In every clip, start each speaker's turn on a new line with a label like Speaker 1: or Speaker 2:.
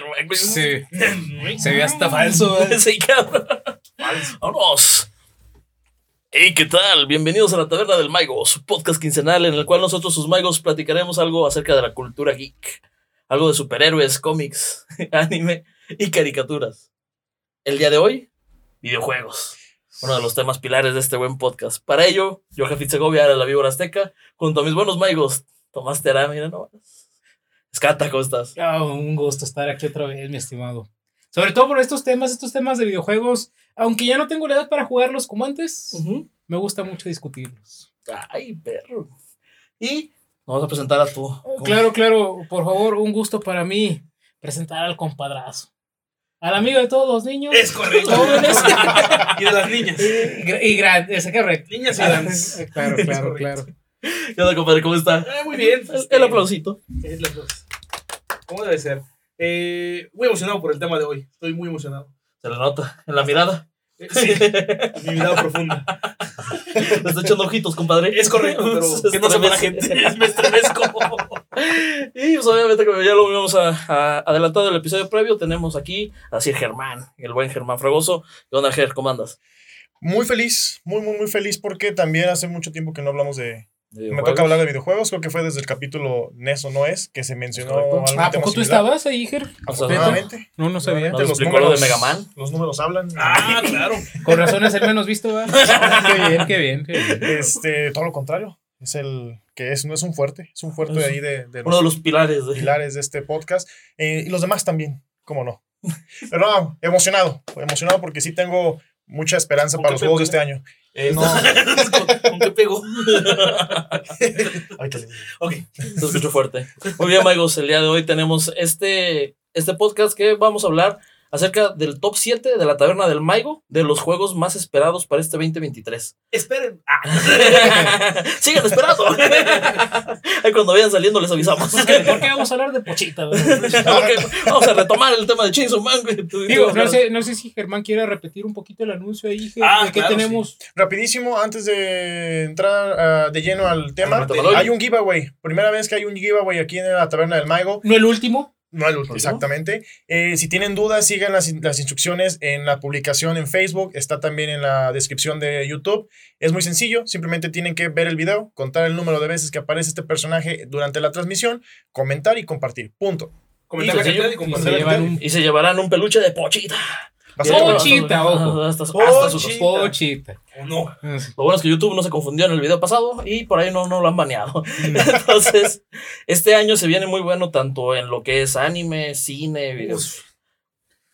Speaker 1: Güey.
Speaker 2: Sí. Se ve hasta falso. ¿eh?
Speaker 1: Sí, cabrón. Vámonos. Hey, ¿qué tal? Bienvenidos a la Taberna del Maigo, su podcast quincenal en el cual nosotros, sus Maigos, platicaremos algo acerca de la cultura geek. Algo de superhéroes, cómics, anime y caricaturas. El día de hoy, videojuegos. Uno de los temas pilares de este buen podcast. Para ello, yo, Jafit Segovia, de la Víbora Azteca, junto a mis buenos Maigos, Tomás Terá, mira no. Escata, ¿cómo estás?
Speaker 2: Ah, un gusto estar aquí otra vez, mi estimado. Sobre todo por estos temas, estos temas de videojuegos. Aunque ya no tengo la edad para jugarlos como antes, me gusta mucho discutirlos.
Speaker 1: Ay, perro. Y vamos a presentar a tu.
Speaker 2: Claro, claro, por favor, un gusto para mí presentar al compadrazo. Al amigo de todos los niños.
Speaker 3: Es correcto.
Speaker 2: jóvenes
Speaker 3: y de las niñas.
Speaker 2: y grandes, ese correcto.
Speaker 3: Niñas y grandes.
Speaker 2: Claro,
Speaker 3: Es
Speaker 2: claro, claro.
Speaker 1: ¿Qué onda, compadre? ¿Cómo está?
Speaker 3: Ah, muy bien.
Speaker 1: El, el aplausito.
Speaker 3: Es los dos. ¿Cómo debe ser? Eh, muy emocionado por el tema de hoy. Estoy muy emocionado.
Speaker 1: Se le nota en la mirada.
Speaker 3: Eh, Sí, mi mirada profunda.
Speaker 1: Le está echando ojitos, compadre.
Speaker 3: Es correcto, pero que no sepa la gente. Me estremezco.
Speaker 1: Y pues obviamente como ya lo habíamos a, a- adelantado en el episodio previo, tenemos aquí a Sir Germán, el buen Germán Fragoso. ¿Qué onda, Ger? ¿Cómo andas?
Speaker 4: Muy feliz, muy, muy, muy feliz porque también hace mucho tiempo que no hablamos de... Me toca hablar de videojuegos, creo que fue desde el capítulo NES o no es, que se mencionó
Speaker 1: Correcto.
Speaker 4: algún
Speaker 2: ¿A
Speaker 4: tema
Speaker 2: poco tú estabas ahí, Ger?
Speaker 4: Afortunadamente.
Speaker 2: No, no sabía.
Speaker 1: ¿No
Speaker 4: Los
Speaker 1: explicó lo de
Speaker 4: números-
Speaker 1: Mega Man?
Speaker 4: Los números hablan.
Speaker 3: Ah, claro.
Speaker 2: Con razón es el menos visto, ¿verdad? qué bien, qué bien, qué bien.
Speaker 4: Este, todo lo contrario. Es el que es, no es un fuerte, es un fuerte de ahí de, de
Speaker 1: Uno de
Speaker 4: los
Speaker 1: pilares. De...
Speaker 4: pilares de este podcast. Eh, y los demás también, cómo no. Pero no, emocionado, emocionado porque sí tengo mucha esperanza
Speaker 3: ¿Con
Speaker 4: para los juegos de este año. Eh, no,
Speaker 3: ¿Con qué
Speaker 4: digo.
Speaker 3: Ok.
Speaker 1: Se escuchó fuerte. Muy bien, amigos, el día de hoy tenemos este, este podcast que vamos a hablar acerca del top 7 de la taberna del Maigo de los juegos más esperados para este 2023.
Speaker 3: Esperen. Ah,
Speaker 1: Sigan esperando. Ahí cuando vayan saliendo les avisamos.
Speaker 2: ¿Por qué vamos a hablar de pochita?
Speaker 1: vamos a retomar el tema de Chainsaw Man.
Speaker 2: Digo, no sé, no sé si Germán quiere repetir un poquito el anuncio ahí,
Speaker 3: Ah,
Speaker 2: de qué
Speaker 3: claro,
Speaker 2: tenemos.
Speaker 4: Rapidísimo, antes de entrar ah, de lleno al tema,
Speaker 1: de
Speaker 4: hay un giveaway. Primera vez que hay un giveaway aquí en la taberna del Maigo.
Speaker 2: No el último.
Speaker 4: No el último, exactamente. Eh, si tienen dudas, sigan las, las instrucciones en la publicación en Facebook. Está también en la descripción de YouTube. Es muy sencillo. Simplemente tienen que ver el video, contar el número de veces que aparece este personaje durante la transmisión, comentar y compartir. Punto.
Speaker 3: comentar la y
Speaker 2: Y se llevan un
Speaker 1: Y se llevarán un peluche de pochita.
Speaker 2: Pochita, ojo.
Speaker 1: Hasta, su- hasta sus-
Speaker 3: Pochita.
Speaker 2: pochita.
Speaker 3: ¿O no?
Speaker 1: Lo bueno es que YouTube no se confundió en el video pasado y por ahí no, no lo han baneado. Entonces, este año se viene muy bueno tanto en lo que es anime, cine, videos.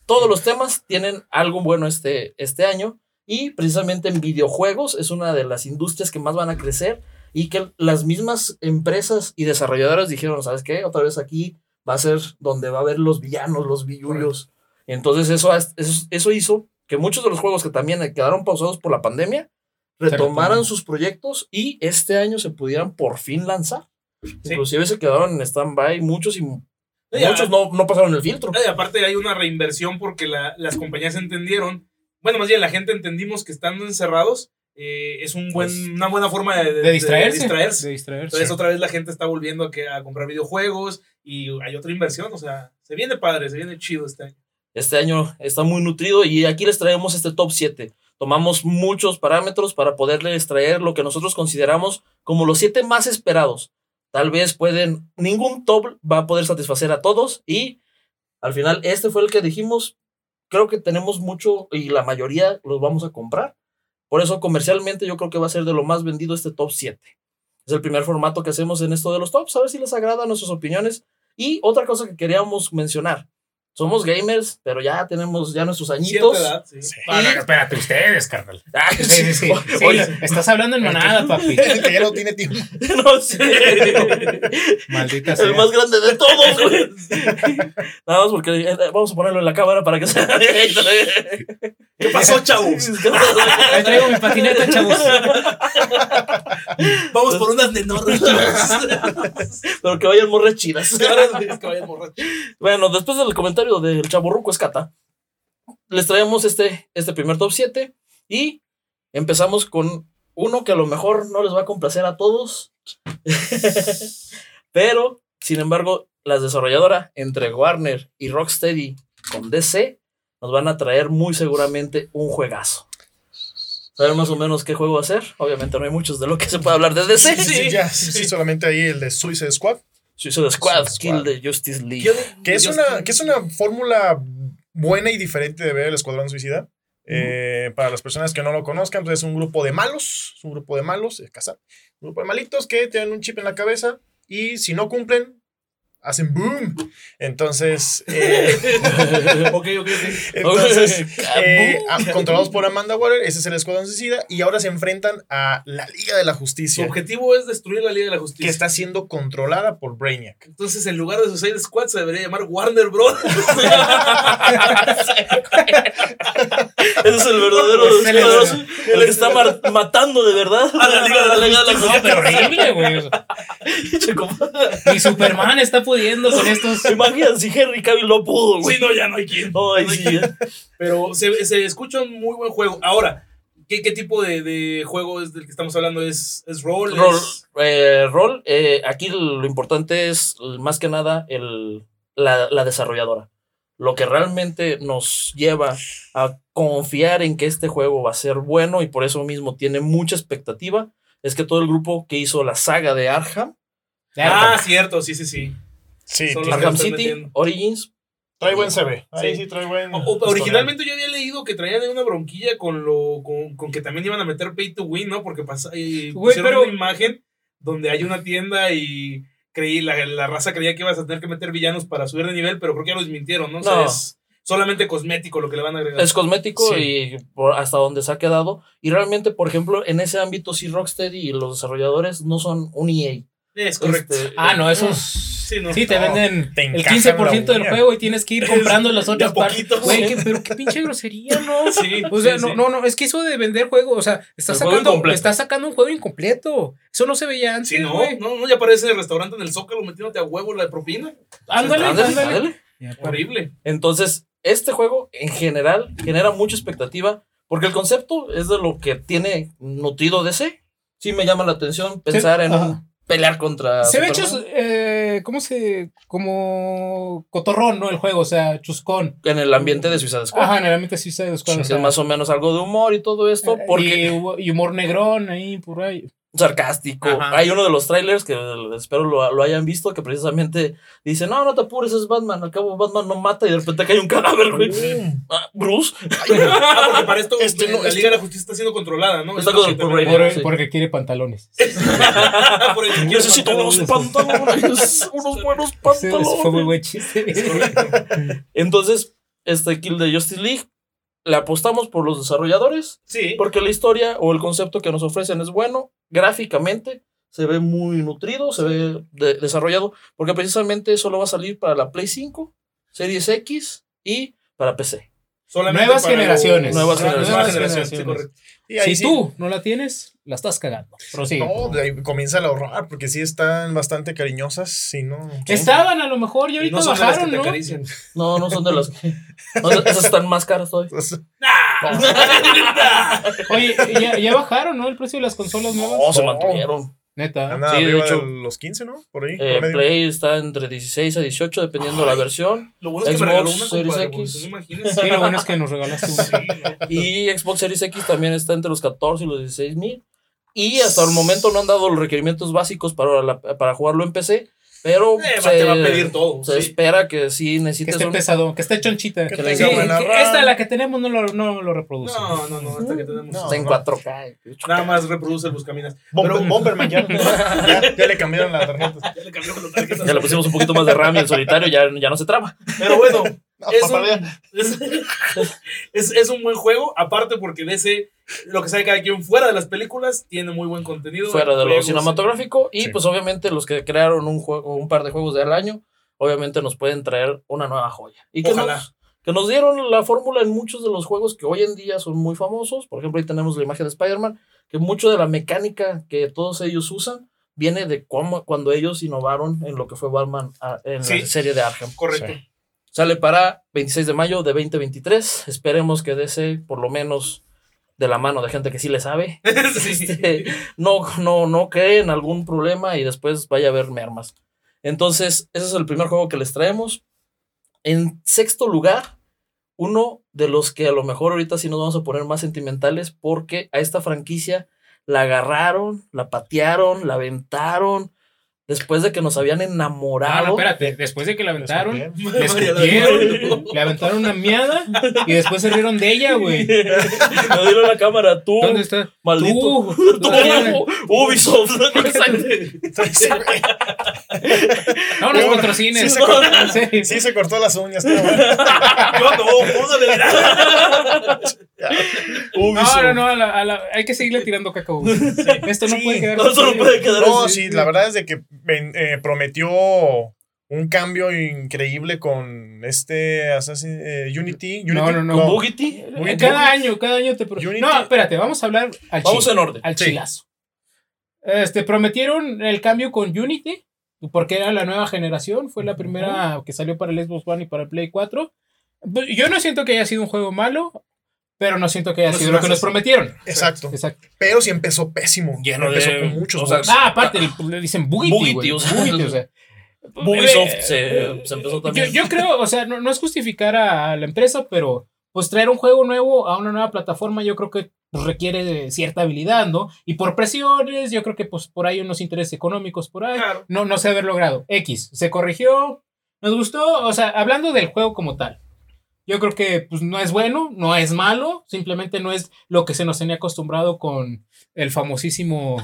Speaker 1: Todos los temas tienen algo bueno este, este año y precisamente en videojuegos es una de las industrias que más van a crecer y que las mismas empresas y desarrolladoras dijeron, ¿sabes qué? Otra vez aquí va a ser donde va a haber los villanos, los villullos. Entonces eso, eso, eso hizo que muchos de los juegos que también quedaron pausados por la pandemia retomaran sus proyectos y este año se pudieran por fin lanzar.
Speaker 3: Sí.
Speaker 1: Inclusive se quedaron en stand-by muchos y muchos no, no pasaron el filtro.
Speaker 3: Y aparte hay una reinversión porque la- las compañías entendieron, bueno, más bien la gente entendimos que estando encerrados eh, es un buen,
Speaker 1: Pues-
Speaker 3: una buena forma de, de-
Speaker 2: De distraerse.
Speaker 3: de distraerse.
Speaker 2: De distraerse.
Speaker 3: Entonces otra vez la gente está volviendo a, que, a comprar videojuegos y hay otra inversión, o sea, se viene padre, se viene chido este año.
Speaker 1: Este año está muy nutrido y aquí les traemos este top 7. Tomamos muchos parámetros para poderles traer lo que nosotros consideramos como los 7 más esperados. Tal vez pueden, ningún top va a poder satisfacer a todos y al final este fue el que dijimos, creo que tenemos mucho y la mayoría los vamos a comprar. Por eso comercialmente yo creo que va a ser de lo más vendido este top 7. Es el primer formato que hacemos en esto de los tops, a ver si les agrada nuestras opiniones. Y otra cosa que queríamos mencionar, somos gamers, pero ya tenemos ya nuestros añitos.
Speaker 3: Cierta edad, sí.
Speaker 4: Sí.
Speaker 2: Ah, no, no, espérate, ustedes, carnal.
Speaker 1: Ay,
Speaker 2: Sí, sí, sí. Sí,
Speaker 1: Oye,
Speaker 2: estás hablando en manada, papi.
Speaker 4: que ya no tiene tiempo.
Speaker 1: no sé.
Speaker 2: Maldita sea.
Speaker 1: El más grande de todos, güey. Nada más porque eh, vamos a ponerlo en la cámara para que se
Speaker 3: ¿Qué pasó, chavos?
Speaker 2: Ahí traigo mi patineta, chavos.
Speaker 3: Vamos por unas nenorras, chavos.
Speaker 1: Pero que vayan morras chidas.
Speaker 3: Que vayan.
Speaker 1: Bueno, después del comentario del chaborruco Escata, les traemos este, este primer top 7 y empezamos con uno que a lo mejor no les va a complacer a todos, pero sin embargo las desarrolladoras entre Warner y Rocksteady con DC nos van a traer muy seguramente un juegazo. ¿Saben más o menos qué juego va a ser? Obviamente no hay muchos de lo que se puede hablar de DC.
Speaker 4: Sí, sí, ya, sí, sí, solamente ahí el de Suicide Squad.
Speaker 1: Suicide Squad,
Speaker 4: Suicide
Speaker 1: Kill
Speaker 4: Squad.
Speaker 1: de Justice League.
Speaker 4: Que es una, que es una fórmula buena y diferente de ver el Escuadrón Suicida. Eh, para las personas que no lo conozcan, pues es un grupo de malos, es un grupo de malos, es casa, un grupo de malitos que tienen un chip en la cabeza y si no cumplen, hacen boom. Entonces, eh,
Speaker 3: Ok, ok, ok.
Speaker 4: entonces eh,
Speaker 1: Kaboom.
Speaker 4: a- controlados por Amanda Waller, ese es el Escuadrón Suicida y ahora se enfrentan a la Liga de la
Speaker 3: Su
Speaker 4: Justicia,
Speaker 3: objetivo es destruir la Liga de la Justicia.
Speaker 4: que está siendo controlada por Brainiac.
Speaker 3: Entonces, en lugar de Suicide Squad, se debería llamar Warner Bros.
Speaker 1: Ese es el verdadero
Speaker 2: Es el-
Speaker 1: que está matando de verdad a la Liga de la, Liga de la
Speaker 2: No, pero
Speaker 1: Justicia.
Speaker 2: horrible, güey. Ni Superman está pudiendo con estos.
Speaker 1: Imagínate si Henry Cavill no pudo, güey.
Speaker 3: sí, no, ya no hay quien. No hay
Speaker 1: sí.
Speaker 3: Pero se, se escucha un muy buen juego. Ahora, ¿qué, qué tipo de, de juego es del que estamos hablando? ¿Es, es rol?
Speaker 1: Rol,
Speaker 3: ¿Es-
Speaker 1: eh, rol, eh, aquí lo importante es más que nada el, la, la desarrolladora. Lo que realmente nos lleva a confiar en que este juego va a ser bueno y por eso mismo tiene mucha expectativa es que todo el grupo que hizo la saga de Arkham,
Speaker 3: Ah, cierto, sí, sí, sí.
Speaker 4: Sí,
Speaker 3: los
Speaker 1: Arkham City,
Speaker 3: metiendo.
Speaker 1: Origins,
Speaker 4: trae buen CV. Ahí
Speaker 3: Sí.
Speaker 4: sí, trae buen.
Speaker 3: O- o- originalmente yo había leído que traían una bronquilla con lo con, con que también iban a meter pay to win, ¿no? Porque pasa, y
Speaker 2: Güey,
Speaker 3: pusieron
Speaker 2: pero-
Speaker 3: una imagen donde hay una tienda y creí la, la raza creía que ibas a tener que meter villanos para subir de nivel, pero creo que ya lo desmintieron, ¿no? O sea,
Speaker 1: No.
Speaker 3: es solamente cosmético lo que le van a agregar.
Speaker 1: es cosmético
Speaker 4: Sí.
Speaker 1: y por hasta donde se ha quedado. Y realmente, por ejemplo, en ese ámbito, sí, Rocksteady y los desarrolladores no son un EA.
Speaker 3: Es correcto.
Speaker 1: Este,
Speaker 2: Ah, no, esos.
Speaker 3: Sí, no.
Speaker 2: Sí, te
Speaker 4: No,
Speaker 2: venden
Speaker 4: te
Speaker 2: el
Speaker 4: encajan
Speaker 2: 15%
Speaker 4: la
Speaker 2: del juego y tienes que ir comprando las otras
Speaker 3: a
Speaker 2: partes. Güey, qué- pero qué pinche grosería, ¿no?
Speaker 3: Sí,
Speaker 2: O sea,
Speaker 3: sí,
Speaker 2: no,
Speaker 3: sí.
Speaker 2: no, no, es que eso de vender juegos, o sea, está
Speaker 1: El juego
Speaker 2: sacando, está sacando un juego incompleto. Eso no se veía antes,
Speaker 3: Sí, no, no, no, ya parece el restaurante en el Zócalo metiéndote a huevo la propina.
Speaker 2: Ándale,
Speaker 1: ándale,
Speaker 2: ándale.
Speaker 1: ándale.
Speaker 2: Ya, para-
Speaker 3: Horrible.
Speaker 1: Entonces, este juego en general genera mucha expectativa porque el concepto es de lo que tiene nutrido DC. Sí me llama la atención pensar en un pelear contra
Speaker 2: Se ve
Speaker 1: Superman.
Speaker 2: hecho, eh, ¿cómo se? Como cotorrón, ¿no? El juego, o sea, chuscón.
Speaker 1: en el ambiente de Suicide Squad.
Speaker 2: Ajá, generalmente sí se
Speaker 1: Que es más o menos algo de humor y todo esto, porque
Speaker 2: Y, y humor negrón ahí, por ahí.
Speaker 1: Sarcástico.
Speaker 3: Ajá.
Speaker 1: Hay uno de los trailers que espero lo, lo hayan visto que precisamente dice, no, no te apures, es Batman. Al cabo Batman no mata y de repente cae un cadáver, güey. Ah, Bruce.
Speaker 3: Ah, porque para esto
Speaker 4: Este no,
Speaker 3: la
Speaker 4: este-
Speaker 3: Liga de la Justicia está siendo controlada, ¿no?
Speaker 1: Está con- por sí.
Speaker 2: Porque quiere pantalones.
Speaker 3: Por el que quiere
Speaker 1: Necesito unos pantalones, unos buenos
Speaker 2: ese fue muy
Speaker 1: pantalones.
Speaker 2: buen chiste.
Speaker 1: Entonces, este Kill de Justice League, le apostamos por los desarrolladores,
Speaker 3: Sí.
Speaker 1: porque la historia o el concepto que nos ofrecen es bueno, gráficamente se ve muy nutrido, se ve de- desarrollado, porque precisamente solo va a salir para la Play 5, Series X y para PC.
Speaker 3: Solamente
Speaker 2: Nuevas generaciones.
Speaker 1: Nuevas
Speaker 3: Nuevas
Speaker 1: generaciones.
Speaker 3: generaciones, sí,
Speaker 2: generaciones.
Speaker 3: correcto.
Speaker 4: Y ahí
Speaker 2: Si
Speaker 4: sí-
Speaker 2: tú no la tienes, la estás cagando. Prosigue.
Speaker 4: No, de ahí comienza a ahorrar porque sí están bastante cariñosas. Si no.
Speaker 2: Estaban a lo mejor y
Speaker 3: Y
Speaker 2: ahorita
Speaker 3: no son de las que
Speaker 2: bajaron,
Speaker 3: te
Speaker 2: ¿no?
Speaker 1: No, no son de las que... no, esas están más caras todavía.
Speaker 2: Oye, ya, ya bajaron, ¿no? El precio de las consolas nuevas.
Speaker 1: No, se mantuvieron.
Speaker 2: Neta.
Speaker 4: Anda
Speaker 1: Sí, de hecho.
Speaker 4: de los 15, ¿no? Por ahí.
Speaker 1: Eh,
Speaker 4: promedio.
Speaker 1: Play está entre 16 a 18, dependiendo de la versión.
Speaker 3: Lo bueno es que me
Speaker 1: Xbox
Speaker 3: regaló una
Speaker 1: Series X.
Speaker 3: pues, ¿no imaginas?
Speaker 2: Sí, lo bueno es que nos regalaste una.
Speaker 3: Sí, ¿no?
Speaker 1: Y Xbox Series X también está entre los 14 y los 16 mil. Y hasta el momento no han dado los requerimientos básicos para, la- para jugarlo en PC. Pero
Speaker 3: Eh, va- te va a pedir todo,
Speaker 1: se
Speaker 3: sí.
Speaker 1: espera que sí
Speaker 2: Que
Speaker 1: necesites
Speaker 2: esté
Speaker 1: un-
Speaker 2: pesado, que esté chonchita.
Speaker 4: Que
Speaker 2: Sí,
Speaker 1: tenga
Speaker 4: buena
Speaker 2: que
Speaker 4: RAM.
Speaker 2: esta, la que tenemos, no lo, no lo reproduce.
Speaker 3: No, no, no, hasta que tenemos.
Speaker 4: No.
Speaker 1: está en 4K.
Speaker 3: Nada más reproduce el Buscaminas.
Speaker 4: Bomber-
Speaker 3: Pero-
Speaker 4: Bomberman ya, ya, ya le cambiaron la tarjeta.
Speaker 3: Ya le cambiamos las tarjetas.
Speaker 1: Ya le pusimos un poquito más de RAM y el solitario ya, ya no se traba.
Speaker 3: Pero bueno,
Speaker 4: No,
Speaker 3: es, un, es, es- es un buen juego, aparte porque de ese, lo que sabe cada quien fuera de las películas, tiene muy buen contenido.
Speaker 1: Fuera de lo cinematográfico. Y
Speaker 4: Sí.
Speaker 1: pues obviamente los que crearon un, juego, un par de juegos del año, obviamente nos pueden traer una nueva joya. Y que
Speaker 3: Ojalá.
Speaker 1: nos, que nos dieron la fórmula en muchos de los juegos que hoy en día son muy famosos. Por ejemplo, ahí tenemos la imagen de Spider-Man, que mucho de la mecánica que todos ellos usan viene de cómo, cuando ellos innovaron en lo que fue Batman ah, en
Speaker 3: Sí.
Speaker 1: la serie de Arkham.
Speaker 3: Correcto.
Speaker 4: Sí.
Speaker 1: Sale para 26 de mayo de 2023. Esperemos que DC, por lo menos de la mano de gente que sí le sabe,
Speaker 3: Sí.
Speaker 1: este, no, no, no cree en algún problema y después vaya a haber mermas. Entonces, ese es el primer juego que les traemos. En sexto lugar, uno de los que a lo mejor ahorita sí nos vamos a poner más sentimentales porque a esta franquicia la agarraron, la patearon, la aventaron, Después de que nos habían enamorado. Ah, no,
Speaker 2: espérate. Después de que la aventaron, le aventaron una miada y después se rieron de ella, güey. Me
Speaker 1: dieron la cámara. Tú. ¿Dónde está? Maldito. Tú. Tú. Ubisoft.
Speaker 2: no nos patrocines.
Speaker 4: Sí se, cortó, sí. se cortó las uñas. Yo no,
Speaker 2: No, no, no. A la, a la, hay que seguirle tirando cacao. Esto no puede quedar.
Speaker 1: No, esto no puede quedar.
Speaker 4: No, sí, la verdad es de que eh, prometió un cambio increíble con este Assassin, eh, Unity, Unity.
Speaker 2: No, no, no.
Speaker 1: ¿Con Bugity?
Speaker 2: Cada año, cada año te No, espérate, vamos a hablar
Speaker 1: al Vamos en orden.
Speaker 2: Al chilazo. Este, prometieron el cambio con Unity, porque era la nueva generación, fue la primera que salió para el Xbox One y para el Play 4. Yo no siento que haya sido un juego malo, pero no siento que haya sido lo que nos prometieron.
Speaker 4: Exacto. Exacto. Pero sí empezó pésimo.
Speaker 1: Lleno
Speaker 4: empezó
Speaker 1: de,
Speaker 4: con muchos.
Speaker 2: O sea, ah, aparte, le dicen Bugity. o sea,
Speaker 1: Bugisoft se, se, empezó también.
Speaker 2: Yo, creo, o sea, no, no, es justificar a la empresa, pero pues traer un juego nuevo a una nueva plataforma, yo creo que pues, requiere cierta habilidad, ¿no? Y por presiones, yo creo que pues por ahí unos intereses económicos por ahí, no, no se haber logrado. X, se corrigió, nos gustó, o sea, hablando del juego como tal. Yo creo que pues, no es bueno, no es malo, simplemente no es lo que se nos tenía acostumbrado con el famosísimo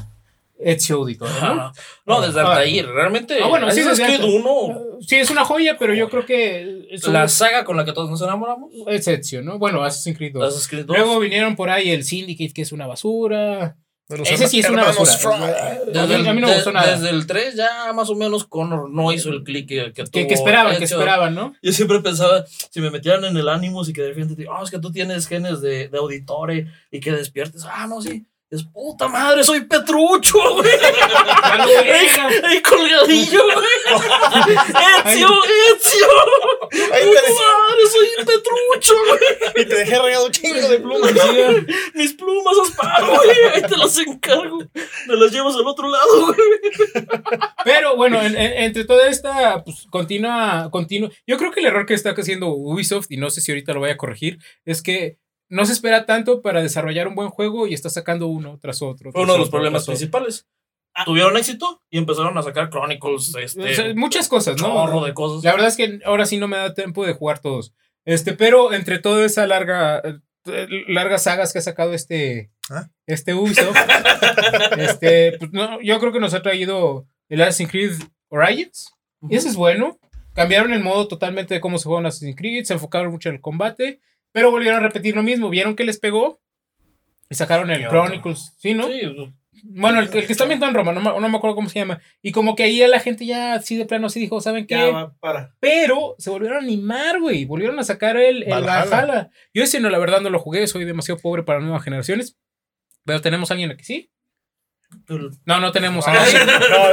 Speaker 2: Ezio Auditor. ¿no?
Speaker 1: no, desde ah, ahí, realmente.
Speaker 2: Ah, bueno, sí, es uno. Sí, es una joya, pero yo creo que.
Speaker 1: la saga con la que todos nos enamoramos.
Speaker 2: Es Ezio, ¿no? Bueno, Assassin's Creed 2. Luego vinieron por ahí el Syndicate, que es una basura. Ese sí es una basura.
Speaker 1: Desde, a mí no me gustó nada. Desde el 3 ya más o menos Connor no hizo el clic que,
Speaker 2: que, que, que esperaban, que esperaban, ¿no?
Speaker 1: Yo siempre pensaba, si me metieran en el ánimo y que de repente te digo, oh, es que tú tienes genes de, de auditore y que despiertes, ah, no, sí. Es puta madre, soy Petrucho, güey. Ahí colgadillo, güey. Ezio, Ezio. Ay, madre, soy Petrucho, güey.
Speaker 4: Y te dejé regado un chingo de plumas.
Speaker 1: Mis plumas, Asparo, güey. Ahí te las encargo. Me las llevas al otro lado, güey.
Speaker 2: Pero bueno, entre toda esta, pues continúa, continúa. Yo creo que el error que está haciendo Ubisoft, y no sé si ahorita lo voy a corregir, es que no se espera tanto para desarrollar un buen juego y está sacando uno tras otro.
Speaker 1: Fue uno de los problemas principales. Ah. Tuvieron éxito y empezaron a sacar Chronicles. Este,
Speaker 2: muchas cosas, ¿no?
Speaker 1: de cosas.
Speaker 2: La verdad es que ahora sí no me da tiempo de jugar todos. Este, pero entre toda esa larga, eh, largas sagas que ha sacado este, ¿Ah? este Ubisoft, este, pues, no, yo creo que nos ha traído el Assassin's Creed Origins. Y ese es bueno. Cambiaron el modo totalmente de cómo se juega Assassin's Creed, se enfocaron mucho en el combate pero volvieron a repetir lo mismo. ¿Vieron que les pegó? Y sacaron el Chronicles. ¿Sí, no? Sí. Bueno, el, que está viendo en Roma, no, no, me acuerdo cómo se llama. Y como que ahí a la gente ya así de plano sí dijo, ¿saben qué?
Speaker 3: Ya para.
Speaker 2: Pero se volvieron a animar, güey. Volvieron a sacar el, el Valhalla. Yo ese no, la verdad no lo jugué, soy demasiado pobre para nuevas generaciones. Pero tenemos a alguien aquí, ¿sí? No, no tenemos a nadie.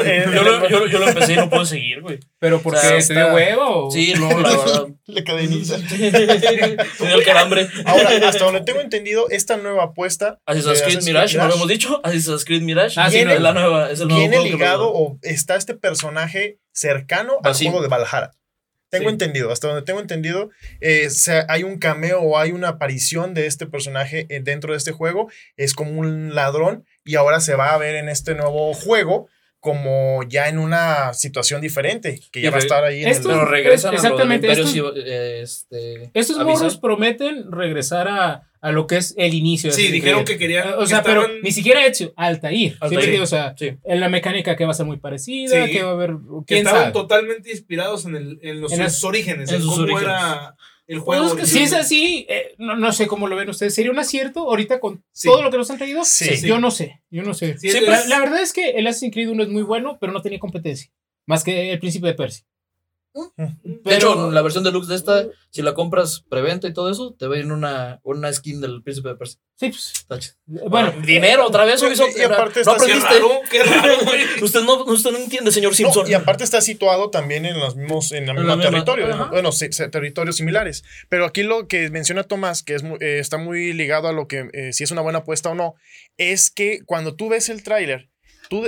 Speaker 1: Eh, yo, lo, yo, lo, empecé y no puedo seguir, güey.
Speaker 2: ¿Pero porque o se dio huevo?
Speaker 1: Sí, no, la verdad.
Speaker 4: Le cadeniza.
Speaker 1: Tenía el calambre.
Speaker 4: Ahora, hasta donde tengo entendido, esta nueva apuesta.
Speaker 1: Assassin's Creed Mirage, ¿no lo hemos dicho? Assassin's Creed Mirage. Ah, sí, la nueva, es el nuevo
Speaker 4: Viene ligado o está este personaje cercano al juego de Valhalla. Tengo entendido, hasta donde tengo entendido, eh, hay un cameo o hay una aparición de este personaje eh, dentro de este juego. Es como un ladrón y ahora se va a ver en este nuevo juego como ya en una situación diferente, que ya va a estar ahí en
Speaker 1: el... Pero regresan
Speaker 2: exactamente,
Speaker 1: a
Speaker 2: estos,
Speaker 1: este,
Speaker 2: estos morros prometen regresar a, a, lo que es el inicio.
Speaker 3: Sí, dijeron que querían...
Speaker 2: O sea, pero ni siquiera hecho, Altair. Altair. o sea, en la mecánica que va a ser muy parecida, que va a haber...
Speaker 3: ¿quién estaban totalmente inspirados en, el, en los, en sus orígenes, en, cómo era el juego.
Speaker 2: Pues si es así, eh, no, no, sé cómo lo ven ustedes. ¿Sería un acierto ahorita con todo lo que nos han traído? Sí. Yo no sé, yo no sé. La, la, verdad es que el Assassin's Creed 1 es muy bueno, pero no tenía competencia. Más que el Príncipe de Persia.
Speaker 1: De hecho, la versión deluxe de esta, si la compras preventa y todo eso, te va a ir una, una skin del príncipe de Persia.
Speaker 2: Sí, pues.
Speaker 1: Bueno, dinero otra vez.
Speaker 4: Y, aparte
Speaker 1: está no qué raro, usted, no, usted no entiende, señor Simpson.
Speaker 4: y aparte está situado también en los mismos, en el mismo territorio. Bueno, territorios similares. Pero aquí lo que menciona Tomás, que es, eh, está muy ligado a lo que eh, si es una buena apuesta o no, es que cuando tú ves el tráiler, tú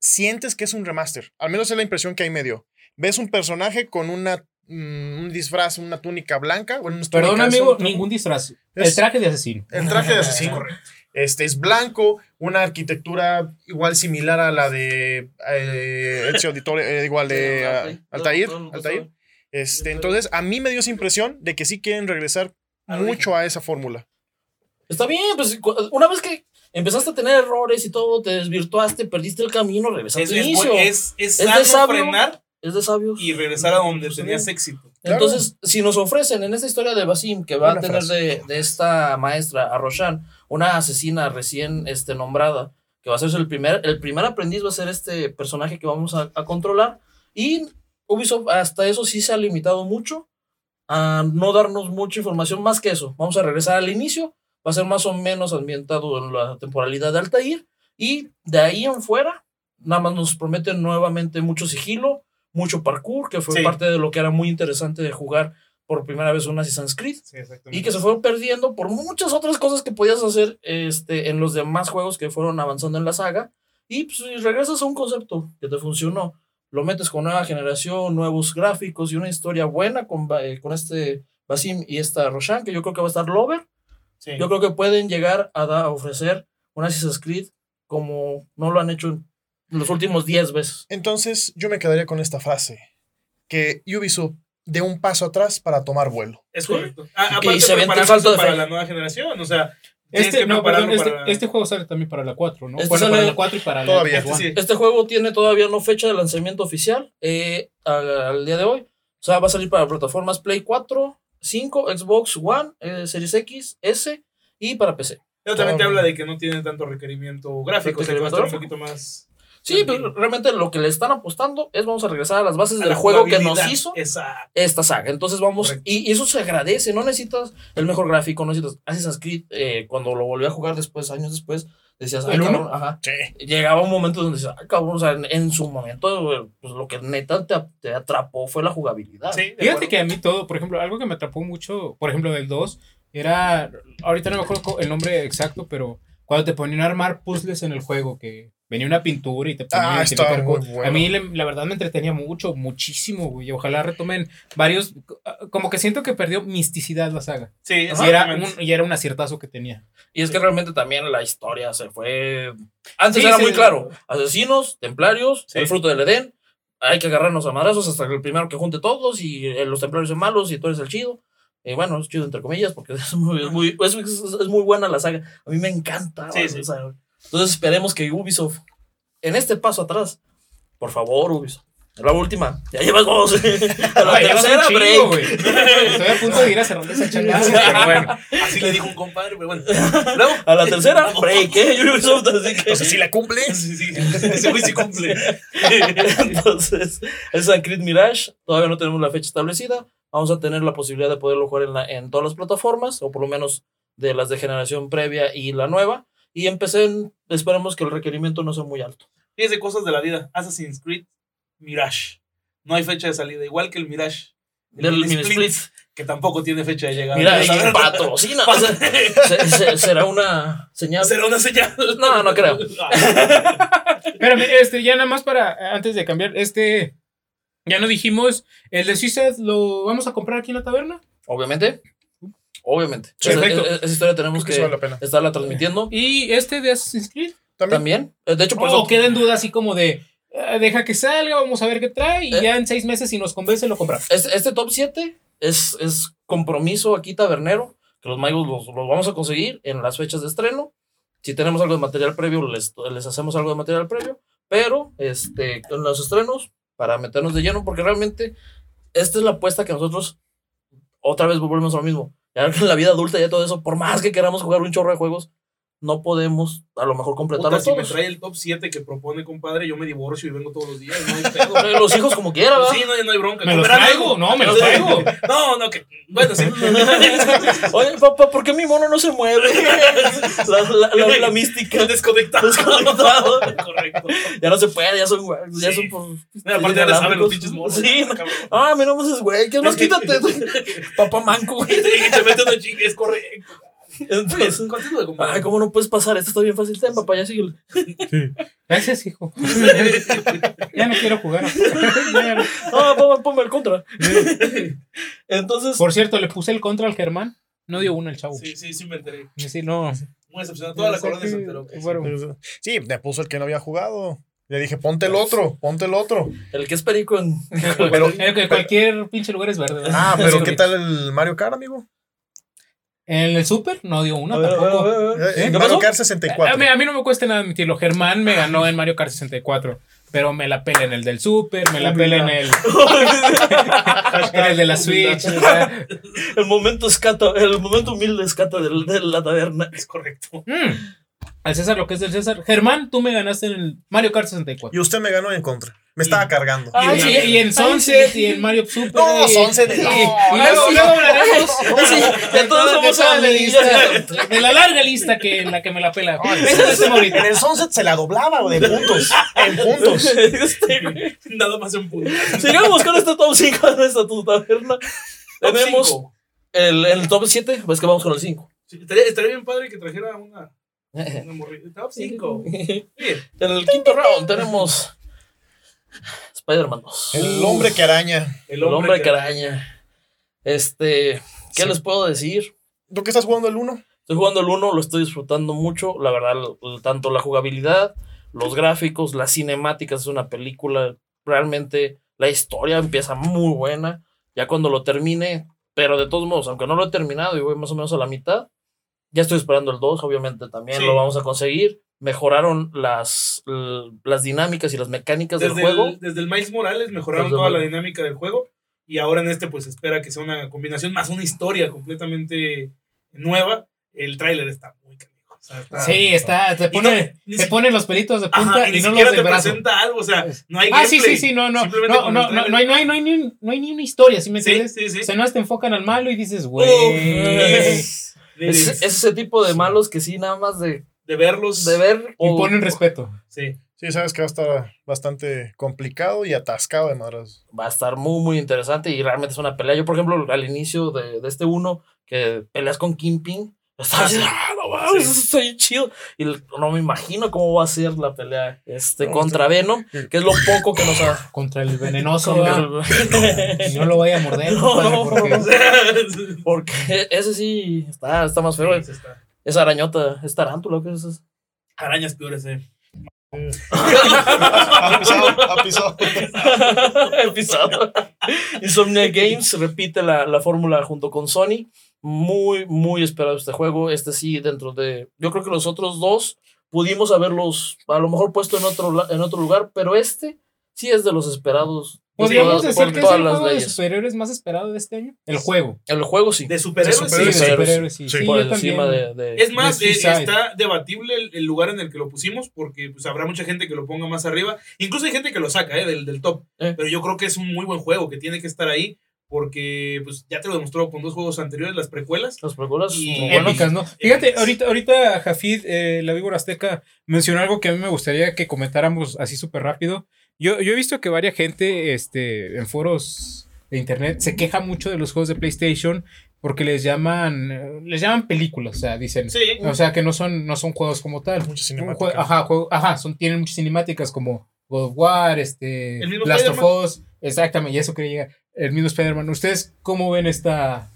Speaker 4: sientes que es un remaster. Al menos es la impresión que ahí me dio. Ves un personaje con una mm, un disfraz, una túnica blanca. Bueno, una
Speaker 2: Perdón, amigo,
Speaker 4: un-
Speaker 2: ningún disfraz.
Speaker 4: Es-
Speaker 2: El traje de asesino.
Speaker 4: El traje de asesino. Este es blanco, una arquitectura igual similar a la de eh, Ezio Auditore, eh, igual de ah, Altair. Altair. Este, entonces, a mí me dio esa impresión de que sí quieren regresar mucho a esa fórmula.
Speaker 1: Está bien, pues una vez que empezaste a tener errores y todo, te desvirtuaste, perdiste el camino, regresaste
Speaker 3: Es,
Speaker 1: al inicio. Es,
Speaker 3: es, es sano
Speaker 1: sabio.
Speaker 3: Frenar
Speaker 1: de sabios.
Speaker 3: y regresar a donde
Speaker 1: Sí.
Speaker 3: tenías éxito.
Speaker 4: Claro.
Speaker 1: Entonces, si nos ofrecen en esta historia de Basim, que va
Speaker 4: Buena
Speaker 1: a tener de, de esta maestra, a Roshan, una asesina recién este, nombrada, que va a ser el primer, el primer aprendiz, va a ser este personaje que vamos a, a controlar. Y Ubisoft hasta eso sí se ha limitado mucho a no darnos mucha información más que eso. Vamos a regresar al inicio, va a ser más o menos ambientado en la temporalidad de Altair. Y de ahí en fuera, nada más nos prometen nuevamente mucho sigilo, mucho parkour, que fue
Speaker 3: Sí.
Speaker 1: parte de lo que era muy interesante de jugar por primera vez un Assassin's Creed.
Speaker 3: Sí.
Speaker 1: Y que se fueron perdiendo por muchas otras cosas que podías hacer este, en los demás juegos que fueron avanzando en la saga. Y pues, regresas a un concepto que te funcionó, lo metes con nueva generación, nuevos gráficos y una historia buena con, eh, con este Basim y esta Roshan, que yo creo que va a estar Lover.
Speaker 3: Sí.
Speaker 1: Yo creo que pueden llegar a, da- a ofrecer un Assassin's Creed como no lo han hecho en los últimos 10 veces.
Speaker 4: Entonces, yo me quedaría con esta frase: que Ubisoft de un paso atrás para tomar vuelo.
Speaker 3: Es
Speaker 1: Sí.
Speaker 3: correcto. A-
Speaker 1: Y
Speaker 3: aparte,
Speaker 1: se avienta
Speaker 3: prepararse
Speaker 1: salto de
Speaker 3: para
Speaker 1: fe.
Speaker 3: la nueva generación. O sea,
Speaker 2: Este, no, perdón, este,
Speaker 3: para-
Speaker 2: este juego sale también para la 4, ¿no?
Speaker 1: Este
Speaker 2: bueno,
Speaker 1: sale-
Speaker 2: para la 4 y para
Speaker 4: Todavía,
Speaker 2: la
Speaker 3: este sí.
Speaker 1: Este juego tiene todavía no fecha de lanzamiento oficial eh, al, al día de hoy. O sea, va a salir para plataformas Play 4, 5, Xbox One, eh, Series X, S y para PC.
Speaker 3: Pero también te habla de que no tiene tanto requerimiento gráfico, o sea, que va a estar un poquito más.
Speaker 1: Sí, pero realmente lo que le están apostando es vamos a regresar a las bases
Speaker 3: a
Speaker 1: del
Speaker 3: la
Speaker 1: juego que nos hizo
Speaker 3: Exacto.
Speaker 1: esta saga. Entonces vamos, y, y eso se agradece, no necesitas el mejor gráfico, no necesitas Assassin's Creed, eh, cuando lo volví a jugar después, años después, decías, ay,
Speaker 2: ¿El uno?
Speaker 1: cabrón, ajá.
Speaker 4: Sí.
Speaker 1: Llegaba un momento donde decías, ay, cabrón, o sea, en, en su momento, eh, pues lo que neta te, te atrapó fue la jugabilidad.
Speaker 3: Sí,
Speaker 2: Fíjate
Speaker 3: acuerdo.
Speaker 2: que a mí todo, por ejemplo, algo que me atrapó mucho, por ejemplo, del 2, era, ahorita no me acuerdo el nombre exacto, pero cuando te ponían a armar puzzles en el juego, que venía una pintura y te
Speaker 4: Ah,
Speaker 2: a
Speaker 4: estaba
Speaker 2: identificar
Speaker 4: muy
Speaker 2: co-
Speaker 4: bueno.
Speaker 2: A mí le- la verdad me entretenía mucho, muchísimo, güey. y Ojalá retomen varios, como que siento que perdió misticidad la saga.
Speaker 3: Sí,
Speaker 2: Y era, un, y era un aciertazo que tenía.
Speaker 1: Y es que realmente también la historia se fue. Antes
Speaker 2: Sí,
Speaker 1: era
Speaker 2: sí.
Speaker 1: muy claro: asesinos, templarios,
Speaker 3: Sí.
Speaker 1: el fruto del Edén. Hay que agarrarnos a madrazos hasta que el primero que junte todos y eh, los templarios son malos y tú eres el chido. Y bueno, es chido entre comillas porque es muy, es muy, es, es muy buena la saga. A mí me encanta.
Speaker 3: Sí, sí.
Speaker 1: Entonces esperemos que Ubisoft, en este paso atrás, por favor, Ubisoft. La última, ya llevas dos. A la
Speaker 2: Ay,
Speaker 1: tercera
Speaker 2: chingo,
Speaker 1: break.
Speaker 2: güey. Estoy a punto de ir a cerrar esa changazo, pero bueno.
Speaker 3: Así le dijo un compadre, pero bueno. Luego,
Speaker 1: A la tercera break, ¿eh? Ubisoft, así que.
Speaker 4: Si la cumple.
Speaker 3: Sí, sí, ese güey sí cumple.
Speaker 1: Entonces, el San Creed Mirage, todavía no tenemos la fecha establecida. Vamos a tener la posibilidad de poderlo jugar en, la- en todas las plataformas, o por lo menos de las de generación previa y la nueva. Y empecé, en- esperemos que el requerimiento no sea muy alto.
Speaker 3: Fíjese cosas de la vida. Assassin's Creed Mirage. No hay fecha de salida, igual que el Mirage. El split,
Speaker 1: split.
Speaker 3: que tampoco tiene fecha de llegada.
Speaker 1: Mira, patrocina. O sea, se- se- será una señal.
Speaker 3: Será una señal.
Speaker 1: No, no creo.
Speaker 2: Espérame, este, ya nada más para, antes de cambiar, este, ya no dijimos, el de Suicide lo vamos a comprar aquí en la taberna.
Speaker 1: Obviamente. Obviamente. Esa,
Speaker 2: Perfecto.
Speaker 1: esa- esa historia tenemos
Speaker 4: Creo que sí vale la
Speaker 1: estarla transmitiendo.
Speaker 2: Y este de Assassin's Creed.
Speaker 4: También.
Speaker 1: También. Eh, De hecho, por
Speaker 2: O
Speaker 1: eso
Speaker 2: queda en duda así como de, eh, deja que salga, vamos a ver qué trae, y
Speaker 1: Eh.
Speaker 2: ya en seis meses si nos convence lo compramos.
Speaker 1: Este, este top 7 es, es compromiso aquí tabernero, que los magos los, los vamos a conseguir en las fechas de estreno. Si tenemos algo de material previo, les, les hacemos algo de material previo, pero este, en los estrenos, para meternos de lleno, porque realmente esta es la apuesta que nosotros, otra vez volvemos a lo mismo. Ya en la vida adulta ya todo eso, por más que queramos jugar un chorro de juegos, no podemos a lo mejor
Speaker 3: Puta,
Speaker 1: completarlos
Speaker 3: si me trae el top 7 que propone, compadre, yo me divorcio y vengo todos los días. No hay pedo.
Speaker 1: Pero Los hijos como quiera, ¿verdad?
Speaker 3: Sí, no, no hay bronca.
Speaker 2: Me los traigo, no, me los traigo.
Speaker 3: No, no, que. Bueno, sí.
Speaker 1: Oye, papá, ¿por qué mi mono no se mueve? La, la- la- la mística.
Speaker 3: El desconectado.
Speaker 1: Desconectado.
Speaker 3: Correcto.
Speaker 1: Ya no se puede, ya son ya
Speaker 3: Sí.
Speaker 1: son por.
Speaker 3: Mira, aparte ya le saben los pinches monos.
Speaker 1: Sí,
Speaker 3: Cabrón.
Speaker 1: Ah, mira, no es güey. ¿Qué más? Quítate. Papá manco, güey.
Speaker 3: Te mete una chinga, es correcto.
Speaker 1: Entonces,
Speaker 3: Continúa, compadre.
Speaker 1: ay, ¿cómo no puedes pasar? Esto está bien fácil. Ten, papá, ya síguele.
Speaker 2: Gracias, hijo. ya no quiero jugar. No.
Speaker 1: Ah, ponme, ponme el contra. Entonces,
Speaker 2: Por cierto, le puse el contra al Germán. No dio uno el chavo.
Speaker 3: Sí, sí, sí me enteré.
Speaker 2: Sí, no.
Speaker 3: Muy decepcionado. Toda la colonia se
Speaker 2: que-
Speaker 3: enteró. que sí.
Speaker 2: bueno,
Speaker 4: Sí, me puso el que no había jugado. Le dije, ponte el otro, ponte el otro.
Speaker 1: el que es perico en.
Speaker 4: Pero,
Speaker 2: cualquier pinche lugar es verde. ¿verdad?
Speaker 4: ah, pero
Speaker 2: Sí.
Speaker 4: ¿qué tal el Mario Kart, amigo?
Speaker 2: En el Super no dio
Speaker 1: A a ver,
Speaker 2: tampoco.
Speaker 1: a ver, a ver.
Speaker 4: Eh,
Speaker 2: ¿Qué
Speaker 4: Mario? Kart
Speaker 2: A
Speaker 4: 64.
Speaker 2: mí, a mí no me cuesta nada admitirlo. Germán me ganó en Mario Kart 64. Pero me la pela en el del Super, me la pela en el, en el de la Switch. o sea,
Speaker 1: El momento escata, el momento humilde escata del- de la taberna.
Speaker 3: Es correcto.
Speaker 2: mm, al César lo que es del César. Germán, tú me ganaste en el Mario Kart 64.
Speaker 4: Y usted me ganó en contra. Me estaba cargando.
Speaker 1: Ah,
Speaker 2: y,
Speaker 1: sí.
Speaker 2: y en
Speaker 1: Ay,
Speaker 2: Sunset y en Mario Super.
Speaker 4: No,
Speaker 2: y-
Speaker 4: Sunset,
Speaker 2: y-
Speaker 4: no.
Speaker 2: y
Speaker 1: Ay,
Speaker 2: luego, hablaremos
Speaker 1: Ay, sí, ya
Speaker 2: de
Speaker 1: todos somos
Speaker 2: lista, de la larga lista que en la que me la pela.
Speaker 4: Ay, En
Speaker 2: ahorita.
Speaker 4: el Sunset se la doblaba de puntos. En puntos.
Speaker 1: Este.
Speaker 3: Nada más en punto.
Speaker 1: Sigamos con este top 5 de esta tu taberna. Tenemos el, el top 7, pues que vamos con el 5.
Speaker 3: Sí, estaría, estaría bien padre que trajera una. Top 5. Bien.
Speaker 1: En el quinto round tenemos Spider-Man 2.
Speaker 4: El hombre que araña.
Speaker 1: El hombre que araña. Este, ¿qué
Speaker 4: Sí.
Speaker 1: les puedo decir?
Speaker 4: ¿Tú qué estás jugando el 1?
Speaker 1: Estoy jugando el 1, lo estoy disfrutando mucho. La verdad, tanto la jugabilidad, los gráficos, las cinemáticas, es una película. Realmente la historia empieza muy buena. Ya cuando lo termine, pero de todos modos, aunque no lo he terminado y voy más o menos a la mitad, ya estoy esperando el 2, obviamente también
Speaker 3: Sí.
Speaker 1: lo vamos a conseguir. Mejoraron las, las dinámicas y las mecánicas
Speaker 3: Desde
Speaker 1: del juego.
Speaker 3: el, desde el Miles Morales mejoraron
Speaker 1: Desde
Speaker 3: toda
Speaker 1: el-
Speaker 3: la dinámica del juego. Y ahora en este, pues espera que sea una combinación más una historia completamente nueva. El tráiler está muy canijo. O sea, está-
Speaker 2: Sí, está, te
Speaker 3: Y no-
Speaker 2: pone,
Speaker 3: ni
Speaker 2: te
Speaker 3: si-
Speaker 2: pone los pelitos de
Speaker 3: Ajá,
Speaker 2: punta
Speaker 3: y
Speaker 2: y,
Speaker 3: ni
Speaker 2: no los
Speaker 3: siquiera
Speaker 2: del
Speaker 3: te
Speaker 2: brazo.
Speaker 3: presenta algo, o sea, no hay
Speaker 2: Ah, sí,
Speaker 3: gameplay.
Speaker 2: sí, sí, no, no, no, no, no,
Speaker 3: trailer.
Speaker 2: no hay, no, hay, no, hay ni, no hay ni una historia, ¿sí me
Speaker 3: Sí,
Speaker 2: entiendes?
Speaker 3: sí, sí.
Speaker 2: O sea, no te enfocan al malo y dices, güey.
Speaker 1: Es, es ese tipo de malos que sí, nada más de,
Speaker 3: de verlos.
Speaker 1: de ver.
Speaker 2: Y
Speaker 1: o-
Speaker 2: ponen respeto.
Speaker 3: Sí.
Speaker 4: Sí, sabes que va a estar bastante complicado y atascado de madras.
Speaker 1: va a estar muy, muy interesante y realmente es una pelea. Yo, por ejemplo, al inicio de, de este uno, que peleas con Kingpin, estaba
Speaker 3: Ah,
Speaker 1: no
Speaker 3: Sí.
Speaker 1: eso está bien chido. Y no me imagino cómo va a ser la pelea este,
Speaker 4: No,
Speaker 1: contra Venom, que es lo poco que nos ha.
Speaker 2: Contra el venenoso.
Speaker 1: el-
Speaker 2: Y no lo vaya a morder,
Speaker 1: No,
Speaker 2: compadre,
Speaker 1: no,
Speaker 2: porque
Speaker 1: no. Porque ese sí está, está más feo.
Speaker 3: Sí, está.
Speaker 1: Es arañota, es tarántula, ¿qué es eso?
Speaker 3: Arañas peores, eh.
Speaker 4: Ha pisado, ha pisado.
Speaker 1: Episodio. Insomnia Games repite la, la fórmula junto con Sony. Muy, muy esperado este juego. Este sí, dentro de. Yo creo que los otros dos pudimos haberlos a lo mejor puesto en otro, en otro lugar, pero este sí es de los esperados.
Speaker 2: Podríamos
Speaker 1: todas-
Speaker 2: decir
Speaker 1: por
Speaker 2: que es el
Speaker 1: las
Speaker 2: juego de superhéroes más esperado de este año. El juego.
Speaker 1: El juego sí.
Speaker 3: De superhéroes,
Speaker 4: De
Speaker 2: Sí, de
Speaker 4: superhéroes.
Speaker 2: superhéroes, sí.
Speaker 4: Sí,
Speaker 2: Sí,
Speaker 1: por
Speaker 2: yo
Speaker 1: encima
Speaker 2: también.
Speaker 1: de, de-
Speaker 3: Es más,
Speaker 2: de
Speaker 3: eh, está debatible el, el lugar en el que lo pusimos, porque pues, habrá mucha gente que lo ponga más arriba. Incluso hay gente que lo saca eh, del, del top.
Speaker 1: Eh.
Speaker 3: Pero yo creo que es un muy buen juego, que tiene que estar ahí, porque pues, ya te lo demostró con dos juegos anteriores, las precuelas.
Speaker 1: las precuelas.
Speaker 3: Y-.
Speaker 2: Épicas, ¿no? Fíjate, ahorita, ahorita Jafid, eh, la víbora azteca, mencionó algo que a mí me gustaría que comentáramos así súper rápido. Yo, yo he visto que varias gente este, en foros de internet se queja mucho de los juegos de PlayStation porque les llaman, les llaman películas, o sea, dicen.
Speaker 3: Sí,
Speaker 2: O sea, que no son, no son juegos como tal.
Speaker 4: Muchas cinemáticas.
Speaker 2: jue- ajá, juego- ajá, son, tienen muchas cinemáticas como God of War, este, Last of. Us, exactamente, y eso quería llegar, el mismo Spider-Man. ¿Ustedes cómo ven esta,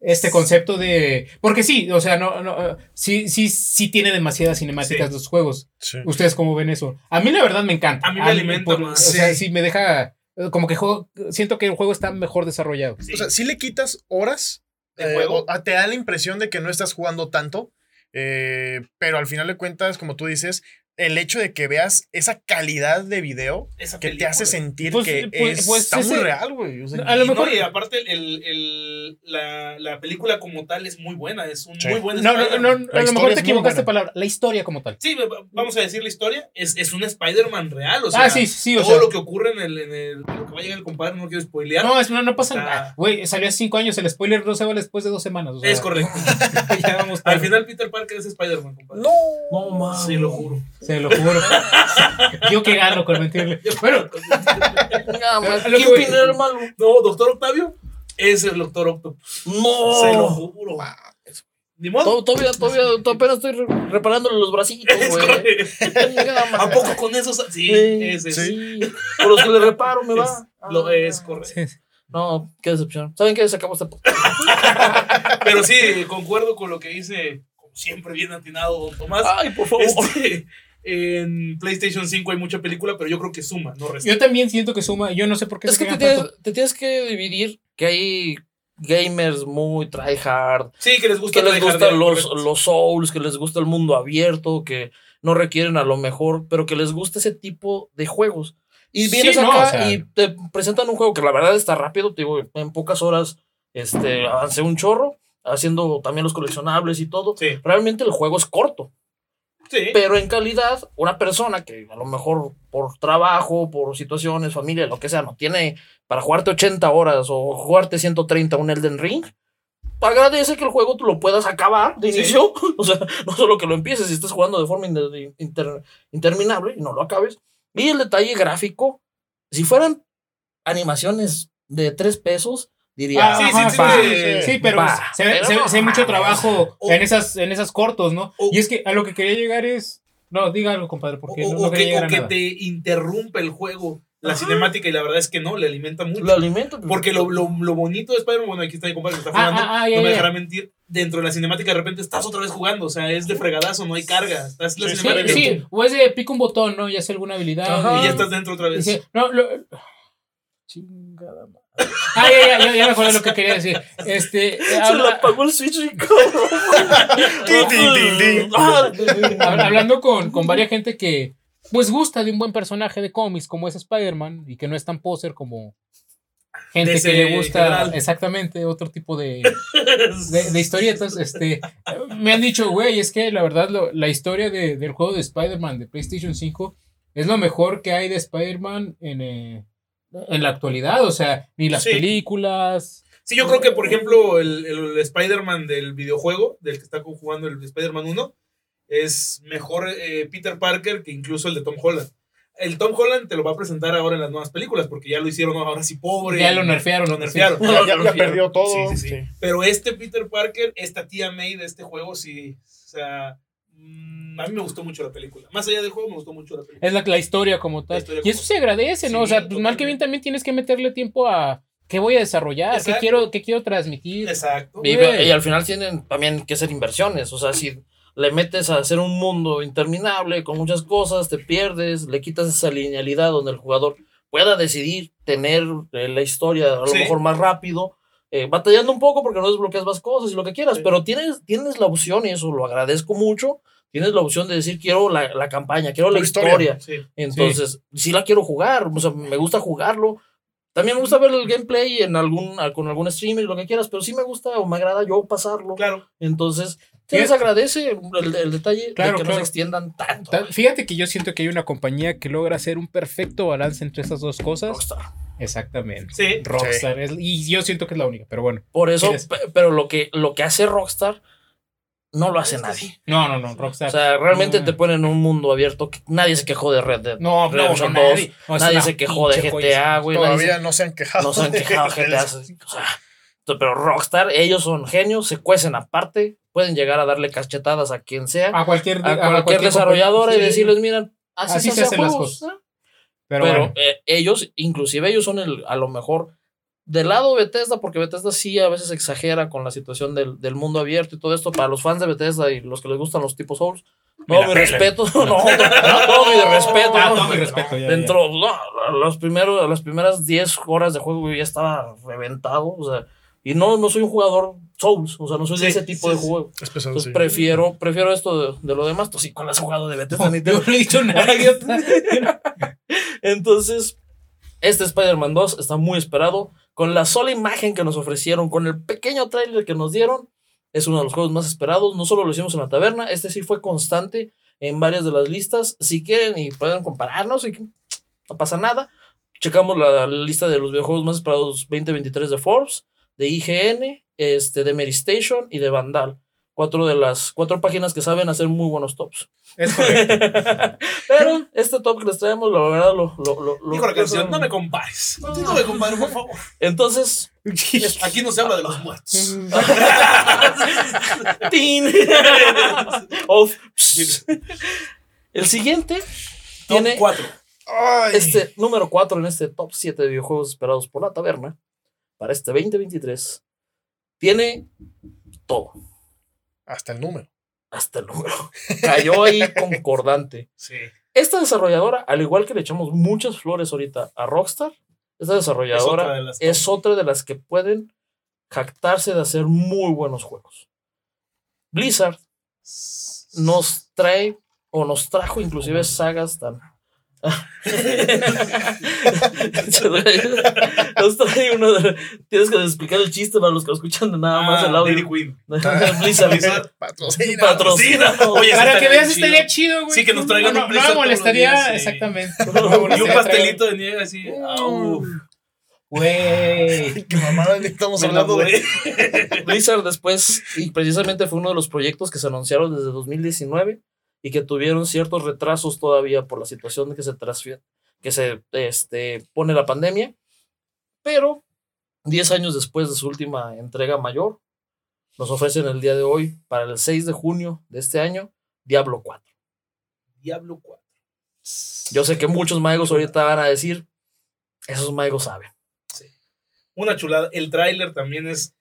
Speaker 2: este concepto de, porque sí, o sea, no, no, sí, sí, sí tiene demasiadas cinemáticas
Speaker 3: Sí.
Speaker 2: los juegos.
Speaker 4: Sí.
Speaker 2: ¿Ustedes cómo ven eso? A mí la verdad me encanta.
Speaker 3: A mí me alimenta más.
Speaker 2: O sea,
Speaker 4: Sí.
Speaker 2: me deja, como que juego, siento que el juego está mejor desarrollado.
Speaker 3: sí.
Speaker 4: O sea, si le quitas horas,
Speaker 3: ¿De
Speaker 4: eh,
Speaker 3: juego?
Speaker 4: o- te da la impresión de que no estás jugando tanto, eh, pero al final de cuentas, como tú dices, el hecho de que veas esa calidad de video
Speaker 3: Esa
Speaker 4: que te hace sentir
Speaker 2: Pues,
Speaker 4: que
Speaker 2: pues,
Speaker 4: es-
Speaker 2: pues
Speaker 4: está muy
Speaker 2: ese-
Speaker 4: real, güey. O sea,
Speaker 2: A lo
Speaker 3: Y
Speaker 2: mejor-
Speaker 3: no, y aparte, el, el- la, la película como tal es muy buena, es un
Speaker 4: Sí.
Speaker 3: muy buen
Speaker 2: No, no, no, no, a lo mejor te equivocaste
Speaker 4: buena.
Speaker 2: palabra, la historia como tal.
Speaker 3: Sí, va- vamos a decir la historia, es, es un Spider-Man real, o sea,
Speaker 2: ah, sí, sí, o
Speaker 3: todo
Speaker 2: sea.
Speaker 3: lo que ocurre en el, en el, lo que va a llegar el compadre, no quiero spoilear.
Speaker 2: No, es, no, no pasa
Speaker 3: Ah.
Speaker 2: nada. Güey, salió hace cinco años, el spoiler no se va después de dos semanas. o sea,
Speaker 3: es correcto.
Speaker 2: ya vamos
Speaker 3: Al final Peter Parker es Spider-Man, compadre.
Speaker 4: no.
Speaker 1: No mames.
Speaker 3: Sí, lo juro.
Speaker 2: Se lo juro. Yo que gano con mentirle. Bueno,
Speaker 1: man,
Speaker 2: Lo que
Speaker 1: ¿Quién
Speaker 2: voy-
Speaker 1: era el malo?
Speaker 3: No, Doctor Octavio es el Doctor Octopus.
Speaker 1: No.
Speaker 3: Se lo juro. Ni modo.
Speaker 1: To- Todavía, todavía, todavía apenas estoy re- reparándole los bracitos, güey.
Speaker 3: ¿A poco con eso? sa- Sí,
Speaker 1: Sí,
Speaker 3: ese es.
Speaker 1: Sí. Por los que le reparo me va.
Speaker 3: Es- lo es correcto.
Speaker 2: Sí.
Speaker 1: No, qué decepción. ¿Saben qué? Se acabó este podcast.
Speaker 3: Pero sí, concuerdo con lo que dice, como siempre, bien atinado don Tomás.
Speaker 1: Ay, por favor.
Speaker 3: Este, en PlayStation 5 hay mucha película, pero yo creo que suma, no resta.
Speaker 2: Yo también siento que suma. Yo no sé por qué
Speaker 1: Es
Speaker 2: se
Speaker 1: que te tienes, te tienes que dividir que hay gamers muy tryhard,
Speaker 3: Sí, que les gusta
Speaker 1: que les gustan los, los souls, que les gusta el mundo abierto, que no requieren a lo mejor, pero que les gusta ese tipo de juegos. Y
Speaker 2: Sí,
Speaker 1: vienes
Speaker 2: no,
Speaker 1: acá
Speaker 2: o sea-
Speaker 1: y te presentan un juego que la verdad está rápido, te digo, en pocas horas este, avancé un chorro, haciendo también los coleccionables y todo.
Speaker 3: Sí,
Speaker 1: Realmente el juego es corto,
Speaker 3: sí.
Speaker 1: pero en calidad, una persona que a lo mejor por trabajo, por situaciones, familia, lo que sea, no tiene para jugarte 80 horas o jugarte 130 un Elden Ring, agradece que el juego tú lo puedas acabar de
Speaker 3: Sí.
Speaker 1: inicio. O sea, no solo que lo empieces y estés jugando de forma inter- inter- interminable y no lo acabes. Y el detalle gráfico, si fueran animaciones de 3 pesos, diría.
Speaker 2: Ah,
Speaker 3: Sí, sí,
Speaker 2: ajá,
Speaker 3: sí, sí.
Speaker 2: Sí, pero
Speaker 1: Va.
Speaker 2: se, ve-
Speaker 1: Pero
Speaker 2: se ve-
Speaker 1: no
Speaker 2: se ve mucho
Speaker 1: mames.
Speaker 2: trabajo
Speaker 3: O-
Speaker 2: en esas, en esas cortos, ¿no?
Speaker 3: o-
Speaker 2: y es que a lo que quería llegar es. No, diga algo, compadre,
Speaker 3: O,
Speaker 2: porque
Speaker 3: o-
Speaker 2: no, no quería
Speaker 3: que,
Speaker 2: llegar
Speaker 3: o
Speaker 2: a
Speaker 3: que
Speaker 2: nada.
Speaker 3: te interrumpe el juego, la
Speaker 1: Ajá.
Speaker 3: cinemática, y la verdad es que no, le alimenta mucho.
Speaker 1: Lo alimento.
Speaker 3: Porque lo, lo, lo bonito de Spider-Man, bueno, aquí está mi compadre que está
Speaker 2: Ah,
Speaker 3: jugando,
Speaker 2: ah, ah, ya,
Speaker 3: no me dejará mentir. Dentro de la cinemática, de repente estás otra vez jugando, o sea, es de fregadazo, no hay carga. Estás la
Speaker 4: Sí,
Speaker 2: Sí, sí, o es de pica un botón, ¿no? Y hace alguna habilidad.
Speaker 1: Ajá.
Speaker 3: y ya estás dentro otra vez.
Speaker 2: Dice, no, lo. Chingada madre. Ah, ya, ya, ya, ya me acuerdo lo que quería decir. Este. eh,
Speaker 1: Se
Speaker 2: habla-
Speaker 1: le apagó el Switch y. Ah,
Speaker 2: Hab- hablando con, con varias gente que pues gusta de un buen personaje de cómics como es Spider-Man y que no es tan poser como gente que le gusta
Speaker 3: general.
Speaker 2: exactamente otro tipo de, de, de historietas. Este, me han dicho, güey, es que la verdad lo- la historia de- del juego de Spider-Man de PlayStation 5 es lo mejor que hay de Spider-Man en, eh, en la actualidad. O sea, ni las
Speaker 3: Sí.
Speaker 2: películas.
Speaker 3: Sí, yo creo que, por ejemplo, el, el Spider-Man del videojuego, del que está jugando el Spider-Man 1, es mejor eh, Peter Parker que incluso el de Tom Holland. El Tom Holland te lo va a presentar ahora en las nuevas películas, porque ya lo hicieron ahora sí pobre.
Speaker 2: Ya lo nerfearon.
Speaker 3: Lo nerfearon.
Speaker 1: Sí.
Speaker 4: Ya, ya- ya perdió todo.
Speaker 3: Sí, sí, sí.
Speaker 4: sí.
Speaker 3: Pero este Peter Parker, esta tía May de este juego, sí. O sea, a mí me gustó mucho la película. Más allá del juego, me gustó mucho la película.
Speaker 2: Es la, la historia como tal.
Speaker 3: Historia
Speaker 2: y eso
Speaker 3: como-
Speaker 2: se agradece, ¿no?
Speaker 3: Sí,
Speaker 2: o sea, pues mal que bien también tienes que meterle tiempo a qué voy a desarrollar, qué quiero, qué quiero transmitir.
Speaker 3: Exacto.
Speaker 1: Y, al final tienen también que ser inversiones. O sea, si le metes a hacer un mundo interminable con muchas cosas, te pierdes, le quitas esa linealidad donde el jugador pueda decidir tener eh, la historia a lo
Speaker 3: Sí.
Speaker 1: mejor más rápido, eh, batallando un poco porque no desbloqueas más cosas y lo que quieras,
Speaker 3: Sí.
Speaker 1: pero tienes, tienes la opción, y eso lo agradezco mucho, tienes la opción de decir quiero la, la campaña, quiero la
Speaker 4: Tu historia.
Speaker 1: historia.
Speaker 3: Sí.
Speaker 1: Entonces, sí. la quiero jugar, o sea, me gusta jugarlo. También me gusta ver el gameplay en algún, con algún streamer y lo que quieras, pero sí me gusta o me agrada yo pasarlo.
Speaker 3: Claro.
Speaker 1: Entonces, se les agradece el, el detalle
Speaker 2: Claro,
Speaker 1: de que no
Speaker 2: claro.
Speaker 1: se extiendan tanto.
Speaker 2: Ta- Fíjate que yo siento que hay una compañía que logra hacer un perfecto balance entre esas dos cosas.
Speaker 1: Rockstar.
Speaker 2: Exactamente.
Speaker 3: Sí.
Speaker 2: Rockstar. es- y yo siento que es la única, pero bueno.
Speaker 1: Por eso, pero lo que, lo que hace Rockstar no lo hace nadie.
Speaker 2: No, no, no, Rockstar.
Speaker 1: O sea, realmente
Speaker 2: No.
Speaker 1: te ponen un mundo abierto que nadie se quejó de Red Dead.
Speaker 2: no, no, no, nadie.
Speaker 1: 2,
Speaker 2: No,
Speaker 1: nadie se quejó de. GTA, güey. se-
Speaker 4: Todavía no se han quejado.
Speaker 1: no se han quejado de GTA. O sea, pero Rockstar, ellos son genios, se cuecen aparte, pueden llegar a darle cachetadas a quien sea,
Speaker 2: A cualquier,
Speaker 1: a cualquier,
Speaker 2: cualquier
Speaker 1: desarrolladora y decirles, miren, así,
Speaker 2: Así
Speaker 1: se,
Speaker 2: se
Speaker 1: hacen
Speaker 2: hacen las
Speaker 1: juegos,
Speaker 2: cosas.
Speaker 1: ¿eh?
Speaker 2: Pero,
Speaker 1: Pero,
Speaker 2: bueno.
Speaker 1: eh, ellos, inclusive ellos son el, a lo mejor del lado Bethesda, porque Bethesda sí a veces exagera con la situación del, del mundo abierto y todo esto, para los fans de Bethesda y los que les gustan los tipos Souls, no, mi respeto, no, no, todo mi respeto,
Speaker 2: Ah,
Speaker 1: no,
Speaker 2: todo mi respeto, ya.
Speaker 1: Dentro, no, los primeros, las primeras 10 horas de juego yo ya estaba reventado, o sea, y no, no soy un jugador Souls, o sea, no soy de
Speaker 3: Sí,
Speaker 1: ese tipo
Speaker 3: sí,
Speaker 1: de
Speaker 3: sí.
Speaker 1: juego.
Speaker 4: Es pesado,
Speaker 1: Entonces
Speaker 4: sí.
Speaker 1: prefiero, prefiero esto de, de lo demás. Tú sí, con has jugado de Bethesda ni te-
Speaker 2: he dicho nada.
Speaker 1: Entonces, este Spider-Man 2 está muy esperado. Con la sola imagen que nos ofrecieron, con el pequeño tráiler que nos dieron, es uno de los juegos más esperados. No solo lo hicimos en la taberna, este sí fue constante en varias de las listas. Si quieren y pueden compararnos, y no pasa nada. Checamos la, la lista de los videojuegos más esperados 2023 de Forbes, de IGN, este, de Mary Station y de Vandal. Cuatro de las cuatro páginas que saben hacer muy buenos tops.
Speaker 2: Es correcto.
Speaker 1: Pero este top que les traemos, la verdad, lo. lo, lo, lo-
Speaker 3: Dijo la canción, no me compares. No me compares, por favor.
Speaker 1: Entonces,
Speaker 3: Aquí no se habla de los muertos.
Speaker 1: Tin. Off. El siguiente
Speaker 3: Top
Speaker 1: tiene
Speaker 3: 4.
Speaker 4: Ay.
Speaker 1: este número 4 en este top 7 de videojuegos esperados por la taberna para este 2023. Tiene todo,
Speaker 4: Hasta el número.
Speaker 1: hasta el número. Cayó ahí concordante.
Speaker 3: Sí.
Speaker 1: Esta desarrolladora, al igual que le echamos muchas flores ahorita a Rockstar, esta
Speaker 3: Es otra
Speaker 1: desarrolladora
Speaker 3: de las
Speaker 1: es otra de las que pueden jactarse de hacer muy buenos juegos. Blizzard nos trae o nos trajo inclusive sagas tan nos trae uno de- tienes que explicar el chiste para los que lo escuchan de nada más
Speaker 3: Ah,
Speaker 1: el audio
Speaker 3: Dairy Queen.
Speaker 1: Blizzard
Speaker 3: Blizzard.
Speaker 4: Patrocina.
Speaker 1: patrocina
Speaker 3: Oye,
Speaker 2: Para que veas,
Speaker 3: chido.
Speaker 2: estaría chido, güey.
Speaker 3: Sí, que nos traigan
Speaker 2: no,
Speaker 3: un
Speaker 2: no,
Speaker 3: Blizzard los
Speaker 2: molestaría,
Speaker 3: días, sí.
Speaker 2: exactamente.
Speaker 3: Y un pastelito de nieve así.
Speaker 2: traer-
Speaker 3: au.
Speaker 2: Güey.
Speaker 4: Que mamada estamos hablando de.
Speaker 1: Blizzard después, y precisamente fue uno de los proyectos que se anunciaron desde 2019 y que tuvieron ciertos retrasos todavía por la situación de que se que se este, pone la pandemia, pero 10 años después de su última entrega mayor, nos ofrecen el día de hoy, para el 6 de junio de este año, Diablo 4.
Speaker 3: Diablo 4.
Speaker 1: Yo sé que muchos magos ahorita van a decir, esos magos saben.
Speaker 3: Una chulada. El tráiler también es.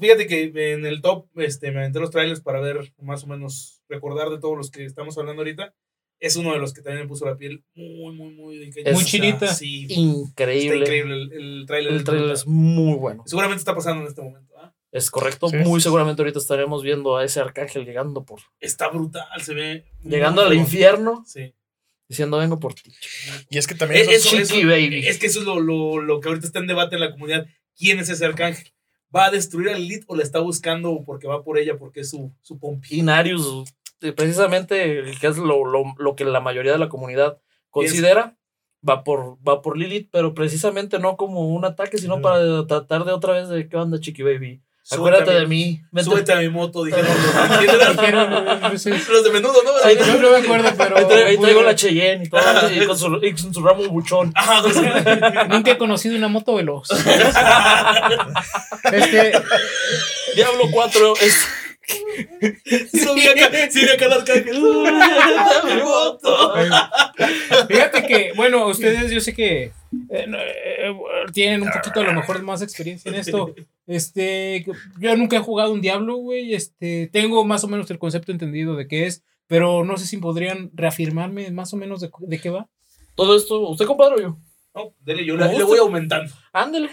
Speaker 3: Fíjate que en el top, este, me aventé los trailers para ver más o menos, recordar de todos los que estamos hablando ahorita. Es uno de los que también me puso la piel muy, muy, muy.
Speaker 1: Muy
Speaker 2: chinita.
Speaker 3: Sí, está
Speaker 1: Increíble.
Speaker 3: increíble. El, el tráiler.
Speaker 1: El
Speaker 3: es
Speaker 1: trailer es muy bueno.
Speaker 3: Seguramente está pasando en este momento. ¿ah?
Speaker 1: Es correcto.
Speaker 4: Sí.
Speaker 1: Muy seguramente ahorita estaremos viendo a ese arcángel llegando por
Speaker 3: Está brutal, se ve.
Speaker 1: llegando al infierno
Speaker 3: Sí.
Speaker 1: diciendo vengo por ti.
Speaker 4: Y es que también.
Speaker 3: Eso,
Speaker 1: Chiqui
Speaker 3: eso-
Speaker 1: baby.
Speaker 3: Es que eso es lo, lo, lo que ahorita está en debate en la comunidad. ¿Quién es ese arcángel? ¿Va a destruir a Lilith o la está buscando porque va por ella porque es su, su pompi?
Speaker 1: Inarius, eh, precisamente, que es lo, lo, lo que la mayoría de la comunidad considera, va por, va por Lilith, pero precisamente no como un ataque, sino para tratar de otra vez de qué onda, Chiqui Baby. Acuérdate de mí. Vente.
Speaker 3: Súbete a mi moto, dijeron. Los de menudo, ¿no?
Speaker 1: Ahí
Speaker 2: Yo no me acuerdo, pero.
Speaker 1: Ahí traigo, ahí traigo
Speaker 2: pude-
Speaker 1: la Cheyenne y todo, y con su, y con su ramo buchón.
Speaker 3: Ajá, no sé.
Speaker 2: Nunca he conocido una moto veloz. este,
Speaker 1: Diablo 4 es.
Speaker 3: Subí acá, sí, acá. Mi moto.
Speaker 2: fíjate que, bueno, ustedes yo sé que eh, eh, tienen un poquito a lo mejor más experiencia en esto. Este, yo nunca he jugado un Diablo, güey. Este, tengo más o menos el concepto entendido de qué es, pero no sé si podrían reafirmarme más o menos de, de qué va.
Speaker 1: Todo esto, ¿usted compadre o yo?
Speaker 3: No, dele, yo le, le voy aumentando.
Speaker 1: Ándele.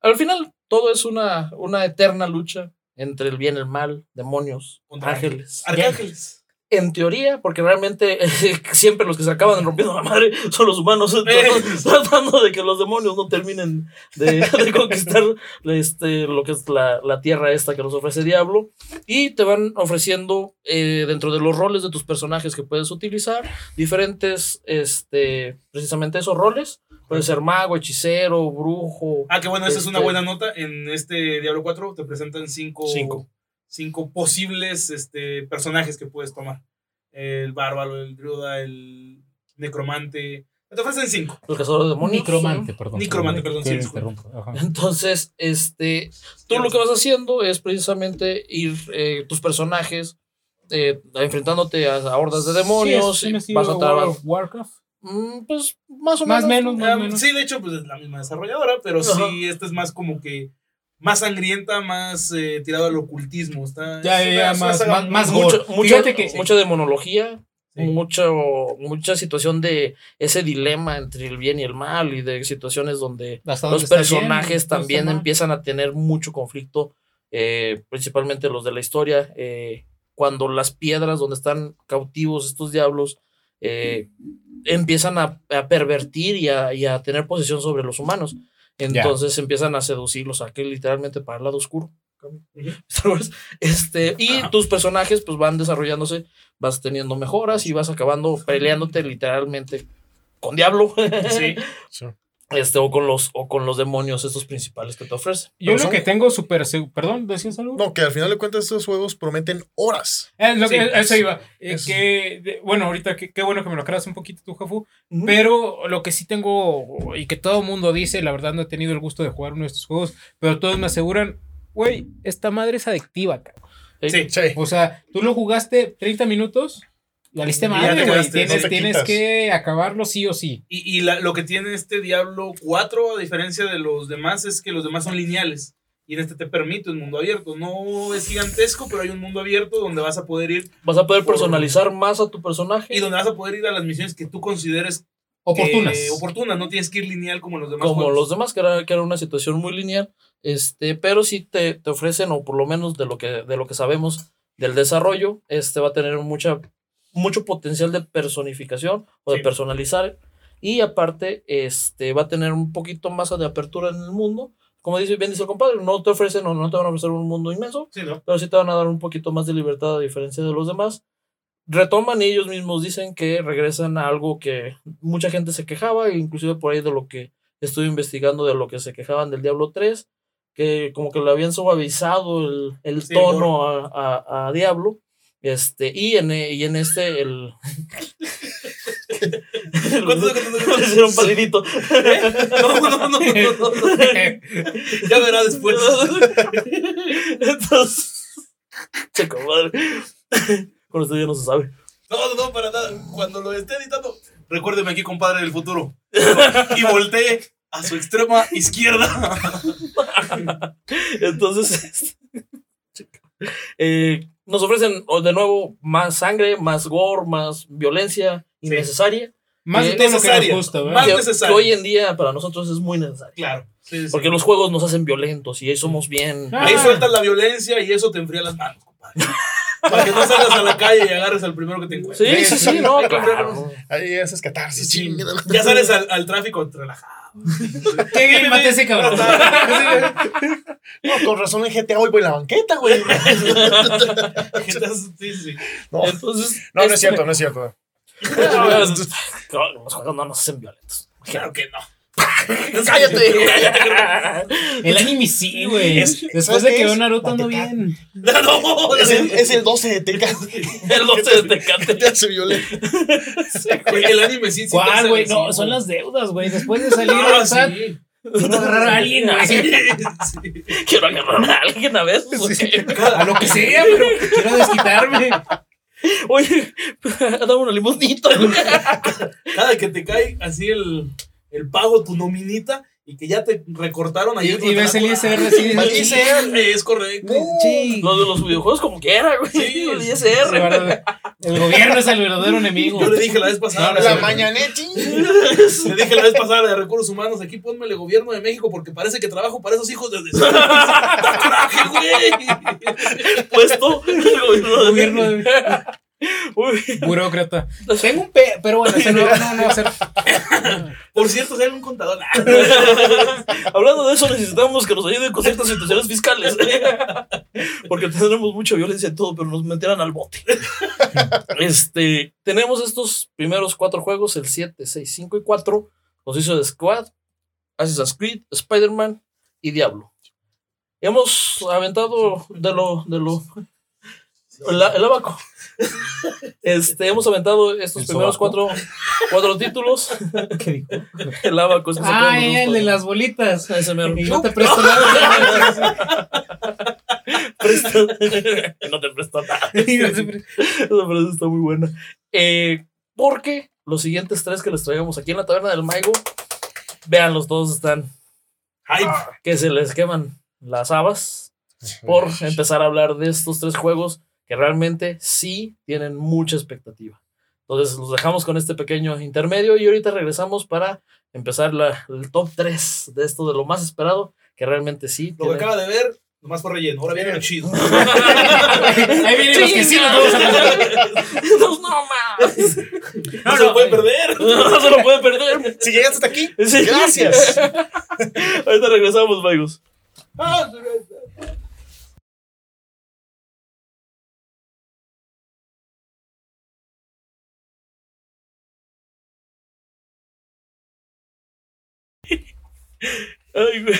Speaker 1: Al final, todo es una, una eterna lucha entre el bien y el mal, demonios,
Speaker 3: Contra
Speaker 1: ángeles.
Speaker 3: Arcángeles.
Speaker 1: En teoría, porque realmente siempre los que se acaban rompiendo la madre son los humanos, tratando, tratando de que los demonios no terminen de, de conquistar este, lo que es la, la tierra esta que nos ofrece Diablo. Y te van ofreciendo eh, dentro de los roles de tus personajes que puedes utilizar, diferentes, este, precisamente esos roles. Puede ser mago, hechicero, brujo.
Speaker 3: Ah, que bueno, esa es una
Speaker 1: Este-
Speaker 3: buena nota. En este Diablo 4 te presentan cinco,
Speaker 1: Cinco.
Speaker 3: Cinco posibles este, personajes que puedes tomar. El bárbaro, el druida, el necromante. Te ofrecen cinco.
Speaker 1: El cazador de demonios.
Speaker 2: Micromante, perdón.
Speaker 3: Micromante, perdón, sí.
Speaker 1: Entonces, este, tú lo que vas haciendo es precisamente ir eh, tus personajes eh, enfrentándote a, a hordas de demonios.
Speaker 2: Sí, es
Speaker 1: y vas a
Speaker 2: of Warcraft.
Speaker 1: Mm, pues más o
Speaker 2: Más
Speaker 1: menos.
Speaker 2: menos, más o menos.
Speaker 3: sí, de hecho, pues es la misma desarrolladora, pero
Speaker 1: Ajá.
Speaker 3: sí, esta es más como que más sangrienta, más eh, tirado al ocultismo. Está,
Speaker 2: Ya,
Speaker 3: es
Speaker 2: ya, más- más- más.
Speaker 1: Mucho, mucho-
Speaker 2: Fíjate que-
Speaker 1: mucha demonología.
Speaker 3: Sí.
Speaker 1: Mucho, mucha situación de ese dilema entre el bien y el mal y de situaciones donde los
Speaker 2: bien,
Speaker 1: personajes también empiezan a tener mucho conflicto, eh, principalmente los de la historia, eh, cuando las piedras donde están cautivos estos diablos eh, empiezan a, a pervertir y a, y a tener posesión sobre los humanos. Entonces empiezan a seducirlos a que literalmente para el lado oscuro. Este, y
Speaker 3: Ajá.
Speaker 1: tus personajes pues van desarrollándose, vas teniendo mejoras y vas acabando peleándote literalmente con Diablo.
Speaker 3: Sí.
Speaker 4: Sí.
Speaker 1: Este, o con los, o con los demonios estos principales que te ofrecen.
Speaker 2: Yo
Speaker 4: Pero
Speaker 2: lo que tengo súper Perdón, ¿decías algo?
Speaker 4: No, que al final de cuentas estos juegos prometen horas.
Speaker 2: Es lo que, eso iba. Eh,
Speaker 4: es-
Speaker 2: que, de- bueno, ahorita que- qué bueno que me lo aclaras un poquito tú, Jafu. Pero lo que sí tengo y que todo el mundo dice, la verdad no he tenido el gusto de jugar uno de estos juegos, pero todos me aseguran, güey, esta madre es adictiva, cabrón.
Speaker 3: Sí.
Speaker 4: Sí.
Speaker 2: O sea, tú lo jugaste 30 minutos valiste madre, güey. Tienes,
Speaker 4: no
Speaker 2: tienes que acabarlo sí o sí.
Speaker 3: Y, y la- lo que tiene este Diablo 4, a diferencia de los demás, es que los demás son lineales. Y en este te permite un mundo abierto. No es gigantesco, pero hay un mundo abierto donde vas a poder ir
Speaker 1: Vas a poder personalizar más a tu personaje.
Speaker 3: y donde vas a poder ir a las misiones que tú consideres
Speaker 2: Oportunas.
Speaker 3: que- oportunas. No tienes que ir lineal como los demás.
Speaker 1: como
Speaker 3: juegos.
Speaker 1: los demás, que era, que era una situación muy lineal, este, pero sí te, te ofrecen, o por lo menos de lo que, de lo que sabemos del desarrollo, este va a tener mucha, mucho potencial de personificación o de
Speaker 3: Sí.
Speaker 1: personalizar, y aparte, este, va a tener un poquito más de apertura en el mundo. Como dice bien dice el compadre, no te ofrecen o no te van a ofrecer un mundo inmenso,
Speaker 3: Sí, ¿no?
Speaker 1: pero sí te van a dar un poquito más de libertad a diferencia de los demás. Retoman y ellos mismos dicen que regresan a algo que mucha gente se quejaba, e inclusive por ahí de lo que estuve investigando de lo que se quejaban del Diablo 3, que como que le habían suavizado el, el
Speaker 3: Sí,
Speaker 1: tono a, a- a Diablo. Este, y en, e- y en este, el.
Speaker 3: ¿Cuánto- cuánto- cuánto-
Speaker 1: Le hicieron palidito.
Speaker 3: No, no, no, no, no, no. Ya verá después.
Speaker 1: Entonces. Che, comadre. Con esto ya no se sabe.
Speaker 3: No, no, no, para nada. Cuando lo esté editando, recuérdeme aquí, compadre del futuro. Y voltee a su extrema izquierda.
Speaker 1: Entonces, eh, nos ofrecen o, de nuevo más sangre, más gore, más violencia innecesaria.
Speaker 2: Más de todo lo que nos
Speaker 3: necesaria.
Speaker 2: gusta, ¿verdad?
Speaker 3: Más
Speaker 1: que,
Speaker 3: necesaria.
Speaker 1: que hoy en día para nosotros es muy necesario.
Speaker 3: Claro. sí, sí.
Speaker 1: Porque los juegos nos hacen violentos y ahí somos bien.
Speaker 2: Ah.
Speaker 3: Ahí sueltas la violencia y eso te enfría las manos, compadre. Para que no salgas a la calle y agarres al primero que te encuentres.
Speaker 1: Sí, sí, sí, no, claro.
Speaker 4: Ahí haces catarsis. chingada.
Speaker 3: Ya sales al, al tráfico relajado.
Speaker 2: ¿Qué bien mate ese cabrón?
Speaker 4: No, con razón en GTA hoy voy en la banqueta, güey.
Speaker 3: ¿Qué estás- sí, sí.
Speaker 4: No,
Speaker 1: Entonces,
Speaker 4: no, no es
Speaker 1: este-
Speaker 4: cierto, no es cierto.
Speaker 1: No, los juegos no nos hacen violentos.
Speaker 3: Claro que no.
Speaker 4: ¡Cállate!
Speaker 2: El anime sí, güey.
Speaker 4: Es-
Speaker 2: Después
Speaker 4: ¿sabes
Speaker 2: de que veo Naruto ando bien.
Speaker 3: No,
Speaker 4: Es el, es el 12 de Teca.
Speaker 1: El 12 de Tecate.
Speaker 4: Te hace violento.
Speaker 3: El anime sí. sí
Speaker 2: ¿Cuál, güey? No, son las deudas, güey. Después de salir al SAT,
Speaker 3: sí.
Speaker 2: quiero agarrar a alguien, güey.
Speaker 3: Sí, sí.
Speaker 1: Quiero agarrar a alguien a veces. ¿o qué?
Speaker 2: A lo que sea, pero quiero desquitarme.
Speaker 1: Oye, dame una limonita.
Speaker 3: Cada que te cae así el, el pago, tu nominita, y que ya te recortaron
Speaker 2: Y,
Speaker 3: ayer.
Speaker 2: y ves el ISR así.
Speaker 3: ISR, es correcto.
Speaker 2: Sí.
Speaker 1: Los de los videojuegos como quiera, güey.
Speaker 3: Sí,
Speaker 1: el
Speaker 2: Sí,
Speaker 1: ISR.
Speaker 2: El gobierno es el verdadero enemigo.
Speaker 3: Yo le dije la vez pasada.
Speaker 2: No,
Speaker 4: La
Speaker 2: sí.
Speaker 4: mañaneti.
Speaker 3: Le dije la vez pasada de recursos humanos, aquí ponme el gobierno de México porque parece que trabajo para esos hijos de vecino. ¡Da coraje, güey!
Speaker 1: Puesto el gobierno de
Speaker 2: Gobierno de-
Speaker 1: Uy,
Speaker 2: Burócrata. Tengo un pe... Pero bueno, ese no, no, no va a ser.
Speaker 3: Por cierto, sale un contador.
Speaker 1: Hablando de eso, necesitamos que nos ayuden con ciertas situaciones fiscales. Porque tenemos mucha violencia en todo, pero nos metieran al bote. Este, tenemos estos primeros cuatro juegos, el 7, 6, 5 y 4. Nos hizo de Squad, Assassin's Creed, Spider-Man y Diablo. Hemos aventado de lo, de lo, el abaco. Este, hemos aventado estos
Speaker 2: ¿El
Speaker 1: primeros
Speaker 2: sobaco?
Speaker 1: cuatro, cuatro títulos.
Speaker 2: ¿Qué dijo?
Speaker 1: El abaco es que se
Speaker 2: Ah, el de las bolitas.
Speaker 1: Ese
Speaker 2: no te presto nada.
Speaker 1: Presta- no te presto nada. Esa frase está muy buena. Eh, porque los siguientes tres que les traigamos aquí en la taberna del Maigo, vean, los dos están
Speaker 3: Ay,
Speaker 1: que se les queman las habas por empezar a hablar de estos tres juegos que realmente sí tienen mucha expectativa. Entonces los dejamos con este pequeño intermedio y ahorita regresamos para empezar la- el top 3 de esto de lo más esperado, que realmente sí.
Speaker 3: lo que
Speaker 1: tiene-
Speaker 3: acaba de ver, nomás fue relleno. Ahora viene lo chido.
Speaker 2: Ahí vienen los que sí nos vamos a
Speaker 1: no, no más.
Speaker 3: No, se lo pueden perder.
Speaker 1: No se lo puede perder.
Speaker 4: Si llegaste hasta aquí,
Speaker 1: Sí.
Speaker 4: gracias.
Speaker 1: Ahorita regresamos, amigos. Ay, güey.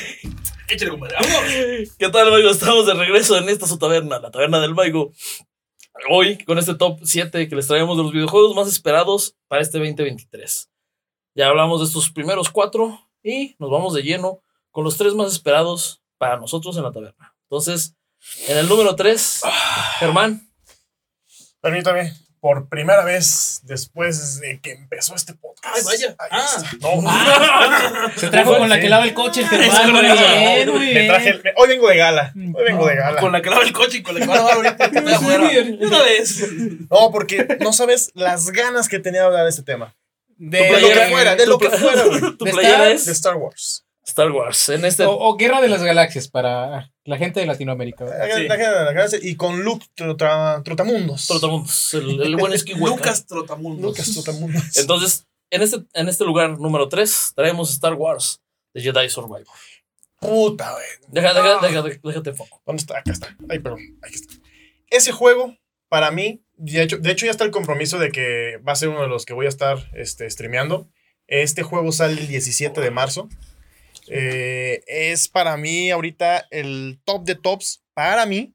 Speaker 3: Échale, compadre. ¡Vámonos!
Speaker 1: ¿Qué tal, amigos? Estamos de regreso en esta su taberna, la taberna del Maigo. Hoy con este top 7 que les traemos de los videojuegos más esperados para este 2023. Ya hablamos de estos primeros cuatro y nos vamos de lleno con los tres más esperados para nosotros en la taberna. Entonces, En el número 3, Germán.
Speaker 4: Permítame, por primera vez después de que empezó este podcast.
Speaker 3: Ay, vaya.
Speaker 4: Ahí
Speaker 3: Ah.
Speaker 4: está. No,
Speaker 2: Se trajo con la que lava el coche el Germán. Muy bien, muy
Speaker 4: me
Speaker 2: bien.
Speaker 4: traje el- hoy vengo de gala. Hoy vengo de gala.
Speaker 3: Con la que lava el coche y con la que va a lavar ahorita que está afuera. Una vez.
Speaker 4: No, porque no sabes las ganas que tenía de hablar de este tema.
Speaker 2: De,
Speaker 4: De lo que fuera, de lo que fuera.
Speaker 1: Tu playera es
Speaker 4: De Star Wars.
Speaker 1: Star Wars. En este.
Speaker 2: o, o Guerra de las Galaxias para la gente de Latinoamérica.
Speaker 3: Sí.
Speaker 4: la- Y con Luke Trota- Trotamundos.
Speaker 1: Trotamundos, el, el buen Skywalker.
Speaker 3: Lucas Trotamundos.
Speaker 4: Lucas Trotamundos.
Speaker 1: Entonces, en este, en este lugar número 3, traemos Star Wars de Jedi Survivor.
Speaker 4: Puta, güey.
Speaker 1: Deja, deja, deja, déjate en foco.
Speaker 4: ¿Dónde está? Acá está. Ay, perdón. Aquí está. Ese juego, para mí, de hecho, de hecho ya está el compromiso de que va a ser uno de los que voy a estar este, streameando. Este juego sale el 17 de marzo. Eh, es para mí ahorita el top de tops, para mí,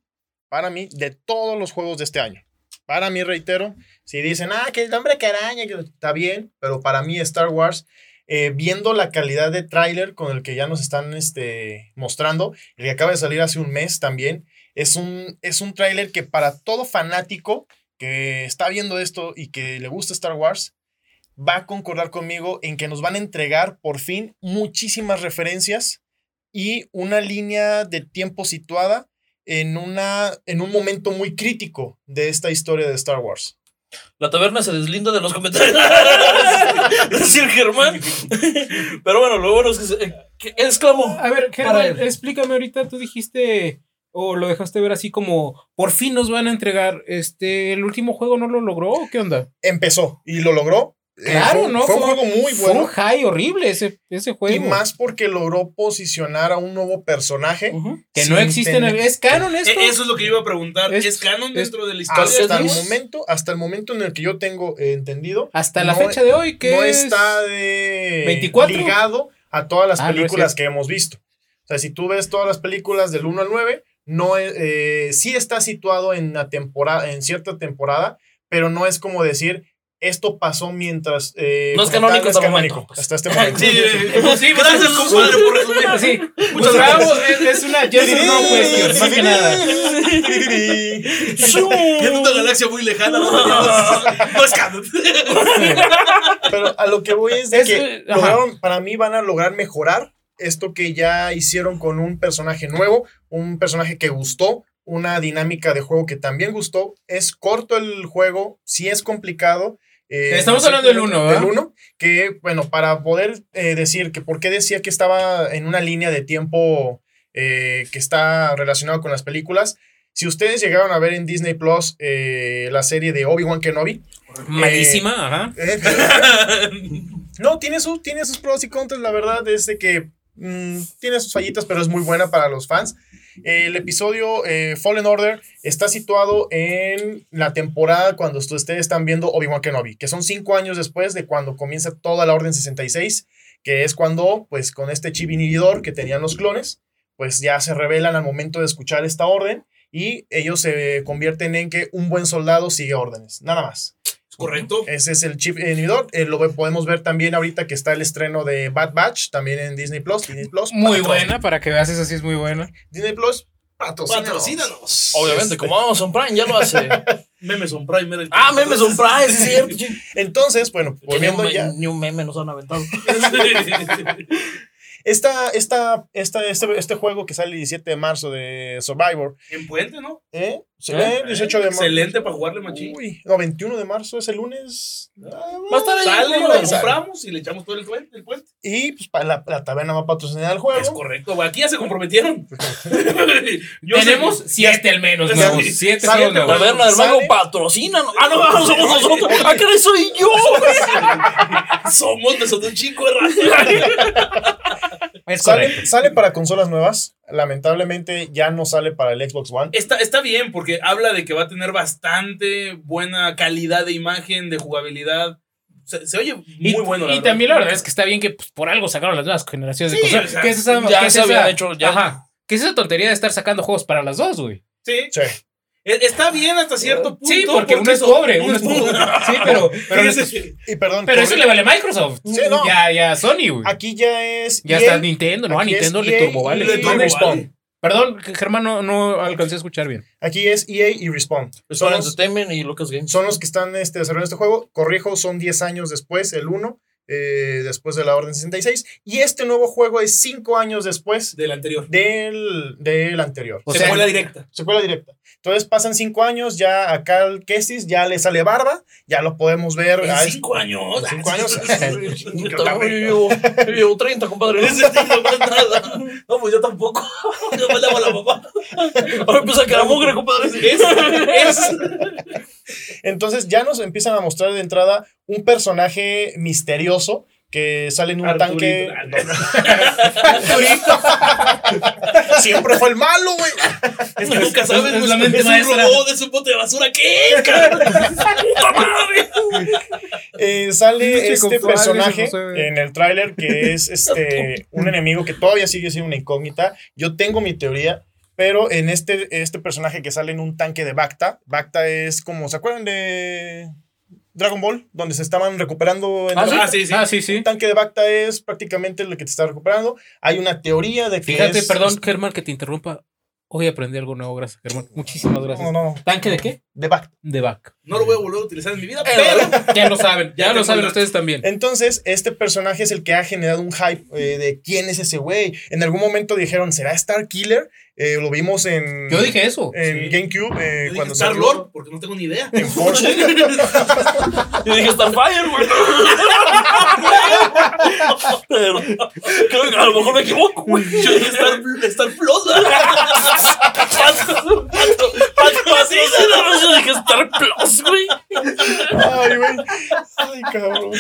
Speaker 4: para mí, de todos los juegos de este año. Para mí, reitero, si dicen, ah, que el hombre que araña, que está bien, pero para mí Star Wars, eh, viendo la calidad de tráiler con el que ya nos están este, mostrando, el que acaba de salir hace un mes también, es un, es un tráiler que para todo fanático que está viendo esto y que le gusta Star Wars, va a concordar conmigo en que nos van a entregar por fin muchísimas referencias y una línea de tiempo situada en, una, en un momento muy crítico de esta historia de Star Wars.
Speaker 1: La taberna se deslinda de los comentarios. Decir Germán. Pero bueno, lo bueno es que, se- que exclamó.
Speaker 2: A ver, Germán, explícame ahorita, tú dijiste o lo dejaste ver así como por fin nos van a entregar este el último juego no lo logró ¿o qué onda?
Speaker 4: Empezó y lo logró. Eh,
Speaker 2: Claro,
Speaker 4: fue,
Speaker 2: no
Speaker 4: fue un juego muy
Speaker 2: Fue un
Speaker 4: bueno.
Speaker 2: high horrible ese, ese juego.
Speaker 4: Y más porque logró posicionar a un nuevo personaje.
Speaker 2: Que no existe en el es canon esto.
Speaker 3: Eh, Eso es lo que yo iba a preguntar. ¿Es,
Speaker 2: Es-
Speaker 3: canon
Speaker 2: es-
Speaker 3: dentro de la historia?
Speaker 4: Hasta el momento, hasta el momento en el que yo tengo eh, entendido,
Speaker 2: Hasta la fecha de hoy que
Speaker 4: no
Speaker 2: es
Speaker 4: está de
Speaker 2: 24.
Speaker 4: ligado a todas las
Speaker 2: Ah,
Speaker 4: películas que hemos visto. O sea, si tú ves todas las películas del 1 al 9, no es- eh, sí está situado en la temporada, en cierta temporada, pero no es como decir esto pasó mientras eh,
Speaker 1: No es canónico hasta momento, pues.
Speaker 4: hasta este momento.
Speaker 3: Sí, sí, gracias, compadre, por resumir.
Speaker 2: Sí,
Speaker 3: Muchas
Speaker 2: pues
Speaker 3: gracias.
Speaker 2: es, es una yes or no question, más que nada.
Speaker 3: Ya en una galaxia muy lejana. No, no es canon.
Speaker 4: Pero a lo que voy es de
Speaker 2: Es,
Speaker 4: que
Speaker 2: eh, ajá.
Speaker 4: lograron, para mí van a lograr mejorar esto que ya hicieron con un personaje nuevo, un personaje que gustó, una dinámica de juego que también gustó. Es corto el juego, sí es complicado. eh,
Speaker 2: Estamos
Speaker 4: no sé,
Speaker 2: hablando del uno, ¿verdad?
Speaker 4: Del uno, que bueno, para poder eh, decir que por qué decía que estaba en una línea de tiempo eh, que está relacionado con las películas. Si ustedes llegaron a ver en Disney Plus la serie de Obi-Wan Kenobi,
Speaker 2: Malísima, ajá.
Speaker 4: no, tiene, sus tiene sus pros y contras, la verdad es de que mm, tiene sus fallitas, pero es muy buena para los fans. El episodio eh, Fallen Order está situado en la temporada cuando ustedes están viendo Obi-Wan Kenobi, que son cinco años después de cuando comienza toda la Orden 66, que es cuando, pues con este chip inhibidor que tenían los clones, pues ya se revelan al momento de escuchar esta orden y ellos se convierten en que un buen soldado sigue órdenes, nada más.
Speaker 3: Correcto.
Speaker 4: Ese es el chip inhibidor. Eh, lo podemos ver también ahorita que está el estreno de Bad Batch, también en Disney Plus. Disney Plus.
Speaker 2: Muy buena, para que veas, esa sí es muy buena.
Speaker 4: Disney Plus, patrocínanos.
Speaker 3: Patrocínanos.
Speaker 1: Obviamente, como Amazon Prime ya lo hace.
Speaker 3: Memes on Prime. era el-
Speaker 1: ah, memes son Prime, sí es cierto.
Speaker 4: Entonces, bueno, volviendo ya.
Speaker 1: ni un meme nos han aventado.
Speaker 4: Esta, esta, esta, este, este juego que sale el 17 de marzo de Survivor,
Speaker 3: En Puente, ¿no?
Speaker 4: ¿eh? Se
Speaker 1: ¿Eh?
Speaker 4: ve el 18 de marzo.
Speaker 3: Excelente para jugarle machín.
Speaker 4: Uy, no, 21 de marzo es el lunes.
Speaker 1: Va a estar ahí.
Speaker 3: Sale,
Speaker 1: ¿no?
Speaker 3: lo compramos y le echamos todo el puente. El puente.
Speaker 4: Y pues la, la taberna va a patrocinar el
Speaker 3: Es
Speaker 4: juego.
Speaker 3: correcto, güey. Aquí ya se comprometieron.
Speaker 2: Tenemos
Speaker 3: sé-
Speaker 2: siete al menos,
Speaker 3: Sí.
Speaker 2: nuevos. Siete
Speaker 4: Sale
Speaker 2: juegos
Speaker 4: de
Speaker 2: nuevos.
Speaker 1: Taberna del. Mago patrocina. Ah, no, no, somos nosotros. ¿A qué le soy yo?
Speaker 3: Somos nosotros un chico de raza.
Speaker 2: Es
Speaker 4: Sale, para consolas nuevas. Lamentablemente ya no sale para el Xbox One.
Speaker 3: Está, está bien porque habla de que va a tener bastante buena calidad de imagen, de jugabilidad. Se, se oye muy
Speaker 2: Y,
Speaker 3: bueno.
Speaker 2: y también la verdad es que está bien que pues, por algo sacaron las nuevas generaciones de
Speaker 3: Sí,
Speaker 2: consolas.
Speaker 3: o sea,
Speaker 2: ¿Qué es esa,
Speaker 1: ya
Speaker 2: qué es
Speaker 1: se
Speaker 2: esa-
Speaker 1: habían hecho, ya.
Speaker 2: Ajá. ¿Qué es esa tontería de estar sacando juegos para las dos, güey?
Speaker 3: Sí.
Speaker 4: Sí.
Speaker 3: E- Está bien hasta cierto punto.
Speaker 2: Sí, porque uno es pobre, uno es pobre. Sí, pero, pero,
Speaker 3: Fíjese,
Speaker 4: Y perdón.
Speaker 2: pero eso le vale a Microsoft.
Speaker 4: Sí, no.
Speaker 2: Ya, ya Sony, güey.
Speaker 4: Aquí ya es.
Speaker 2: Ya
Speaker 4: EA,
Speaker 2: está Nintendo, ¿no? A Nintendo le turbo vale.
Speaker 3: le turbo
Speaker 4: Respawn.
Speaker 3: vale.
Speaker 2: Perdón, Germán, no, no alcancé a escuchar bien.
Speaker 4: Aquí es EA y Respawn.
Speaker 1: Respawn Entertainment y Lucas Games.
Speaker 4: Son los que están este, desarrollando este juego. Corrijo, son 10 años después, el 1. Eh, después de la Orden 66. Y este nuevo juego es cinco años después
Speaker 3: del anterior.
Speaker 4: Del, del anterior.
Speaker 3: O secuela directa.
Speaker 4: Secuela directa. Entonces pasan cinco años, ya a Cal Kestis ya le sale barba, ya lo podemos ver.
Speaker 3: ¿En cinco años?
Speaker 4: cinco años.
Speaker 1: yo, llevo 30, compadre.
Speaker 3: No, pues yo tampoco. Yo me a la papá.
Speaker 1: Ahora empieza a quedar mugre, compadre.
Speaker 3: Es, es.
Speaker 4: Entonces ya nos empiezan a mostrar de entrada un personaje misterioso que sale en un
Speaker 3: Arturito.
Speaker 4: tanque. Siempre fue el malo, güey.
Speaker 3: Es que nunca sabes,
Speaker 2: es la mente
Speaker 3: es un robot, es un bote de basura. ¿Qué.
Speaker 4: Eh, sale este personaje
Speaker 2: no sé.
Speaker 4: en el tráiler que es este un enemigo que todavía sigue siendo una incógnita. Yo tengo mi teoría, pero en este, este personaje que sale en un tanque de Bacta, Bacta es como, ¿se acuerdan de Dragon Ball? Donde se estaban recuperando en
Speaker 1: Ah,
Speaker 4: Dragon-
Speaker 3: Ah, sí, sí.
Speaker 2: Ah, sí, sí.
Speaker 4: Un tanque de Bacta es prácticamente lo que te está recuperando. Hay una teoría de que
Speaker 2: Fíjate,
Speaker 4: es-
Speaker 2: perdón, Germán, que te interrumpa. Hoy aprendí algo nuevo, gracias, Germán. Muchísimas gracias.
Speaker 4: No, no,
Speaker 2: ¿Tanque de qué?
Speaker 4: de Bacta.
Speaker 2: De back.
Speaker 3: No lo voy a volver a utilizar en mi vida,
Speaker 1: Pero-
Speaker 3: pero.
Speaker 2: Ya lo saben, ya,
Speaker 3: Ya
Speaker 2: lo saben ustedes también.
Speaker 4: Entonces, este personaje es el que ha generado un hype eh, de quién es ese güey. En algún momento dijeron, ¿será Star Killer? Eh, lo vimos en,
Speaker 2: Yo dije eso.
Speaker 4: en
Speaker 3: Sí.
Speaker 4: GameCube eh,
Speaker 3: Yo dije
Speaker 4: cuando
Speaker 3: Star
Speaker 4: salió
Speaker 3: Lord, porque no tengo ni idea.
Speaker 4: en Forza.
Speaker 1: Yo dije Starfire, güey. Pero creo que a lo mejor me equivoco, güey.
Speaker 3: Yo dije Star, Star Plus.
Speaker 1: Pato, así se Yo dije Star Plus, güey.
Speaker 4: Ay, güey. Ay, cabrón.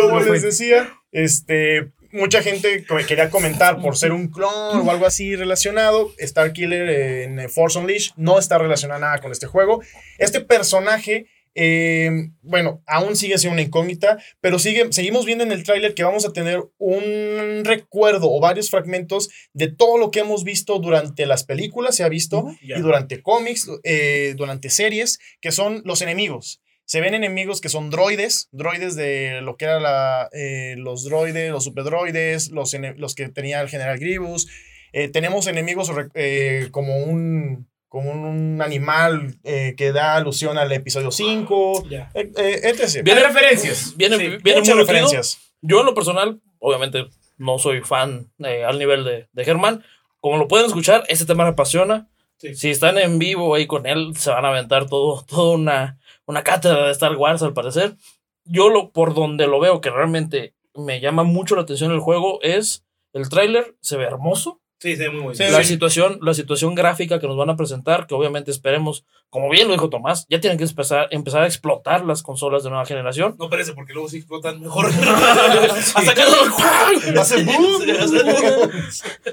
Speaker 4: Como les decía, este, mucha gente que quería comentar por ser un clon o algo así relacionado. Star Killer en Force Unleashed no está relacionada nada con este juego. Este personaje, eh, bueno, aún sigue siendo una incógnita, pero sigue, seguimos viendo en el tráiler que vamos a tener un recuerdo o varios fragmentos de todo lo que hemos visto durante las películas, se ha visto, y durante cómics, eh, durante series, que son los enemigos. Se ven enemigos que son droides, droides de lo que era la, eh, los droides, los superdroides, los, los que tenía el general Grievous. Eh, tenemos enemigos eh, como un, como un animal eh, que da alusión al episodio 5,
Speaker 3: Ya.
Speaker 4: eh, eh, etc.
Speaker 1: Viene-
Speaker 2: referencias.
Speaker 1: Viene,
Speaker 3: Sí,
Speaker 1: viene
Speaker 4: Muchas referencias.
Speaker 1: Yo en lo personal, obviamente no soy fan eh, al nivel de, de Germán. Como lo pueden escuchar, este tema me apasiona.
Speaker 3: Sí.
Speaker 1: Si están en vivo ahí con él, se van a aventar todo, toda una, una cátedra de Star Wars al parecer. Yo lo, por donde lo veo que realmente me llama mucho la atención el juego es el tráiler, se ve hermoso.
Speaker 3: Sí, sí, muy
Speaker 2: Sí,
Speaker 3: bueno.
Speaker 1: la situación, la situación gráfica que nos van a presentar, que obviamente esperemos, como bien lo dijo Tomás, ya tienen que empezar, empezar a explotar las consolas de nueva generación.
Speaker 3: No parece, porque luego sí explotan mejor. Hasta. Sí, hace boom.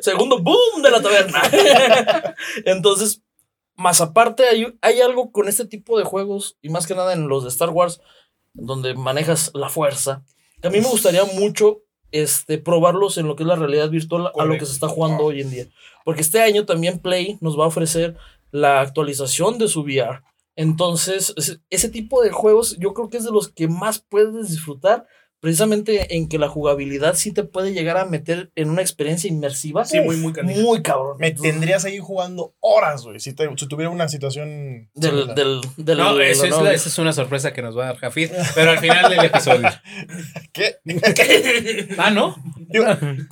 Speaker 1: Segundo boom de la taberna. Entonces, más aparte, hay, hay algo con este tipo de juegos, y más que nada en los de Star Wars, donde manejas la fuerza, que a mí me gustaría mucho este, probarlos en lo que es la realidad virtual a lo que se está jugando hoy en día. Porque este año también Play nos va a ofrecer la actualización de su VR. Entonces, ese tipo de juegos yo creo que es de los que más puedes disfrutar, precisamente en que la jugabilidad sí te puede llegar a meter en una experiencia inmersiva.
Speaker 3: Sí, muy, muy canija.
Speaker 1: Muy cabrón.
Speaker 4: Me tendrías ahí jugando horas, güey, si, si tuviera una situación...
Speaker 1: Del, del, del,
Speaker 2: No,
Speaker 1: de
Speaker 2: esa
Speaker 1: la
Speaker 2: es,
Speaker 1: nueva-
Speaker 2: la- esa es una sorpresa que nos va a dar Jafid, pero al final del episodio.
Speaker 4: ¿Qué?
Speaker 2: Ah, ¿no?
Speaker 4: Digo,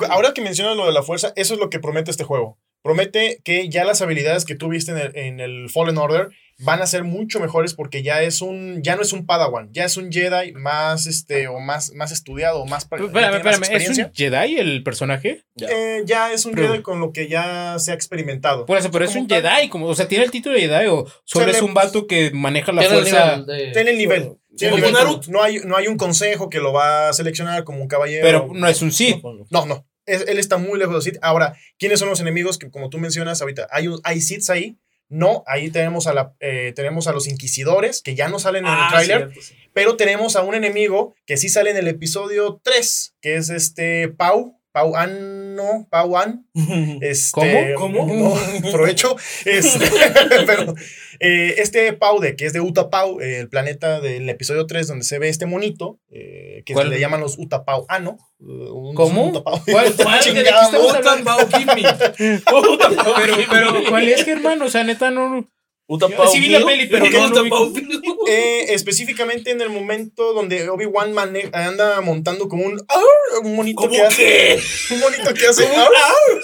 Speaker 4: ahora que mencionas lo de la fuerza, eso es lo que promete este juego. Promete que ya las habilidades que tú viste en el, en el Fallen Order van a ser mucho mejores porque ya es un ya no es un Padawan, ya es un Jedi más este o más más estudiado o más
Speaker 2: Espérame, ¿es un Jedi el personaje?
Speaker 1: Ya.
Speaker 4: Eh, ya es un
Speaker 2: Pero-
Speaker 4: Jedi con lo que ya se ha experimentado.
Speaker 2: Por eso, pero es un
Speaker 4: tal.
Speaker 2: Jedi, como, o sea, tiene el título de Jedi o solo
Speaker 4: Se
Speaker 2: es un vato que maneja la
Speaker 1: Tiene
Speaker 2: fuerza.
Speaker 1: nivel de-
Speaker 4: Tiene el nivel.
Speaker 3: como
Speaker 4: nivel.
Speaker 3: Naruto.
Speaker 4: No hay, no hay un consejo que lo va a seleccionar como un caballero.
Speaker 2: Pero no es un Sith.
Speaker 4: No, no. Es- él está muy lejos de Sith. Ahora, ¿quiénes son los enemigos que, como tú mencionas ahorita, hay, hay Siths ahí? No, ahí tenemos a, la, eh, tenemos a los inquisidores, que ya no salen en el
Speaker 3: Ah,
Speaker 4: tráiler,
Speaker 3: cierto, sí.
Speaker 4: pero tenemos a un enemigo que sí sale en el episodio 3, que es este Pau, Pauano, Pauan. Este,
Speaker 3: ¿Cómo?
Speaker 4: No, aprovecho. Este, pero, eh, este Paude, que es de Utapau, eh, el planeta del episodio 3, donde se ve este monito, eh, que se
Speaker 2: ¿Cuál?
Speaker 4: le llaman los Utapau Ano. eh, un-
Speaker 2: ¿Cómo?
Speaker 4: Utapau.
Speaker 2: ¿Cuál- cuál? ¿De qué
Speaker 4: Chingada
Speaker 2: estamos
Speaker 4: madre.
Speaker 2: hablando?
Speaker 3: Puta, Pau, give me. Puta, Pau,
Speaker 2: Pero, pero. ¿cuál es, hermano? O sea, neta, no.
Speaker 1: Utapau
Speaker 2: Sí vi la peli, pero
Speaker 3: ¿Qué
Speaker 2: no
Speaker 3: Puta,
Speaker 2: lo?
Speaker 4: Eh, específicamente en el momento donde Obi-Wan anda montando como un, ¡Arr! un monito
Speaker 3: ¿Cómo
Speaker 4: que hace.
Speaker 3: qué?
Speaker 4: Un monito que hace. ¡Arr!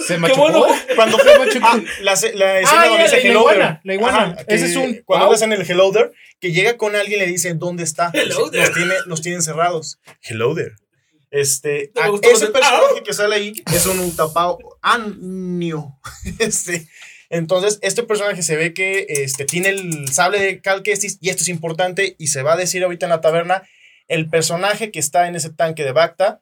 Speaker 2: Se
Speaker 1: Qué
Speaker 2: machucó.
Speaker 1: bueno.
Speaker 4: Cuando
Speaker 2: Se machucó.
Speaker 4: Ah, la, se- la escena
Speaker 2: Ah,
Speaker 4: donde dice hello
Speaker 2: iguana,
Speaker 4: there.
Speaker 2: la iguana.
Speaker 4: que
Speaker 2: Ese es un-
Speaker 4: Cuando
Speaker 2: wow.
Speaker 4: hacen el hello there, que llega con alguien y le dice, ¿dónde está?
Speaker 3: Hello
Speaker 4: Los-
Speaker 3: there.
Speaker 4: Los tiene, los tiene encerrados. Hello there. Este, ese personaje que sale ahí es un Utapau Anio. Este, entonces, este personaje se ve que este, tiene el sable de Cal Kestis, y esto es importante, y se va a decir ahorita en la taberna, el personaje que está en ese tanque de Bacta,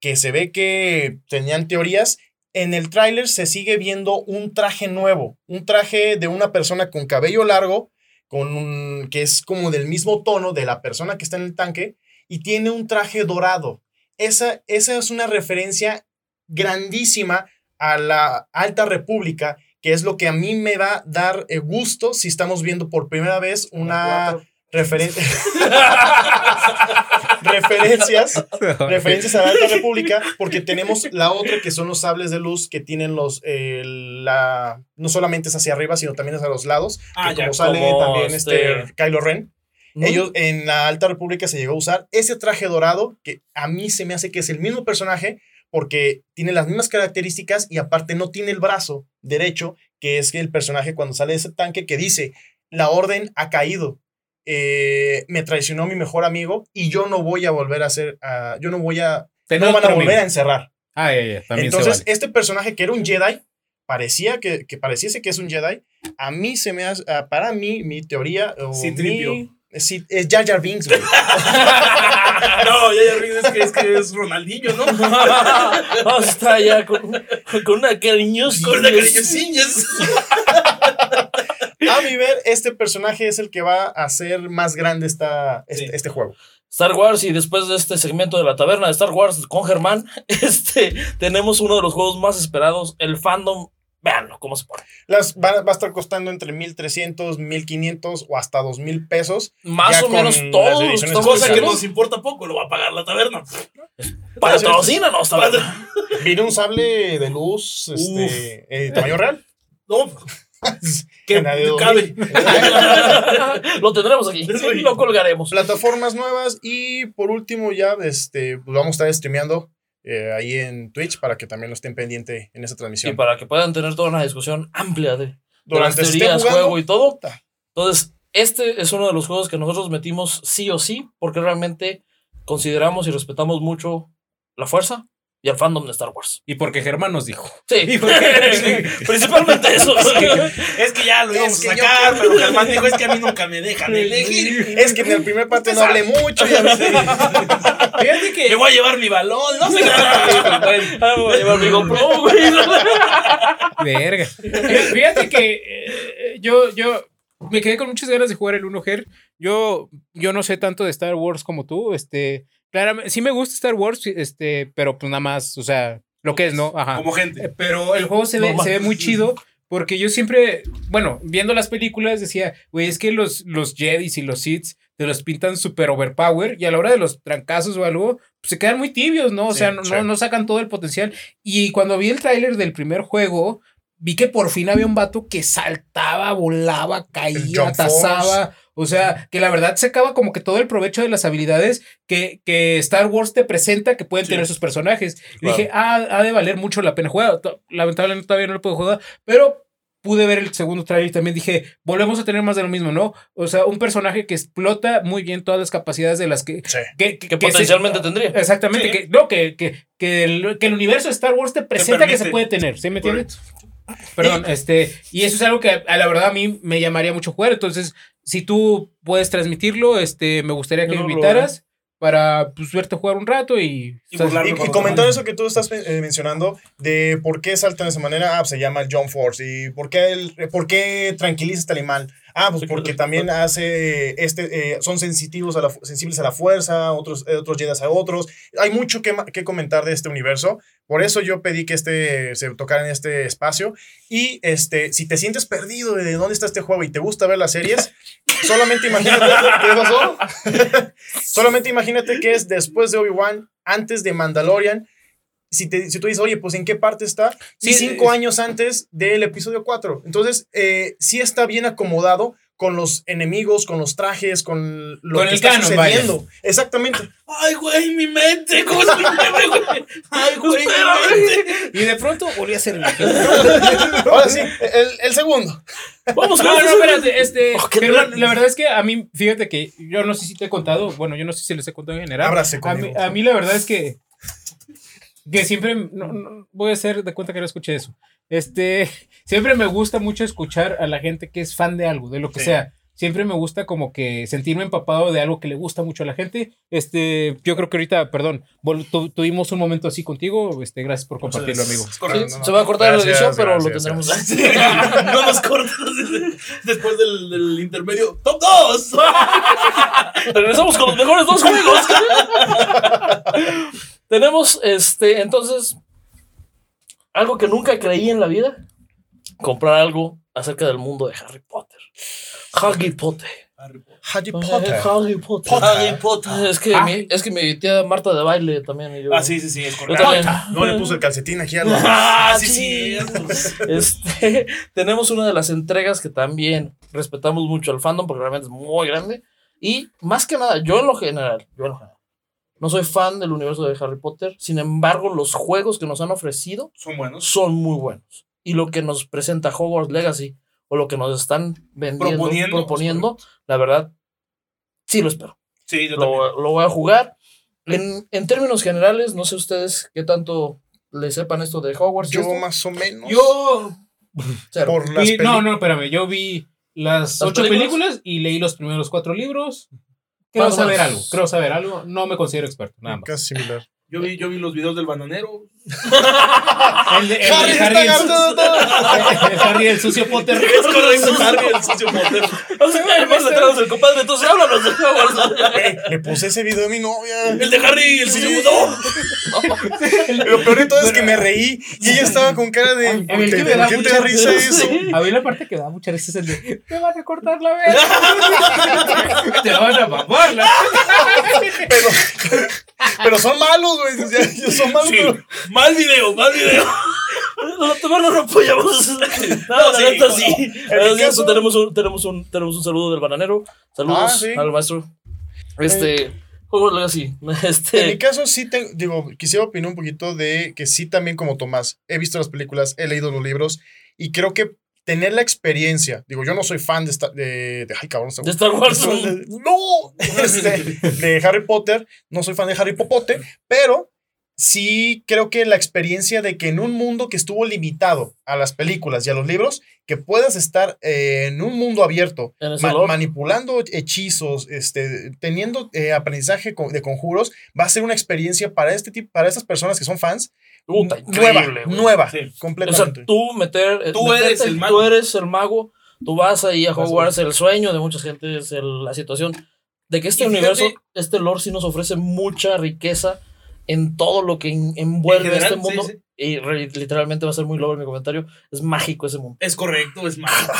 Speaker 4: que se ve que tenían teorías, en el tráiler se sigue viendo un traje nuevo, un traje de una persona con cabello largo, con un, que es como del mismo tono de la persona que está en el tanque, y tiene un traje dorado. Esa, esa es una referencia grandísima a la Alta República, que es lo que a mí me va a dar eh, gusto si estamos viendo por primera vez una referencia. referencias referencias a la Alta República, porque tenemos la otra que son los sables de luz que tienen los, eh, la, no solamente es hacia arriba, sino también es a los lados,
Speaker 3: Ah,
Speaker 4: que
Speaker 3: ya.
Speaker 4: como sale
Speaker 1: como
Speaker 4: también este,
Speaker 1: este-
Speaker 4: Kylo Ren.
Speaker 1: ¿No?
Speaker 4: Ellos en la Alta República se llegó a usar ese traje dorado, que a mí se me hace que es el mismo personaje, porque tiene las mismas características y aparte no tiene el brazo derecho, que es el personaje cuando sale de ese tanque que dice, la orden ha caído. eh, me traicionó mi mejor amigo y yo no voy a volver a hacer, ah, yo no voy a,
Speaker 2: Tener
Speaker 4: no van a volver a encerrar.
Speaker 2: Ah. También
Speaker 4: Entonces,
Speaker 2: se vale.
Speaker 4: este personaje que era un Jedi, parecía que, que pareciese que es un Jedi, a mí se me hace, ah, para mí, mi teoría, o mi-
Speaker 3: Tripio.
Speaker 4: Sí, es Jar Jar Binks, güey.
Speaker 3: No, ya, ya, es que es, que es Ronaldinho, ¿no?
Speaker 1: Hasta ya con, con una cariñosa.
Speaker 3: Con la cariñosillas.
Speaker 4: A mi ver, este personaje es el que va a hacer más grande esta, este,
Speaker 3: Sí.
Speaker 4: este juego.
Speaker 1: Star Wars y después de este segmento de la taberna de Star Wars con Germán, este, tenemos uno de los juegos más esperados, el fandom. Veanlo, cómo se pone.
Speaker 4: Las, va, va a estar costando entre 1300, 1500 o hasta 2000 pesos.
Speaker 1: Más o menos estamos
Speaker 3: Cosa que nos importa poco, lo va a pagar la taberna.
Speaker 1: patrocínanos, taberna.
Speaker 4: Viene un sable de luz, este, eh, tamaño real.
Speaker 3: No, que cabe.
Speaker 1: Lo tendremos aquí lo colgaremos.
Speaker 4: plataformas nuevas y por último ya este pues vamos a estar streameando eh, ahí en Twitch para que también lo estén pendiente en esa
Speaker 1: Y
Speaker 4: transmisión.
Speaker 1: para que puedan tener toda una discusión amplia de, de las
Speaker 4: Durante
Speaker 1: teorías,
Speaker 4: jugando,
Speaker 1: juego y todo. Entonces, este es uno de los juegos que nosotros metimos sí o sí, porque realmente consideramos y respetamos mucho la fuerza y al fandom de Star Wars.
Speaker 2: Y porque Germán nos dijo.
Speaker 1: Sí, principalmente eso.
Speaker 3: Es que ya lo
Speaker 4: Es
Speaker 3: íbamos
Speaker 4: que
Speaker 3: a sacar, pero Germán dijo, es que a mí nunca me dejan elegir.
Speaker 4: Es que en el primer parte no hablé mucho. ya ves.
Speaker 2: Fíjate que.
Speaker 3: Me voy a llevar mi balón, no sé qué.
Speaker 1: Ah, voy a llevar mi GoPro, güey.
Speaker 2: Verga. Fíjate que eh, yo, yo me quedé con muchas ganas de jugar el 1Ger. Yo, yo no sé tanto de Star Wars como tú. Este, claramente, sí me gusta Star Wars, este, pero pues nada más, o sea, lo que es, ¿no? Ajá.
Speaker 3: Como gente.
Speaker 2: Pero el juego se ve, se ve muy chido. Porque yo siempre, bueno, viendo las películas decía, güey, es que los, los Jedis y los Sith te los pintan súper overpower y a la hora de los trancazos o algo, pues se quedan muy tibios, ¿no? O
Speaker 4: Sí,
Speaker 2: sea, no,
Speaker 4: sí.
Speaker 2: no, no sacan todo el potencial. Y cuando vi el tráiler del primer juego, vi que por fin había un vato que saltaba, volaba, caía,
Speaker 4: Jump
Speaker 2: tasaba. O sea, que la verdad sacaba como que todo el provecho de las habilidades que, que Star Wars te presenta que pueden
Speaker 3: Sí.
Speaker 2: tener sus personajes. Y dije, ah, ha de valer mucho la pena jugar. Lamentablemente todavía no lo puedo jugar, pero pude ver el segundo trailer y también dije, volvemos a tener más de lo mismo, ¿no? O sea, un personaje que explota muy bien todas las capacidades de las que...
Speaker 4: Sí.
Speaker 2: Que, que- se-
Speaker 1: potencialmente tendría.
Speaker 2: Exactamente,
Speaker 3: Sí.
Speaker 2: que, no, que, que, que, el, que el universo de Star Wars te presenta que se puede tener, ¿sí me entiendes? Perdón, este, y eso es algo que a la verdad a mí me llamaría mucho jugar, entonces, si tú puedes transmitirlo, este, me gustaría que me
Speaker 1: no lo
Speaker 2: invitaras para, pues, verte jugar un rato y...
Speaker 3: Y
Speaker 4: comentar eso que tú estás eh, mencionando de por qué saltan de esa manera, ah, pues se llama el John Force y por qué, el, por qué tranquiliza este animal. Ah, pues porque también hace, este, eh, son sensitivos a la, sensibles a la fuerza, otros, eh, otros Jedi a otros. Hay mucho que, que comentar de este universo. Por eso yo pedí que este se tocara en este espacio. Y este, si te sientes perdido de dónde está este juego y te gusta ver las series, solamente imagínate. ¿Qué pasó? solamente imagínate que es después de Obi-Wan, antes de Mandalorian si, te, si tú dices, oye, pues en qué parte está, sí, cinco eh, años antes del episodio 4. Entonces, eh, sí está bien acomodado con los enemigos, con los trajes, con lo que está sucediendo. Exactamente.
Speaker 3: Ay, güey, mi mente, ¿cómo se me güey? Ay, güey,
Speaker 2: Y de pronto volví a ser
Speaker 4: Ahora sí, el, el segundo.
Speaker 2: Vamos, no, no, espérate, este, oh, pero la, verdad es que a mí, fíjate que yo no sé si te he contado, bueno, yo no sé si les he contado en general. a mí, a mí la verdad es que que siempre no, voy a hacer de cuenta que no escuché eso. Este, siempre me gusta mucho escuchar a la gente que es fan de algo, de lo que sea. Siempre me gusta como que sentirme empapado de algo que le gusta mucho a la gente. Este, yo creo que ahorita, perdón, tuvimos un momento así contigo. Este, gracias por compartirlo, amigo.
Speaker 1: se va a cortar la edición, pero lo tendremos.
Speaker 3: no nos cortas después del, del intermedio. ¡Top 2!
Speaker 1: Regresamos con los mejores dos juegos. Tenemos, este, entonces, algo que nunca creí en la vida, comprar algo acerca del mundo de Harry Potter. Harry Potter.
Speaker 4: Harry Potter.
Speaker 1: Harry Potter. Harry Potter. Es que, mi, es que mi tía Marta de baile también. Y yo,
Speaker 3: ah, sí, sí, sí, es correcto.
Speaker 4: No le puso el calcetín aquí a los.
Speaker 3: Ah, sí, sí.
Speaker 1: este, tenemos una de las entregas que también respetamos mucho al fandom porque realmente es muy grande. Y más que nada, yo en lo general, yo en lo general no soy fan del universo de Harry Potter, sin embargo, los juegos que nos han ofrecido
Speaker 3: son buenos.
Speaker 1: Son muy buenos. Y lo que nos presenta Hogwarts Legacy o lo que nos están vendiendo, proponiendo, la verdad, sí lo espero.
Speaker 3: Sí, yo
Speaker 1: lo, lo voy a jugar. En, en, términos generales, no sé ustedes qué tanto le sepan esto de Hogwarts.
Speaker 4: Yo más o menos.
Speaker 2: Yo... no, no, espérame. Yo vi las, ocho películas? y leí los primeros cuatro libros. Creo saber algo, creo saber algo. No me considero experto, nada más.
Speaker 4: Casi similar.
Speaker 3: Yo vi, yo vi los videos del bananero.
Speaker 2: el, de, el, Harry, Harry, el, el, Harry, el sucio Potter.
Speaker 3: Es correcto, Harry, el sucio Potter.
Speaker 1: O sea, más atrás del compadre, entonces háblanos de
Speaker 4: eh, Le puse ese video de mi novia.
Speaker 3: El de Harry, el sucio
Speaker 4: Potter. Lo peor de todo es que me reí y ella estaba con cara de.
Speaker 2: A mí que me da mucha risa eso. A mí la parte que da mucha risa es el de. Me van a cortar la vez. Te van a mamarla.
Speaker 4: Pero, pero son malos, güey. Son malos, pero
Speaker 3: Mal video, mal video.
Speaker 1: No, no, no apoyamos. No, no, sí. Eso tenemos un, tenemos, un, tenemos un saludo del bananero. Saludos ah, al maestro. Este. Eh, Juegos Legacy. Este.
Speaker 4: En mi caso, sí, tengo, digo, quisiera opinar un poquito de que sí, también como Tomás, he visto las películas, he leído los libros y creo que tener la experiencia, digo, yo no soy fan de, esta, de, de ay, cabrón,
Speaker 1: de Star Wars.
Speaker 4: no, este, de Harry Potter, no soy fan de Harry Popote, pero sí creo que la experiencia de que en un mundo que estuvo limitado a las películas y a los libros, que puedas estar eh, en un mundo abierto, manipulando hechizos, este, teniendo eh, aprendizaje de conjuros, va a ser una experiencia para este tipo, para estas personas que son fans. nueva, nueva, completamente.
Speaker 1: O sea, tú meter, tú, eres el mago. tú eres el mago, tú vas ahí a jugar el sueño de mucha gente, es la situación de que este universo, este lore sí nos ofrece mucha riqueza en todo lo que envuelve este mundo. Y literalmente va a ser muy lobo mi comentario. Es mágico ese mundo.
Speaker 3: Es correcto, es mágico.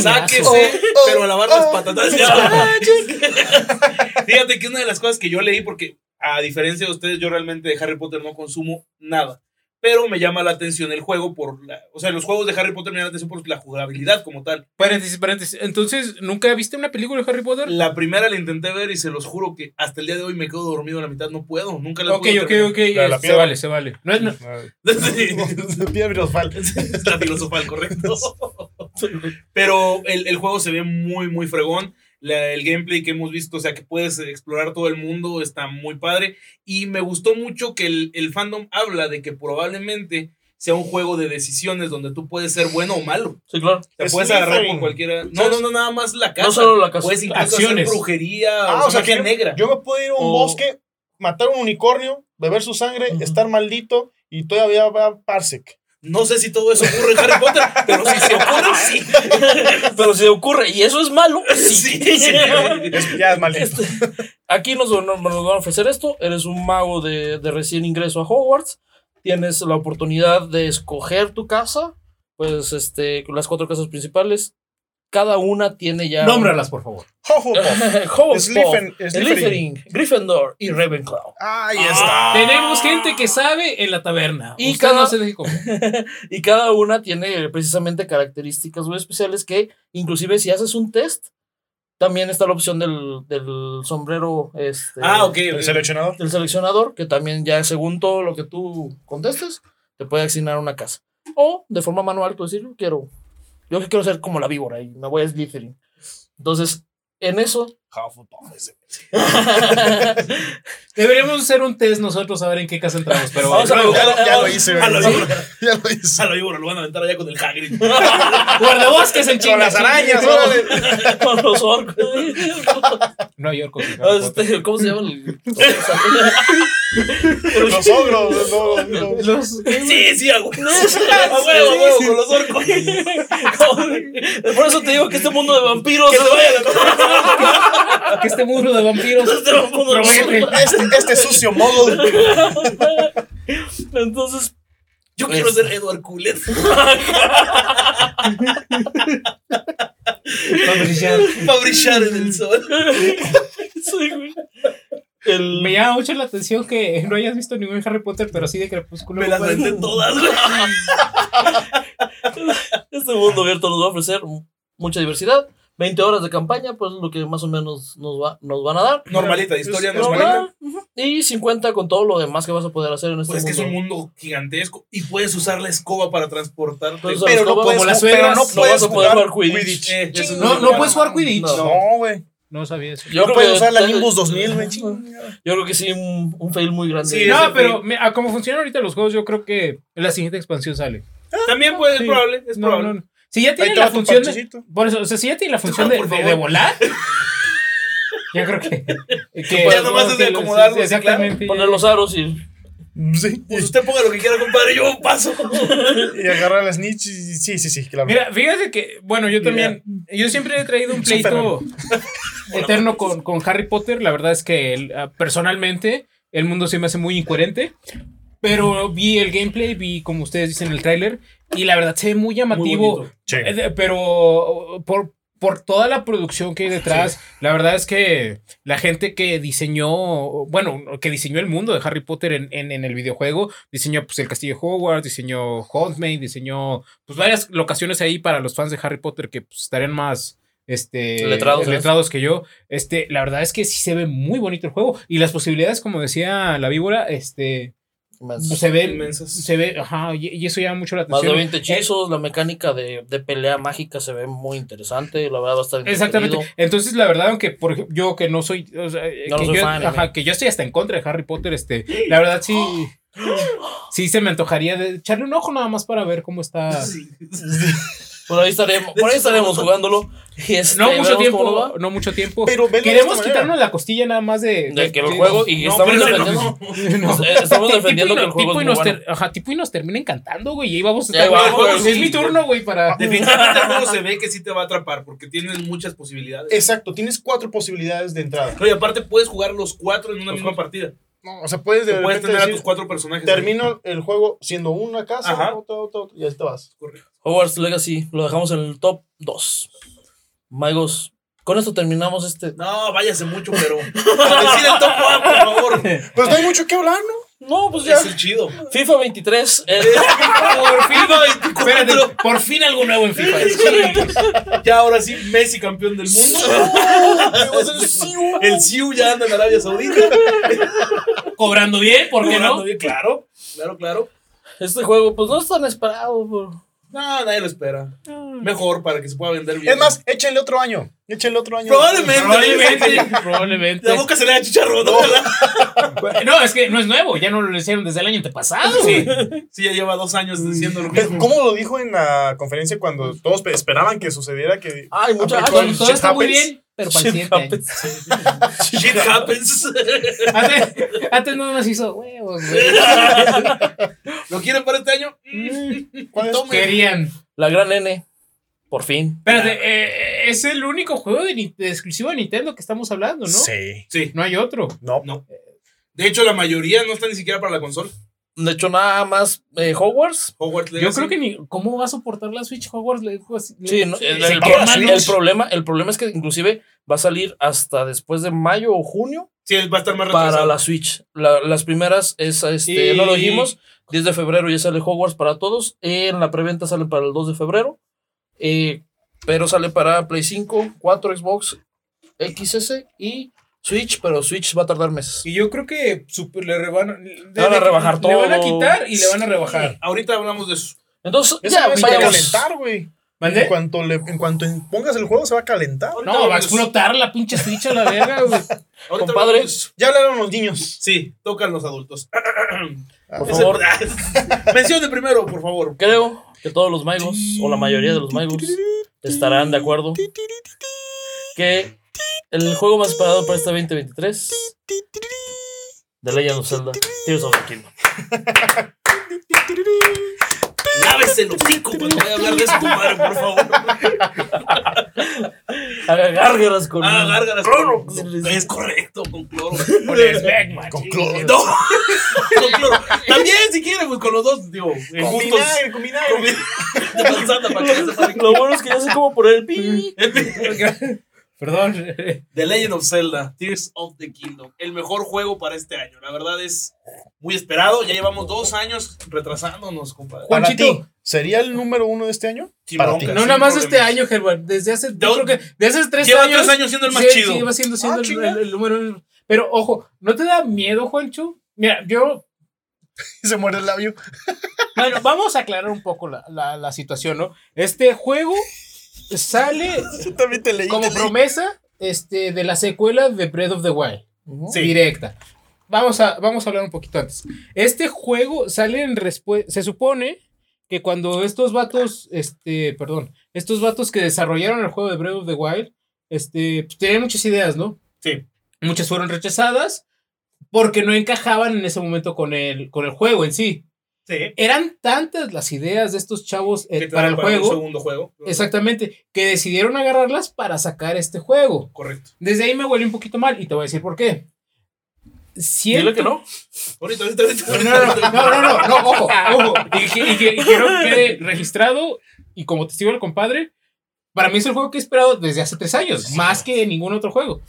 Speaker 3: Sáquese, oh, oh, pero a lavar las patatas. Fíjate que una de las cosas que yo leí, porque a diferencia de ustedes, yo realmente de Harry Potter no consumo nada pero me llama la atención el juego por la, o sea, los juegos de Harry Potter me llaman la atención por la jugabilidad como tal.
Speaker 2: Paréntesis, paréntesis. Entonces, ¿nunca viste una película de Harry Potter?
Speaker 3: La primera la intenté ver y se los juro que hasta el día de hoy me quedo dormido a la mitad, no puedo, nunca la
Speaker 2: Ok, ok, ok, se vale, se vale. No es no.
Speaker 3: filosofal. Es la filosofal, correcto. pero el, el juego se ve muy muy fregón el gameplay que hemos visto, o sea, que puedes explorar todo el mundo, está muy padre. Y me gustó mucho que el, fandom habla de que probablemente sea un juego de decisiones donde tú puedes ser bueno o malo.
Speaker 1: Sí, claro.
Speaker 3: Te puedes agarrar con cualquiera. No, no, no, nada más la casa.
Speaker 1: No solo la casa.
Speaker 3: Puedes incluso hacer brujería
Speaker 4: ah, o, sea, magia negra. Yo me puedo ir a un bosque, matar un unicornio, beber su sangre, estar maldito y todavía va a Parsec.
Speaker 3: No sé si todo eso ocurre en Harry Potter, pero si se ocurre,
Speaker 1: sí. Pero si ocurre, y eso es malo, sí.
Speaker 3: Sí, sí.
Speaker 4: Es- ya es maldito.
Speaker 1: Este, aquí nos, van a ofrecer esto. Eres un mago de, de recién ingreso a Hogwarts. Tienes la oportunidad de escoger tu casa. Pues este, con las cuatro casas principales. Cada una tiene ya.
Speaker 2: Nómbralas, por favor.
Speaker 4: Hufflepuff. Slytherin- Slytherin.
Speaker 1: Gryffindor y Ravenclaw.
Speaker 4: Ahí
Speaker 3: Ah.
Speaker 4: está.
Speaker 2: Tenemos gente que sabe en la taberna.
Speaker 1: Y cada-
Speaker 2: cada no se deje comer.
Speaker 1: Y cada una tiene precisamente características muy especiales que, inclusive, si haces un test, también está la opción del, del sombrero. Este,
Speaker 3: Ah, ok.
Speaker 4: El seleccionador.
Speaker 1: del seleccionador, que también ya según todo lo que tú contestes, te puede asignar una casa. O de forma manual, tú decir, quiero, yo que quiero ser como la víbora y me voy a Slytherin. Entonces, en eso,
Speaker 4: Hufflepuff. ese.
Speaker 2: Deberíamos hacer un test nosotros a ver en qué casa entramos. Pero
Speaker 1: Vamos a
Speaker 4: lo- ya lo hice,
Speaker 3: A víbora.
Speaker 4: Ya lo hice.
Speaker 3: A la víbora, lo van a aventar allá con el Hagrid.
Speaker 2: guardabosques en
Speaker 4: Con
Speaker 2: chinga.
Speaker 4: las arañas,
Speaker 1: con los orcos.
Speaker 2: Nueva York. con Harry Potter.
Speaker 1: Este, ¿Cómo se llama? el-
Speaker 4: Los ogros. no, no.
Speaker 2: Los-
Speaker 3: Sí, sí. A huevo, a huevo, con los orcos.
Speaker 1: Por eso te digo que este mundo de vampiros.
Speaker 3: Que se vaya la
Speaker 2: que este muro de vampiros
Speaker 1: Este mundo de-
Speaker 2: promete.
Speaker 4: Este, este sucio mogul.
Speaker 1: Entonces,
Speaker 3: Yo quiero
Speaker 1: Este.
Speaker 3: ser Edward Cullen.
Speaker 2: Va a brillar.
Speaker 3: Para brillar en el sol.
Speaker 1: sí, güey. El,
Speaker 2: Me llama mucho la atención que no hayas visto ningún Harry Potter, pero sí de Crepúsculo.
Speaker 3: Me las vendé todas.
Speaker 1: Este mundo abierto nos va a ofrecer mucha diversidad. 20 horas de campaña, pues lo que más o menos nos, va, nos van a dar.
Speaker 3: Normalita, historia
Speaker 4: Es
Speaker 3: normalita.
Speaker 1: Y 50 con todo lo demás que vas a poder hacer en este
Speaker 3: Pues es que es
Speaker 1: mundo.
Speaker 3: un mundo gigantesco y puedes usar la escoba para transportarte.
Speaker 1: Entonces,
Speaker 4: Pero no
Speaker 1: Como
Speaker 4: puedes,
Speaker 2: las
Speaker 4: pero
Speaker 2: suegras,
Speaker 4: no
Speaker 2: no
Speaker 4: puedes
Speaker 1: vas a poder
Speaker 4: jugar
Speaker 1: jugar Quidditch.
Speaker 3: Eh,
Speaker 2: No, no puedes jugar Quidditch.
Speaker 1: No.
Speaker 4: Güey.
Speaker 2: No sabía eso.
Speaker 1: Yo
Speaker 4: No puedes usar la Nimbus 2000, güey.
Speaker 1: Yo creo que sí, un, un fail muy grande.
Speaker 3: Sí,
Speaker 2: No, pero me- a como funcionan ahorita los juegos, yo creo que la siguiente expansión sale.
Speaker 3: También puede,
Speaker 2: Sí.
Speaker 3: es probable, es
Speaker 2: No,
Speaker 3: probable.
Speaker 2: Si ya
Speaker 4: te
Speaker 2: la función de, por eso, o sea, si ya tienen la función de, de- volar, yo creo que, que
Speaker 3: Ya nomás es de acomodarlo, sí,
Speaker 2: exactamente.
Speaker 1: Poner los aros y.
Speaker 4: Sí.
Speaker 3: Pues usted ponga lo que quiera, compadre, yo paso.
Speaker 4: Y agarrar las snitch. y- Sí, sí, sí, claro.
Speaker 2: Mira, fíjate que, bueno, yo también, yo siempre he traído un pleito eterno con, con Harry Potter. La verdad es que ah, personalmente el mundo se me hace muy incoherente. Pero vi el gameplay, vi como ustedes dicen el tráiler y la verdad se ve muy llamativo.
Speaker 4: Sí.
Speaker 2: Eh, Pero por, por toda la producción que hay detrás, la verdad es que la gente que diseñó, bueno, que diseñó el mundo de Harry Potter en, en- en el videojuego, diseñó pues el castillo Hogwarts, diseñó Hogsmeade, diseñó pues varias locaciones ahí para los fans de Harry Potter que pues, estarían más este
Speaker 1: Letrados,
Speaker 2: letrados que yo. Este, la verdad es que sí se ve muy bonito el juego y las posibilidades, como decía la víbora, este se ve
Speaker 3: Inmensas.
Speaker 2: se ve, ajá, y, y eso llama mucho la
Speaker 1: Más de
Speaker 2: atención.
Speaker 1: 20 hechizos, la mecánica de, de pelea mágica se ve muy interesante, la verdad va a estar
Speaker 2: Exactamente. Entonces, la verdad, aunque por ejemplo, yo que no soy, o sea,
Speaker 1: No
Speaker 2: que,
Speaker 1: soy
Speaker 2: yo,
Speaker 1: fan,
Speaker 2: ajá,
Speaker 1: ¿eh?
Speaker 2: que yo estoy hasta en contra de Harry Potter, este, la verdad sí, sí se me antojaría de echarle un ojo nada más para ver cómo está.
Speaker 3: Sí.
Speaker 1: Por ahí estaremos, por ahí estaremos jugándolo. Este,
Speaker 2: No mucho tiempo, no mucho tiempo.
Speaker 4: Pero
Speaker 2: Queremos quitarnos la costilla nada más de,
Speaker 1: De que el
Speaker 2: de-
Speaker 1: juego y
Speaker 3: No,
Speaker 1: estamos
Speaker 3: pero
Speaker 1: defendiendo.
Speaker 2: No.
Speaker 1: Eh, Estamos defendiendo que el juego
Speaker 2: tipo
Speaker 1: es
Speaker 2: y
Speaker 1: muy
Speaker 2: nos
Speaker 1: bueno.
Speaker 2: ter- ajá, tipo y nos termina encantando, güey. Y ahí vamos
Speaker 1: Ya
Speaker 2: es mi turno, güey, para.
Speaker 3: Definitivamente el juego se ve que sí te va a atrapar porque tienes muchas posibilidades.
Speaker 4: Exacto, tienes cuatro posibilidades de entrada.
Speaker 3: No, y aparte puedes jugar los cuatro en una misma partida.
Speaker 4: No, o sea, puedes de
Speaker 3: Puedes
Speaker 4: repente
Speaker 3: tener a tus cuatro personajes.
Speaker 4: termino el juego siendo una casa,
Speaker 3: Ajá.
Speaker 4: otra, otra, otra, y ahí te vas.
Speaker 3: Correcto.
Speaker 1: Hogwarts Legacy lo dejamos en el top 2. Magos, con esto terminamos este.
Speaker 3: No, váyase mucho, pero. Decir el top one, por favor.
Speaker 4: Pues no hay mucho que hablar, ¿no?
Speaker 1: No, pues ya.
Speaker 3: Es el chido.
Speaker 1: FIFA 23. eh,
Speaker 2: Por fin, espérate, por fin algo nuevo en FIFA.
Speaker 3: Ya ahora sí, Messi campeón del mundo. El Siu ya anda en Arabia Saudita.
Speaker 2: Cobrando bien, ¿por qué
Speaker 3: Cobrando
Speaker 2: no?
Speaker 3: bien, Claro, claro, claro.
Speaker 1: este juego, pues no es tan esperado. pero-
Speaker 3: No, nadie lo espera. Mejor para que se pueda vender bien.
Speaker 4: Es más, échenle otro año. Échenle otro año.
Speaker 3: Probablemente.
Speaker 2: Probablemente, probablemente.
Speaker 3: La boca se le da chicharrón. ¿no?
Speaker 2: No, es que no es nuevo, ya no lo hicieron desde el año antepasado.
Speaker 3: Sí, sí, ya lleva dos años diciendo lo mismo.
Speaker 4: ¿Cómo lo dijo en la conferencia cuando todos pe- esperaban que sucediera que
Speaker 1: Ay, mucha-
Speaker 4: aplicó
Speaker 1: ay,
Speaker 4: el
Speaker 2: Todo
Speaker 4: shit
Speaker 2: está muy
Speaker 4: happens?
Speaker 2: bien, pero para el
Speaker 1: Shit happens.
Speaker 3: Shit happens.
Speaker 2: Antes, antes no nos hizo huevos, güey.
Speaker 3: ¿Lo quieren para este año?
Speaker 4: ¿Cuál es?
Speaker 2: Querían.
Speaker 1: La gran N. Por fin.
Speaker 2: Espérate, eh, es el único juego de, Ni- de exclusivo de Nintendo que estamos hablando, ¿no?
Speaker 4: Sí.
Speaker 3: Sí.
Speaker 2: No hay otro.
Speaker 4: No.
Speaker 3: No. De hecho, la mayoría no está ni siquiera para la consola.
Speaker 1: De hecho, nada más eh, Hogwarts.
Speaker 3: Hogwarts
Speaker 2: Yo creo que ni. ¿Cómo va a soportar la Switch Hogwarts? Le- pues,
Speaker 1: Sí, no, el, problema, el problema es que inclusive va a salir hasta después de mayo o junio
Speaker 3: Sí, va a estar más
Speaker 1: para
Speaker 3: retrasado.
Speaker 1: la Switch. La- las primeras es este,
Speaker 2: Y-
Speaker 1: no lo dijimos. 10 de febrero ya sale Hogwarts para todos. En la preventa sale para el 2 de febrero. Eh, pero sale para Play 5, 4, Xbox, XS y Switch, pero Switch va a tardar meses.
Speaker 2: Y yo creo que super, le, reban- le-
Speaker 1: van a rebajar
Speaker 2: Le van a
Speaker 1: todo.
Speaker 2: quitar y le van a rebajar.
Speaker 3: Ahorita hablamos de eso.
Speaker 1: Entonces,
Speaker 4: Eso
Speaker 1: ya
Speaker 4: va a calentar, güey.
Speaker 2: ¿Mande?
Speaker 4: En cuanto, le, en cuanto pongas el juego, se va a calentar.
Speaker 3: Ahorita
Speaker 2: No, va a
Speaker 3: de
Speaker 2: explotar la pinche Switch a la verga, güey.
Speaker 3: Ahorita
Speaker 1: Compadre.
Speaker 3: hablamos de eso.
Speaker 4: Ya hablaron los niños.
Speaker 3: Sí, tocan los adultos.
Speaker 1: Por favor.
Speaker 3: Mencione primero, por favor.
Speaker 1: Creo que todos los magos, o la mayoría de los magos, estarán de acuerdo que el juego más esperado para este 2023 The Legend of Zelda Tears of the Kingdom.
Speaker 3: Lávese el hocico cuando vaya a hablar de eso, compadre, por favor.
Speaker 1: Haga gárgaras con
Speaker 3: Ah, gárgaras
Speaker 1: cloro.
Speaker 3: con- Es correcto, con cloro.
Speaker 4: Con cloro.
Speaker 3: No, con cloro. También, si quiere, pues con los dos, digo,
Speaker 4: Con
Speaker 3: gustos.
Speaker 4: vinagre, con vinagre.
Speaker 3: De manzana para que no se pare.
Speaker 1: Lo bueno es que ya sé cómo poner el pi.
Speaker 2: Perdón.
Speaker 3: The Legend of Zelda, Tears of the Kingdom. El mejor juego para este año. La verdad es muy esperado. Ya llevamos dos años retrasándonos, compadre.
Speaker 2: Juanchito.
Speaker 4: ¿sería el número uno de este año? Para ti.
Speaker 2: No, nada más este año, Germán. Desde hace. Yo creo que desde hace tres
Speaker 3: Lleva
Speaker 2: años.
Speaker 3: tres años siendo el más
Speaker 2: sí,
Speaker 3: chido.
Speaker 2: Sí, va siendo, siendo
Speaker 4: Ah,
Speaker 2: el,
Speaker 4: chinga.
Speaker 2: el- el número. Pero ojo, ¿no te da miedo, Juancho? Mira, yo.
Speaker 4: Se muere el labio.
Speaker 2: Bueno, vamos a aclarar un poco la, la, la situación, ¿no? Este juego sale
Speaker 4: Yo también te leí.
Speaker 2: como
Speaker 4: te
Speaker 2: promesa este, de la secuela de Breath of the Wild.
Speaker 3: Sí.
Speaker 2: Directa. Vamos a, vamos a hablar un poquito antes. Este juego sale en respuesta. Se supone que cuando estos vatos, este, perdón, estos vatos que desarrollaron el juego de Breath of the Wild, este, pues, tenían muchas ideas, ¿no?
Speaker 3: Sí.
Speaker 2: Muchas fueron rechazadas porque no encajaban en ese momento con el, con el juego en sí.
Speaker 3: Sí.
Speaker 2: Eran tantas las ideas de estos chavos eh, para el
Speaker 3: un
Speaker 2: juego,
Speaker 3: segundo juego.
Speaker 2: exactamente, que decidieron agarrarlas para sacar este juego.
Speaker 3: Correcto.
Speaker 2: Desde ahí me huele un poquito mal y te voy a decir por qué. Siento-
Speaker 1: Dile que no.
Speaker 3: Ahorita, ahorita, ahorita.
Speaker 2: No, no, no, no, no, no, no, ojo, ojo. Y, quiero que quede registrado y como testigo del compadre, para mí es el juego que he esperado desde hace tres años, más que ningún otro juego.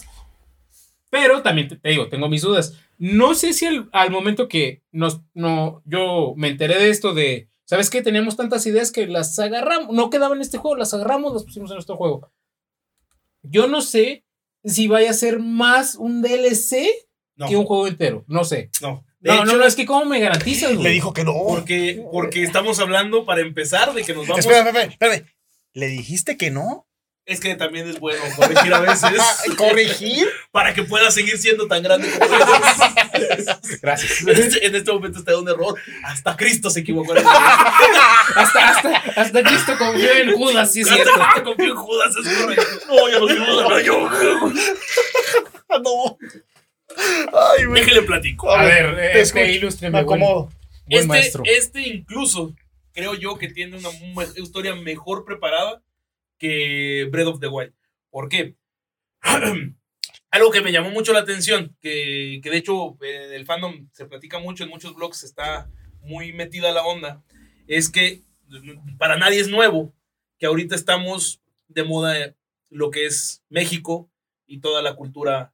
Speaker 2: Pero también te, te digo, tengo mis dudas. No sé si al, al momento que nos, no, yo me enteré de esto de, ¿sabes qué? Teníamos tantas ideas que las agarramos, no quedaban en este juego, las agarramos, las pusimos en nuestro juego. Yo no sé si vaya a ser más un DLC
Speaker 3: No,
Speaker 2: que un juego entero, no sé.
Speaker 3: no. De
Speaker 2: No,
Speaker 3: hecho,
Speaker 2: no, no, es que cómo me garantizas,
Speaker 4: Le dijo que no.
Speaker 3: Porque, porque estamos hablando para empezar de que nos vamos.
Speaker 4: Espera, espera, espera. ¿Le dijiste que no?
Speaker 3: Es que también es bueno corregir a veces
Speaker 4: ¿Corregir?
Speaker 3: para que pueda seguir siendo tan grande como eres.
Speaker 2: Gracias.
Speaker 3: En este, en este momento está un error. Hasta Cristo se equivocó.
Speaker 2: hasta, hasta, hasta Cristo confió en Judas, sí es cierto.
Speaker 3: Hasta confío en Judas, es correcto.
Speaker 1: No, ya lo dimos. yo.
Speaker 4: no. Ay, güey.
Speaker 3: Déjale platico.
Speaker 2: A ver,
Speaker 4: te
Speaker 2: este, ilústreme,
Speaker 4: Me acomodo.
Speaker 2: buen
Speaker 3: Este,
Speaker 2: maestro.
Speaker 3: este incluso creo yo que tiene una historia mejor preparada que Breath of the Wild. ¿Por qué? Algo que me llamó mucho la atención, que, que de hecho en el fandom se platica mucho, en muchos blogs está muy metida la onda, es que para nadie es nuevo que ahorita estamos de moda lo que es México y toda la cultura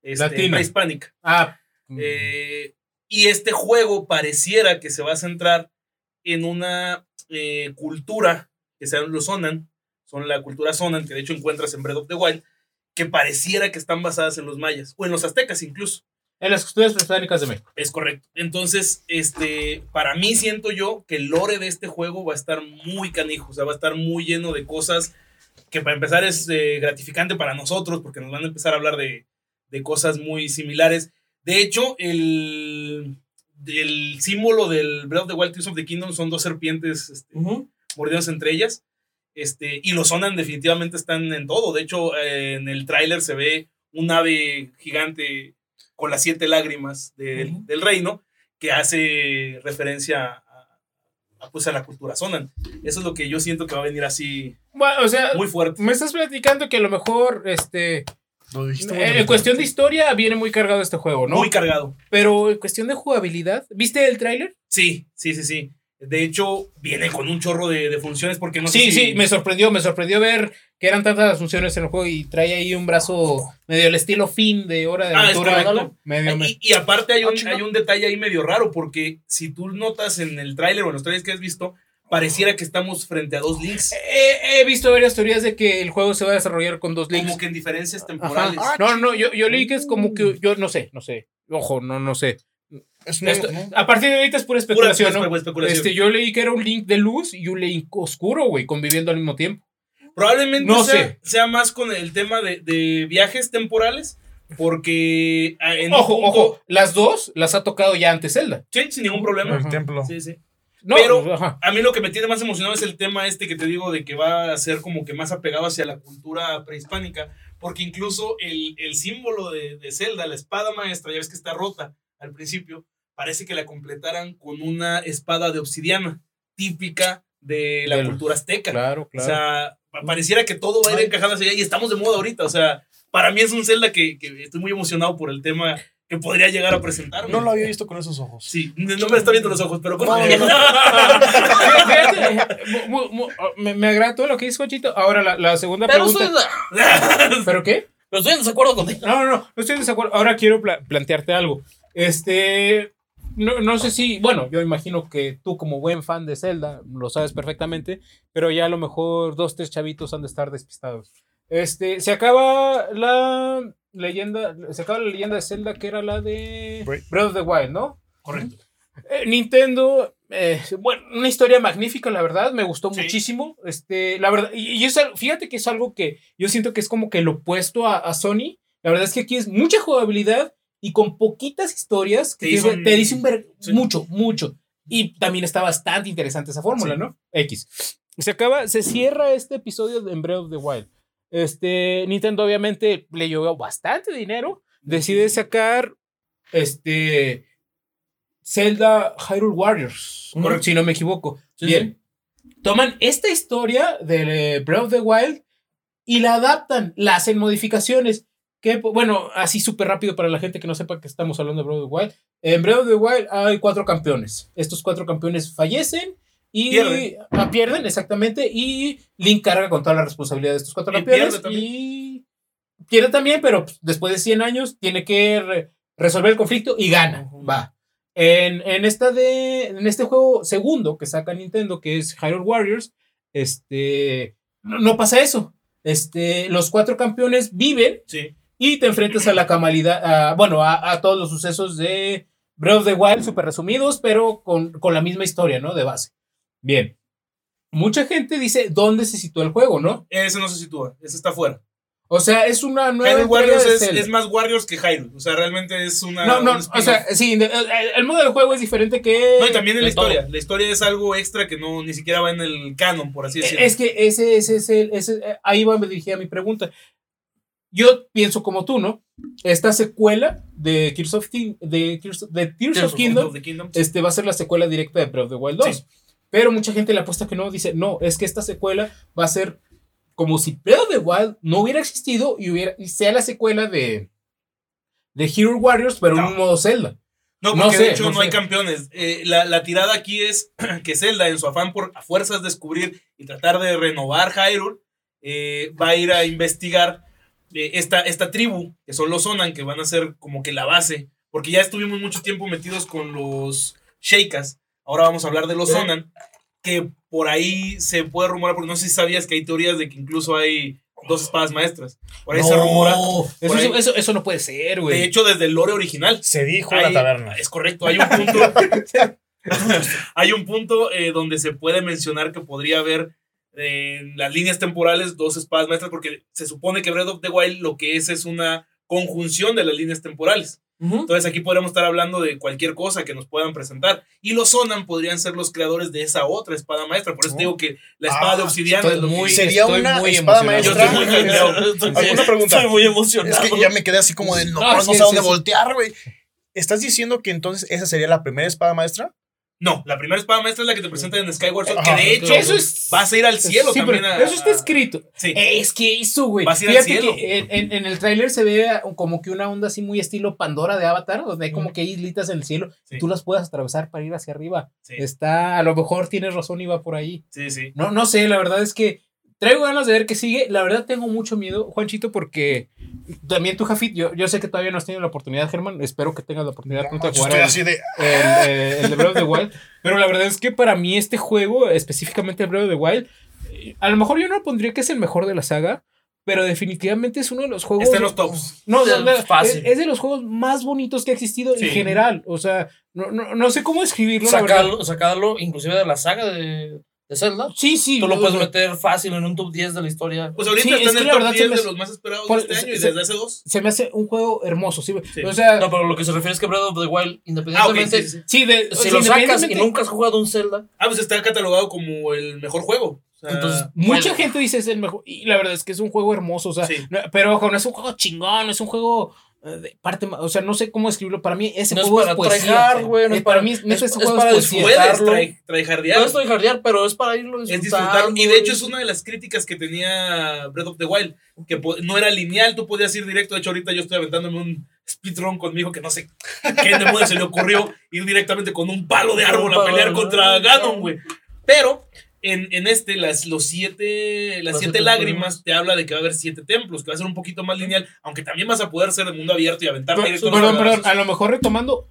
Speaker 3: este, prehispánica.
Speaker 2: Ah,
Speaker 3: Eh, y este juego pareciera que se va a centrar en una eh, cultura que se los Sonan, son la cultura Sonan, que de hecho encuentras en Breath of the Wild, que pareciera que están basadas en los mayas, o en los aztecas incluso.
Speaker 2: en las culturas prehispánicas de México.
Speaker 3: Es correcto. Entonces, este, para mí siento yo que el lore de este juego va a estar muy canijo, o sea, va a estar muy lleno de cosas que para empezar es eh, gratificante para nosotros, porque nos van a empezar a hablar de, de cosas muy similares. De hecho, el, el símbolo del Breath of the Wild Tears of the Kingdom son dos serpientes este,
Speaker 1: Ujú.
Speaker 3: mordiéndose entre ellas. Este, y los Sonan definitivamente están en todo. De hecho, eh, en el tráiler se ve un ave gigante con las siete lágrimas del, reino que hace referencia a, pues a la cultura Sonan. Eso es lo que yo siento que va a venir así
Speaker 2: Bueno, o sea,
Speaker 3: muy fuerte.
Speaker 2: me estás platicando que a lo mejor, este,
Speaker 4: Lo dijiste
Speaker 2: eh, en
Speaker 4: bien.
Speaker 2: cuestión de historia viene muy cargado este juego, ¿no?
Speaker 3: Muy cargado.
Speaker 2: Pero en cuestión de jugabilidad, ¿viste el tráiler?
Speaker 3: Sí, sí, sí, sí. De hecho, viene con un chorro de, de funciones porque no sé
Speaker 2: sí,
Speaker 3: si-
Speaker 2: sí, me sorprendió, me sorprendió ver que eran tantas las funciones en el juego y trae ahí un brazo medio el estilo fin de hora de
Speaker 3: Ah, es
Speaker 2: aventura. medio, me-
Speaker 3: Y, y aparte hay un,
Speaker 4: Ah, chinga.
Speaker 3: hay un detalle ahí medio raro, porque si tú notas en el tráiler o en los trailers que has visto, pareciera que estamos frente a dos links,
Speaker 2: He, he visto varias teorías de que el juego se va a desarrollar con dos links.
Speaker 3: como que en diferencias temporales.
Speaker 2: No, no, yo, yo leí que es como que, yo no sé, no sé. Ojo, no, no sé.
Speaker 4: Es no-
Speaker 2: Esto-
Speaker 4: no.
Speaker 2: a partir de ahorita es pura
Speaker 3: Pura
Speaker 2: especulación,
Speaker 3: espe-
Speaker 2: ¿no?
Speaker 3: especulación.
Speaker 2: Este, yo leí que era un link de luz y un link oscuro, güey, conviviendo al mismo tiempo.
Speaker 3: Probablemente
Speaker 2: No
Speaker 3: sea,
Speaker 2: sé.
Speaker 3: sea más con el tema de, de viajes temporales, porque ah, en
Speaker 2: Ojo,
Speaker 3: punto-
Speaker 2: ojo, las dos las ha tocado ya antes Zelda.
Speaker 3: Sí, sin ningún problema.
Speaker 4: El templo.
Speaker 3: Sí, sí.
Speaker 2: No,
Speaker 3: Pero-
Speaker 2: pues, ajá.
Speaker 3: A mí lo que me tiene más emocionado es el tema este que te digo de que va a ser como que más apegado hacia la cultura prehispánica, porque incluso el, el símbolo de, de Zelda, la espada maestra, ya ves que está rota al principio, parece que la completaran con una espada de obsidiana, típica de la cultura azteca.
Speaker 2: Claro,
Speaker 3: O
Speaker 2: claro.
Speaker 3: sea, pa- pareciera que todo va a ir encajando hacia allá y estamos de moda ahorita. O sea, para mí es un Zelda que, que estoy muy emocionado por el tema que podría llegar a presentar.
Speaker 4: No lo había visto con esos ojos.
Speaker 3: Sí, no me está viendo los ojos, pero
Speaker 4: No, no, no.
Speaker 2: Mu- me, me agrada todo lo que dice Conchito. Ahora la, la segunda
Speaker 1: Pero
Speaker 2: pregunta.
Speaker 1: estoy,
Speaker 2: ¿Pero qué?
Speaker 1: pero estoy en desacuerdo contigo.
Speaker 2: No, no, no, no estoy en desacuerdo. Ahora quiero pla- plantearte algo. Este, no, no sé si, bueno, yo imagino que tú como buen fan de Zelda lo sabes perfectamente, pero ya a lo mejor dos, tres chavitos han de estar despistados. Este, se acaba la leyenda, se acaba la leyenda de Zelda que era la de
Speaker 4: Breath.
Speaker 2: Of the Wild, ¿no?
Speaker 3: Correcto.
Speaker 2: Eh, Nintendo, eh, bueno, una historia magnífica, la verdad, me gustó
Speaker 3: Sí.
Speaker 2: muchísimo. Este, la verdad, y, y es fíjate que es algo que yo siento que es como que lo opuesto a, a Sony. La verdad es que aquí es mucha jugabilidad y con poquitas historias que
Speaker 3: Te un-
Speaker 2: te dice un ver-
Speaker 3: sí.
Speaker 2: mucho, mucho. Y también está bastante interesante esa fórmula,
Speaker 3: Sí.
Speaker 2: ¿no? X. Se acaba, se cierra este episodio de Breath of the Wild. Este, Nintendo obviamente le llovió bastante dinero. Decide sacar este Zelda Hyrule Warriors,
Speaker 3: Correcto.
Speaker 2: si no me equivoco.
Speaker 1: Sí,
Speaker 2: Bien. Toman esta historia de Breath of the Wild y la adaptan, la hacen modificaciones. Que, bueno, así súper rápido para la gente que no sepa que estamos hablando de Breath of the Wild. En Breath of the Wild hay cuatro campeones. Estos cuatro campeones fallecen y
Speaker 3: Pierden.
Speaker 2: ah, pierden, exactamente. Y Link carga con toda la responsabilidad de estos cuatro
Speaker 3: Y
Speaker 2: campeones.
Speaker 3: pierde también.
Speaker 2: Y pierde también, pero pues, después de 100 años tiene que re- resolver el conflicto y gana. Va. En, en, esta de, en este juego segundo que saca Nintendo, que es Hyrule Warriors, este, no, no pasa eso. Este, los cuatro campeones viven
Speaker 3: Sí.
Speaker 2: Y te enfrentas a la camalidad, a- bueno, a, a todos los sucesos de Breath of the Wild, súper resumidos, pero con, con la misma historia, ¿no? De base. Bien. Mucha gente dice dónde se sitúa el juego, ¿no?
Speaker 3: Ese no se sitúa, ese está fuera.
Speaker 2: O sea, es una nueva
Speaker 3: Warriors
Speaker 2: de
Speaker 3: es, es más Warriors que Hyrule. O sea, realmente es una.
Speaker 2: No, no, o sea, sí, el, el modo del juego es diferente que...
Speaker 3: No, y también en la
Speaker 2: de todo.
Speaker 3: historia. La historia es algo extra que no ni siquiera va en el canon, por así decirlo.
Speaker 2: Es que ese, ese, ese, ese- eh, ahí va me dirigía mi pregunta. Yo pienso como tú, ¿no? Esta secuela de Tears of, King- de Tears, de Tears
Speaker 3: Tears
Speaker 2: of Kingdom
Speaker 3: of the Kingdom.
Speaker 2: este, va a ser la secuela directa de Breath of the Wild 2.
Speaker 3: Sí.
Speaker 2: Pero mucha gente le apuesta que no. Dice, no, es que esta secuela va a ser como si Breath of the Wild no hubiera existido y, hubiera, y sea la secuela de, de Hero Warriors, pero en
Speaker 3: No.
Speaker 2: un modo Zelda.
Speaker 3: No,
Speaker 2: No
Speaker 3: porque
Speaker 2: sé,
Speaker 3: de hecho
Speaker 2: no
Speaker 3: no, hay
Speaker 2: sé.
Speaker 3: campeones. Eh, la, la tirada aquí es que Zelda, en su afán por a fuerzas descubrir y tratar de renovar Hyrule, eh, va a ir a investigar esta, esta tribu, que son los Sonan, que van a ser como que la base, porque ya estuvimos mucho tiempo metidos con los Sheikas. Ahora vamos a hablar de los
Speaker 2: Eh.
Speaker 3: Sonan, que por ahí se puede rumorar, porque no sé si sabías que hay teorías de que incluso hay dos espadas maestras. Por ahí se rumora.
Speaker 2: Eso,
Speaker 3: ahí-
Speaker 2: eso, eso no puede ser, güey.
Speaker 3: De hecho, desde el lore original.
Speaker 4: Se dijo en la taberna.
Speaker 3: Es correcto, hay un punto. hay un punto eh, donde se puede mencionar que podría haber eh, en las líneas temporales dos espadas maestras, porque se supone que Breath of the Wild lo que es es una conjunción de las líneas temporales. Entonces aquí podríamos estar hablando de cualquier cosa que nos puedan presentar. Y los Sonan podrían ser los creadores de esa otra espada maestra. Por eso te digo que la espada
Speaker 4: Ah,
Speaker 3: de obsidiana
Speaker 2: estoy
Speaker 3: es lo que-
Speaker 2: muy-
Speaker 4: Sería
Speaker 2: estoy
Speaker 4: una
Speaker 2: muy
Speaker 4: espada
Speaker 2: emocionado.
Speaker 3: Yo estoy muy
Speaker 4: maestra. Alguna pregunta.
Speaker 1: Estoy muy emocionado.
Speaker 4: Es que ya me quedé así como de no,
Speaker 2: Ah,
Speaker 4: no
Speaker 2: sí,
Speaker 4: sé dónde
Speaker 2: sí.
Speaker 4: voltear, güey. ¿Estás diciendo que entonces esa sería la primera espada maestra?
Speaker 3: No, la primera espada maestra es la que te presentan en Skyward Sword,
Speaker 4: Ajá,
Speaker 3: que de
Speaker 4: es
Speaker 3: hecho
Speaker 2: Eso es.
Speaker 3: vas a ir al cielo
Speaker 2: Sí,
Speaker 3: también.
Speaker 2: pero
Speaker 3: a-
Speaker 2: eso está escrito.
Speaker 3: Sí.
Speaker 2: Es que eso, güey.
Speaker 3: Vas a ir al
Speaker 2: Fíjate
Speaker 3: cielo.
Speaker 2: que en, en- en el tráiler se ve como que una onda así muy estilo Pandora de Avatar, donde hay como que hay islitas en el cielo
Speaker 3: Sí.
Speaker 2: y tú las puedes atravesar para ir hacia arriba.
Speaker 3: Sí,
Speaker 2: Está, a lo mejor tienes razón y va por ahí.
Speaker 3: sí, sí.
Speaker 2: No, no sé, la verdad es que traigo ganas de ver qué sigue. La verdad tengo mucho miedo, Juanchito, porque también tú, Jafit, yo, yo sé que todavía no has tenido la oportunidad, Germán. Espero que tengas la oportunidad pronto de
Speaker 4: Yo
Speaker 2: jugar
Speaker 4: estoy
Speaker 2: el,
Speaker 4: así de.
Speaker 2: el, eh, el de Breath of the Wild. Pero la verdad es que para mí este juego, específicamente el Breath of the Wild, eh, a lo mejor yo no pondría que es el mejor de la saga, pero definitivamente es uno de los juegos...
Speaker 3: Está en los tops.
Speaker 2: No, no, no,
Speaker 1: fácil.
Speaker 2: Es, es de los juegos más bonitos que ha existido
Speaker 3: Sí.
Speaker 2: en general. O sea, no, no, no sé cómo escribirlo.
Speaker 1: Sacarlo, sacarlo inclusive de la saga de, de Zelda.
Speaker 2: Sí, sí.
Speaker 1: Tú lo puedes
Speaker 2: sea,
Speaker 1: meter fácil en un top 10 de la historia.
Speaker 3: Pues ahorita
Speaker 2: Sí,
Speaker 3: está
Speaker 2: es
Speaker 3: en
Speaker 2: que
Speaker 3: el
Speaker 2: la
Speaker 3: top
Speaker 2: verdad se
Speaker 3: 10
Speaker 2: me
Speaker 3: de
Speaker 2: hace-
Speaker 3: los más esperados
Speaker 2: por-
Speaker 3: de este año y
Speaker 2: se-
Speaker 3: desde hace dos.
Speaker 2: Se me hace un juego hermoso. Sí,
Speaker 3: Sí.
Speaker 2: O sea,
Speaker 1: No, pero lo que se refiere es que Breath of the Wild,
Speaker 3: Ah, ok,
Speaker 1: independientemente,
Speaker 3: sí, sí.
Speaker 2: sí, de,
Speaker 1: si lo sacas y
Speaker 2: independientemente-
Speaker 1: nunca has jugado un Zelda,
Speaker 3: Ah, pues está catalogado como el mejor juego. O sea,
Speaker 1: entonces
Speaker 2: Mucha
Speaker 1: bueno,
Speaker 2: gente dice es el mejor. Y la verdad es que es un juego hermoso. O sea,
Speaker 3: Sí.
Speaker 2: no- pero ojo, no es un juego chingón, no es un juego parte. ma- O sea, no sé cómo escribirlo. Para mí, ese
Speaker 1: No es
Speaker 2: juego es,
Speaker 1: para
Speaker 2: poesía.
Speaker 1: tryhard, güey, no
Speaker 2: Eh,
Speaker 1: es
Speaker 2: para
Speaker 1: para-
Speaker 2: mí, neta,
Speaker 1: es-
Speaker 2: ese
Speaker 1: es
Speaker 2: juego
Speaker 1: para
Speaker 2: es
Speaker 3: tryhardear.
Speaker 1: no estoy jardear, pero es para irlo
Speaker 3: Es
Speaker 1: disfrutando.
Speaker 3: disfrutar. Y de hecho es una de las críticas que tenía Breath of the Wild, que no era lineal, tú podías ir directo. De hecho, ahorita yo estoy aventándome un speedrun conmigo que no sé qué demonios se le ocurrió ir directamente con un palo de árbol a pelear contra Ganon, güey. Pero en, en este, las, los siete, las siete lágrimas te habla de que va a haber siete templos, que va a ser un poquito más lineal, aunque también vas a poder ser de mundo abierto y aventar
Speaker 2: Pero-
Speaker 3: directo
Speaker 2: perdón, perdón, a lo mejor retomando.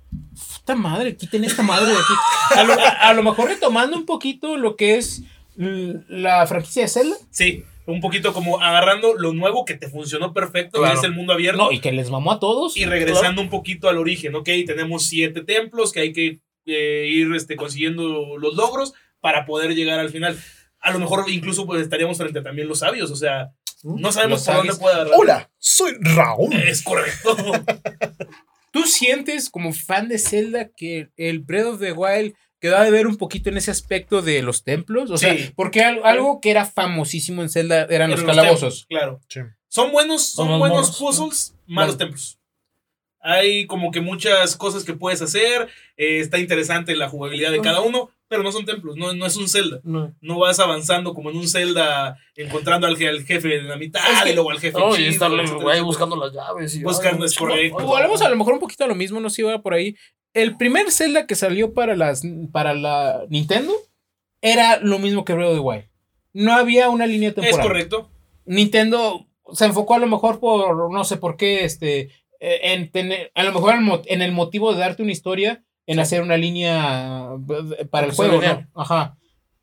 Speaker 2: Puta madre, quiten esta madre de aquí. A lo, a lo mejor retomando un poquito lo que es la franquicia de Zelda.
Speaker 3: Sí, un poquito como agarrando lo nuevo que te funcionó perfecto,
Speaker 1: Claro.
Speaker 3: que es el mundo abierto.
Speaker 2: No, y que les mamó a todos.
Speaker 3: Y regresando un poquito al origen, ¿ok? Tenemos siete templos que hay que eh, ir este, consiguiendo los logros para poder llegar al final. A lo mejor incluso pues, estaríamos frente a también los sabios, o sea, no sabemos por dónde puede agarrar.
Speaker 4: Hola, soy Raúl.
Speaker 3: Es correcto.
Speaker 2: ¿Tú sientes como fan de Zelda que el Breath of the Wild quedó a ver un poquito en ese aspecto de los templos? O sea, porque al- algo que era famosísimo en Zelda eran los calabozos.
Speaker 3: templos, claro.
Speaker 4: Sí.
Speaker 3: Son buenos, son buenos
Speaker 1: monos.
Speaker 3: puzzles, malos
Speaker 1: Bueno.
Speaker 3: templos. Hay como que muchas cosas que puedes hacer. eh, está interesante la jugabilidad de cada uno, pero no son templos, no, no es un Zelda.
Speaker 1: No,
Speaker 3: No vas avanzando como en un Zelda, encontrando al, je- al jefe en la mitad
Speaker 2: Es que-
Speaker 3: y luego al jefe.
Speaker 1: no, y estarle buscando las llaves. Y,
Speaker 3: Buscando, es correcto.
Speaker 2: O hablamos a lo mejor un poquito de lo mismo, no sé si va por ahí. El primer Zelda que salió para, las, para la Nintendo era lo mismo que Breath of the Wild. No había una línea
Speaker 3: Es
Speaker 2: temporal.
Speaker 3: correcto.
Speaker 2: Nintendo se enfocó a lo mejor por, no sé por qué, este, eh, en tener, a lo mejor en el motivo de darte una historia, en hacer una línea para el juego, ¿no? Aja.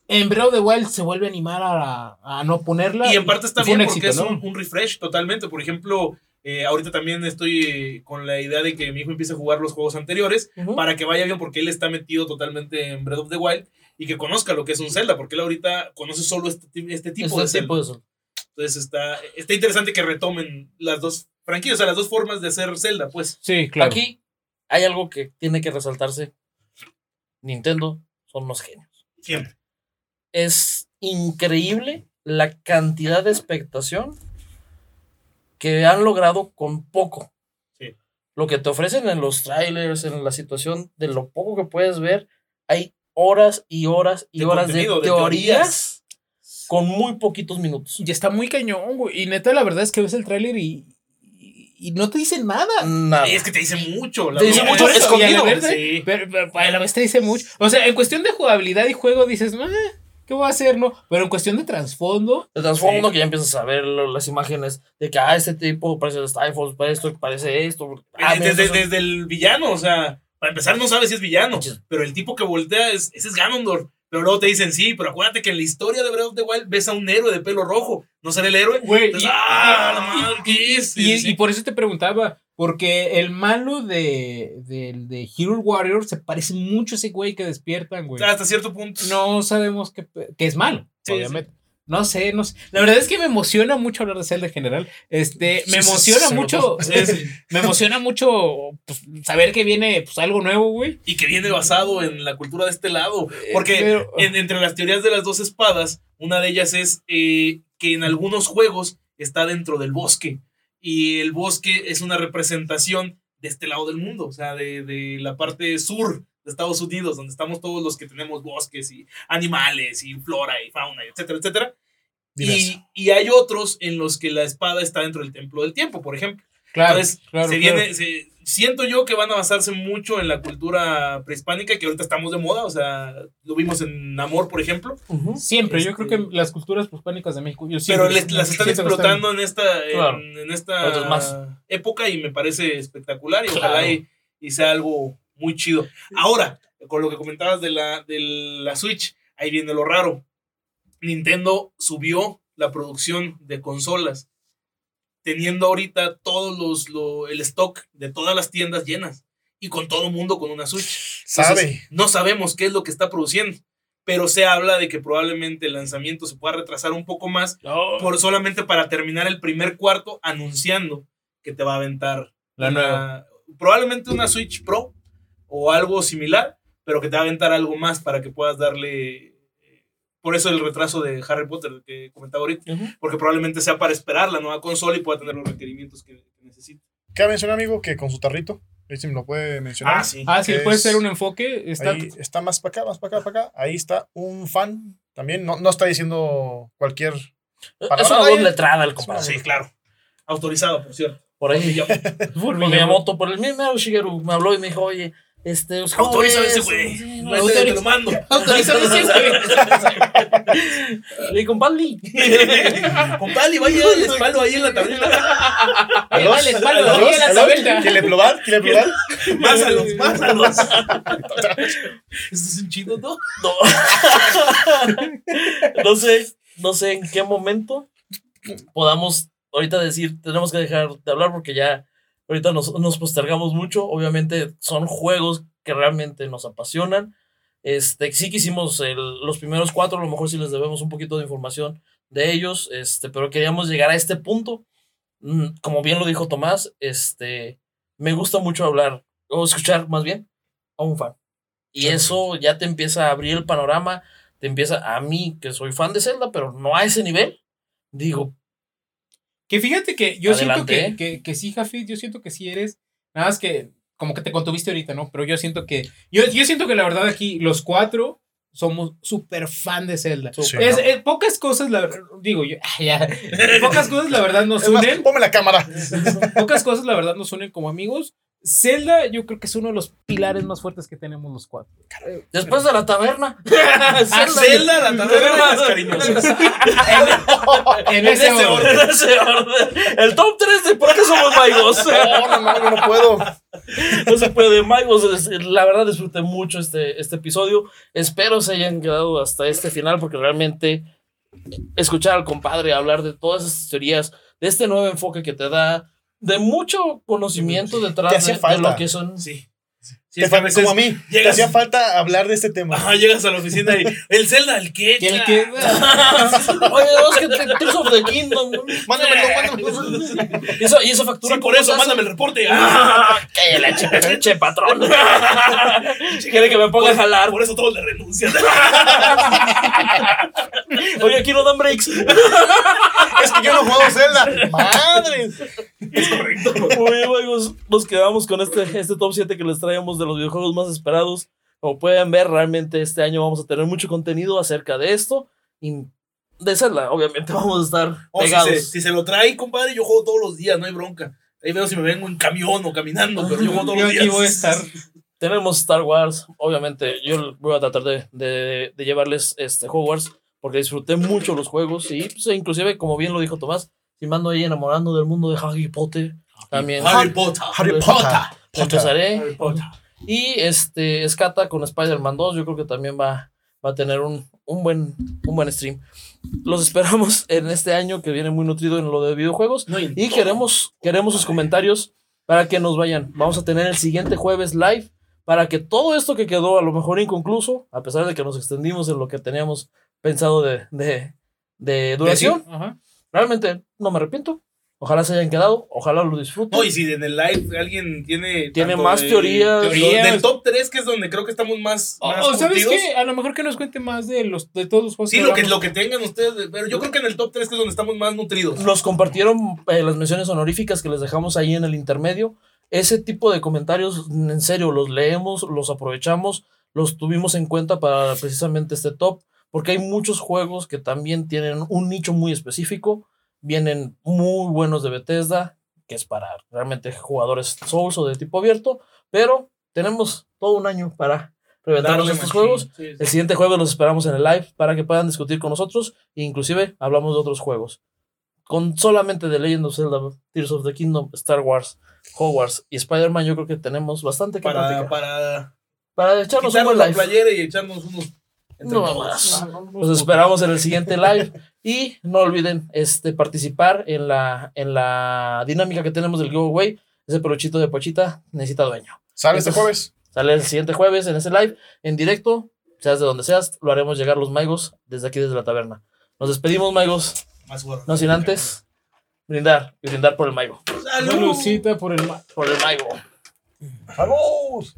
Speaker 2: En Breath of the Wild se vuelve a animar a, a no ponerla.
Speaker 3: Y en parte está bien porque
Speaker 2: éxito,
Speaker 3: es
Speaker 2: ¿no?
Speaker 3: un, un refresh totalmente. Por ejemplo, eh, ahorita también estoy con la idea de que mi hijo empiece a jugar los juegos anteriores para que vaya bien porque él está metido totalmente en Breath of the Wild y que conozca lo que es un Zelda, porque él ahorita conoce solo este, este tipo de
Speaker 1: Este
Speaker 3: Zelda.
Speaker 1: tipo de Zelda.
Speaker 3: Entonces está, está interesante que retomen las dos franquicias, o sea, las dos formas de hacer Zelda, pues.
Speaker 2: Sí, claro.
Speaker 1: Aquí hay algo que tiene que resaltarse. Nintendo son unos genios.
Speaker 3: Siempre.
Speaker 1: Es increíble la cantidad de expectación que han logrado con poco.
Speaker 3: Sí.
Speaker 1: Lo que te ofrecen en los trailers, en la situación de lo poco que puedes ver, hay horas y horas y
Speaker 3: De
Speaker 1: horas de
Speaker 3: de
Speaker 1: teorías con muy poquitos minutos.
Speaker 2: Y está muy cañón, güey. Y neta, la verdad es que ves el tráiler y, y, no te dicen nada.
Speaker 1: Nada.
Speaker 3: Es que te dice mucho. La
Speaker 1: Te dice
Speaker 3: verdad.
Speaker 1: mucho
Speaker 2: Por eso, y a la
Speaker 1: escondido.
Speaker 3: Sí.
Speaker 2: Pero, pero a la vez te dice mucho. O sea, en cuestión de jugabilidad y juego dices, "Ah, ¿qué voy a hacer, no? Pero en cuestión de trasfondo,
Speaker 1: transforma
Speaker 3: Sí.
Speaker 1: que ya empiezas a ver lo- las imágenes de que, ah, este tipo parece el Skyfall, parece esto, parece esto. Ah, mira,
Speaker 3: desde, desde el villano, o sea, para empezar no sabes si es villano, pero el tipo que voltea es, ese es Ganondorf. Pero luego te dicen, sí, pero acuérdate que en la historia de Breath of the Wild ves a un héroe de pelo rojo. ¿No será el héroe?
Speaker 2: güey.
Speaker 3: Entonces,
Speaker 2: y-
Speaker 3: ¡Ah, la
Speaker 2: y-
Speaker 3: madre, qué es!
Speaker 2: Y, y por eso te preguntaba, porque el malo de, de, de Hero Warrior se parece mucho a ese güey que despiertan, güey.
Speaker 3: Hasta cierto punto.
Speaker 2: No sabemos que, que es malo,
Speaker 3: Sí,
Speaker 2: obviamente. No sé, no sé. La verdad es que me emociona mucho hablar de Zelda en general. Este, me emociona mucho. es- me emociona mucho pues, saber que viene pues, algo nuevo, güey.
Speaker 3: Y que viene basado en la cultura de este lado. Porque
Speaker 2: Eh, pero-
Speaker 3: en- entre las teorías de las dos espadas, una de ellas es eh, que en algunos juegos está dentro del bosque. Y el bosque es una representación de este lado del mundo, o sea, de, de la parte sur de Estados Unidos, donde estamos todos los que tenemos bosques y animales y flora y fauna, etcétera, etcétera. Y, y, hay otros en los que la espada está dentro del templo del tiempo, por ejemplo. Claro, Entonces, claro, se viene, se, siento yo que van a basarse mucho en la cultura prehispánica, que ahorita estamos de moda, o sea, lo vimos en Amor, por ejemplo.
Speaker 2: Siempre, yo creo que este las culturas prehispánicas de México, yo
Speaker 3: Pero las están explotando en esta, en, esta época y me parece espectacular y ojalá y, y, sea algo muy chido. Ahora, con lo que comentabas de la, de la Switch, ahí viene lo raro. Nintendo subió la producción de consolas teniendo ahorita todos los, el stock de todas las tiendas llenas y con todo mundo con una Switch.
Speaker 4: Sabe.
Speaker 3: no sabemos qué es lo que está produciendo, pero se habla de que probablemente el lanzamiento se pueda retrasar un poco más por solamente para terminar el primer cuarto anunciando que te va a aventar
Speaker 2: la nueva.
Speaker 3: Probablemente una Switch Pro o algo similar, pero que te va a aventar algo más para que puedas darle por eso el retraso de Harry Potter que comentaba ahorita, porque probablemente sea para esperar la nueva consola y pueda tener los requerimientos que, necesita.
Speaker 4: Cabe mencionar, amigo, que con su tarrito, ahí sí me lo puede mencionar.
Speaker 2: Ah, sí. Ah, sí, puede ser un enfoque.
Speaker 4: Está, ahí está más para acá, más para acá, para acá. Ahí está un fan también. No, no está diciendo cualquier.
Speaker 1: Es una doble letrada el compadre.
Speaker 3: Sí, claro. Autorizado, por cierto.
Speaker 1: Por ahí. por Miyamoto, por el mismo Shigeru me habló y me dijo, oye, este,
Speaker 3: Autoriza ese güey. No, te lo mando. Autoriza ese güey.
Speaker 1: Le con Pali.
Speaker 3: con Pali, vaya el espaldo ahí en la tableta.
Speaker 2: Ahí va el espaldo ahí en la tableta.
Speaker 4: ¿Quiere probar? ¿Quiere probar?
Speaker 3: Másalos, másalos. ¿Esto es un chido, no?
Speaker 1: No. no sé, no sé en qué momento podamos ahorita decir, tenemos que dejar de hablar porque ya Ahorita nos, nos postergamos mucho. Obviamente son juegos que realmente nos apasionan. Este, sí que hicimos los primeros cuatro, a lo mejor sí les debemos un poquito de información de ellos, este, pero queríamos llegar a este punto. Mm, como bien lo dijo Tomás, este, me gusta mucho hablar, o escuchar más bien, a un fan. Y eso ya te empieza a abrir el panorama, te empieza, a mí que soy fan de Zelda, pero no a ese nivel, digo,
Speaker 2: que fíjate que yo siento que, que, que, sí, Jafid, yo siento que sí eres. Nada más que como que te contuviste ahorita, ¿no? Pero yo siento que. Yo, yo siento que la verdad aquí, los cuatro somos súper fan de Zelda. es, pocas cosas, la digo yo, ya, pocas cosas la verdad nos unen.
Speaker 4: Ponme la cámara.
Speaker 2: pocas cosas la verdad nos unen como amigos, Zelda, yo creo que es uno de los pilares más fuertes que tenemos los cuatro.
Speaker 1: Después de la taberna.
Speaker 3: Zelda, la taberna cariñosas.
Speaker 2: en, ese, orden.
Speaker 1: En ese orden. El top 3 de por qué somos Maigos.
Speaker 4: No, no, no, no puedo.
Speaker 1: No se puede. Maigos, la verdad disfruté mucho este, este episodio. Espero se hayan quedado hasta este final porque realmente escuchar al compadre hablar de todas esas teorías, de este nuevo enfoque que te da de mucho conocimiento detrás de, de, lo que son.
Speaker 3: Sí.
Speaker 4: Sí, te como a mí, llegas, te hacía falta hablar de este tema.
Speaker 3: Ajá, llegas a la oficina y el Zelda, el qué.
Speaker 2: ¿El qué?
Speaker 1: Oye, es que Tears of the Kingdom.
Speaker 4: Mándamelo, mándamelo.
Speaker 1: Y eso, y eso factura.
Speaker 3: Sí, por eso, mándame el reporte.
Speaker 1: Cállate, che, patrón. Quiere que me ponga a jalar.
Speaker 3: Por eso todos le renuncian.
Speaker 1: Oye, aquí no dan breaks.
Speaker 4: es que yo no juego Zelda. Madre.
Speaker 3: Es correcto.
Speaker 1: Muy amigos, nos quedamos con este, este top 7 que les traíamos de los videojuegos más esperados. Como pueden ver, realmente este año vamos a tener mucho contenido acerca de esto. Y de Zelda, obviamente vamos a estar oh, pegados.
Speaker 3: Si se, lo trae, compadre, yo juego todos los días, no hay bronca. Ahí veo si me vengo en camión o caminando, pero yo juego todos los días.
Speaker 2: voy a estar.
Speaker 1: Tenemos Star Wars, obviamente yo voy a tratar de, de, de llevarles este Hogwarts porque disfruté mucho los juegos y pues, inclusive, como bien lo dijo Tomás, si mando ahí enamorando del mundo de Harry Potter, también.
Speaker 3: Harry Potter.
Speaker 4: Harry Potter.
Speaker 1: Empezaré. Harry Potter. Y este, Escata con Spider-Man 2, yo creo que también va, va a tener un, un, buen, un buen stream. Los esperamos en este año que viene muy nutrido en lo de videojuegos. y queremos, queremos sus comentarios para que nos vayan. Vamos a tener el siguiente jueves live para que todo esto que quedó a lo mejor inconcluso, a pesar de que nos extendimos en lo que teníamos pensado de, de, de duración, realmente no me arrepiento. Ojalá se hayan quedado, ojalá lo disfruten.
Speaker 3: No, y si en el live alguien tiene.
Speaker 1: Tiene más teorías.
Speaker 3: Del top 3, que es donde creo que estamos más.
Speaker 2: O, más ¿sabes qué? A lo mejor que nos cuente más de los de todos los juegos.
Speaker 3: Sí, lo que, lo que tengan ustedes. Pero yo creo que en el top 3 que es donde estamos más nutridos.
Speaker 1: Nos compartieron eh, las menciones honoríficas que les dejamos ahí en el intermedio. ese tipo de comentarios, en serio, los leemos, los aprovechamos, los tuvimos en cuenta para precisamente este top, porque hay muchos juegos que también tienen un nicho muy específico, vienen muy buenos de Bethesda, que es para realmente jugadores Souls o de tipo abierto, pero tenemos todo un año para reventarnos estos juegos. El siguiente jueves los esperamos en el live para que puedan discutir con nosotros e inclusive hablamos de otros juegos. Con solamente The Legend of Zelda, Tears of the Kingdom, Star Wars, Hogwarts y Spider-Man yo creo que tenemos bastante que
Speaker 3: para, para,
Speaker 1: para echarnos
Speaker 3: un
Speaker 1: buen
Speaker 3: la playera y echarnos unos
Speaker 1: no más. Los esperamos en el siguiente live. Y no olviden este, participar en la, en la dinámica que tenemos del giveaway. Ese peluchito de Pochita necesita dueño.
Speaker 4: ¿Sale este jueves?
Speaker 1: Sale el siguiente jueves en ese live, en directo. Seas de donde seas, lo haremos llegar los Maigos desde aquí, desde la taberna. Nos despedimos, Maigos. No sin antes brindar y brindar por el Maigo.
Speaker 2: ¡Salud! por el,
Speaker 1: por el Maigo.
Speaker 4: ¡Vamos!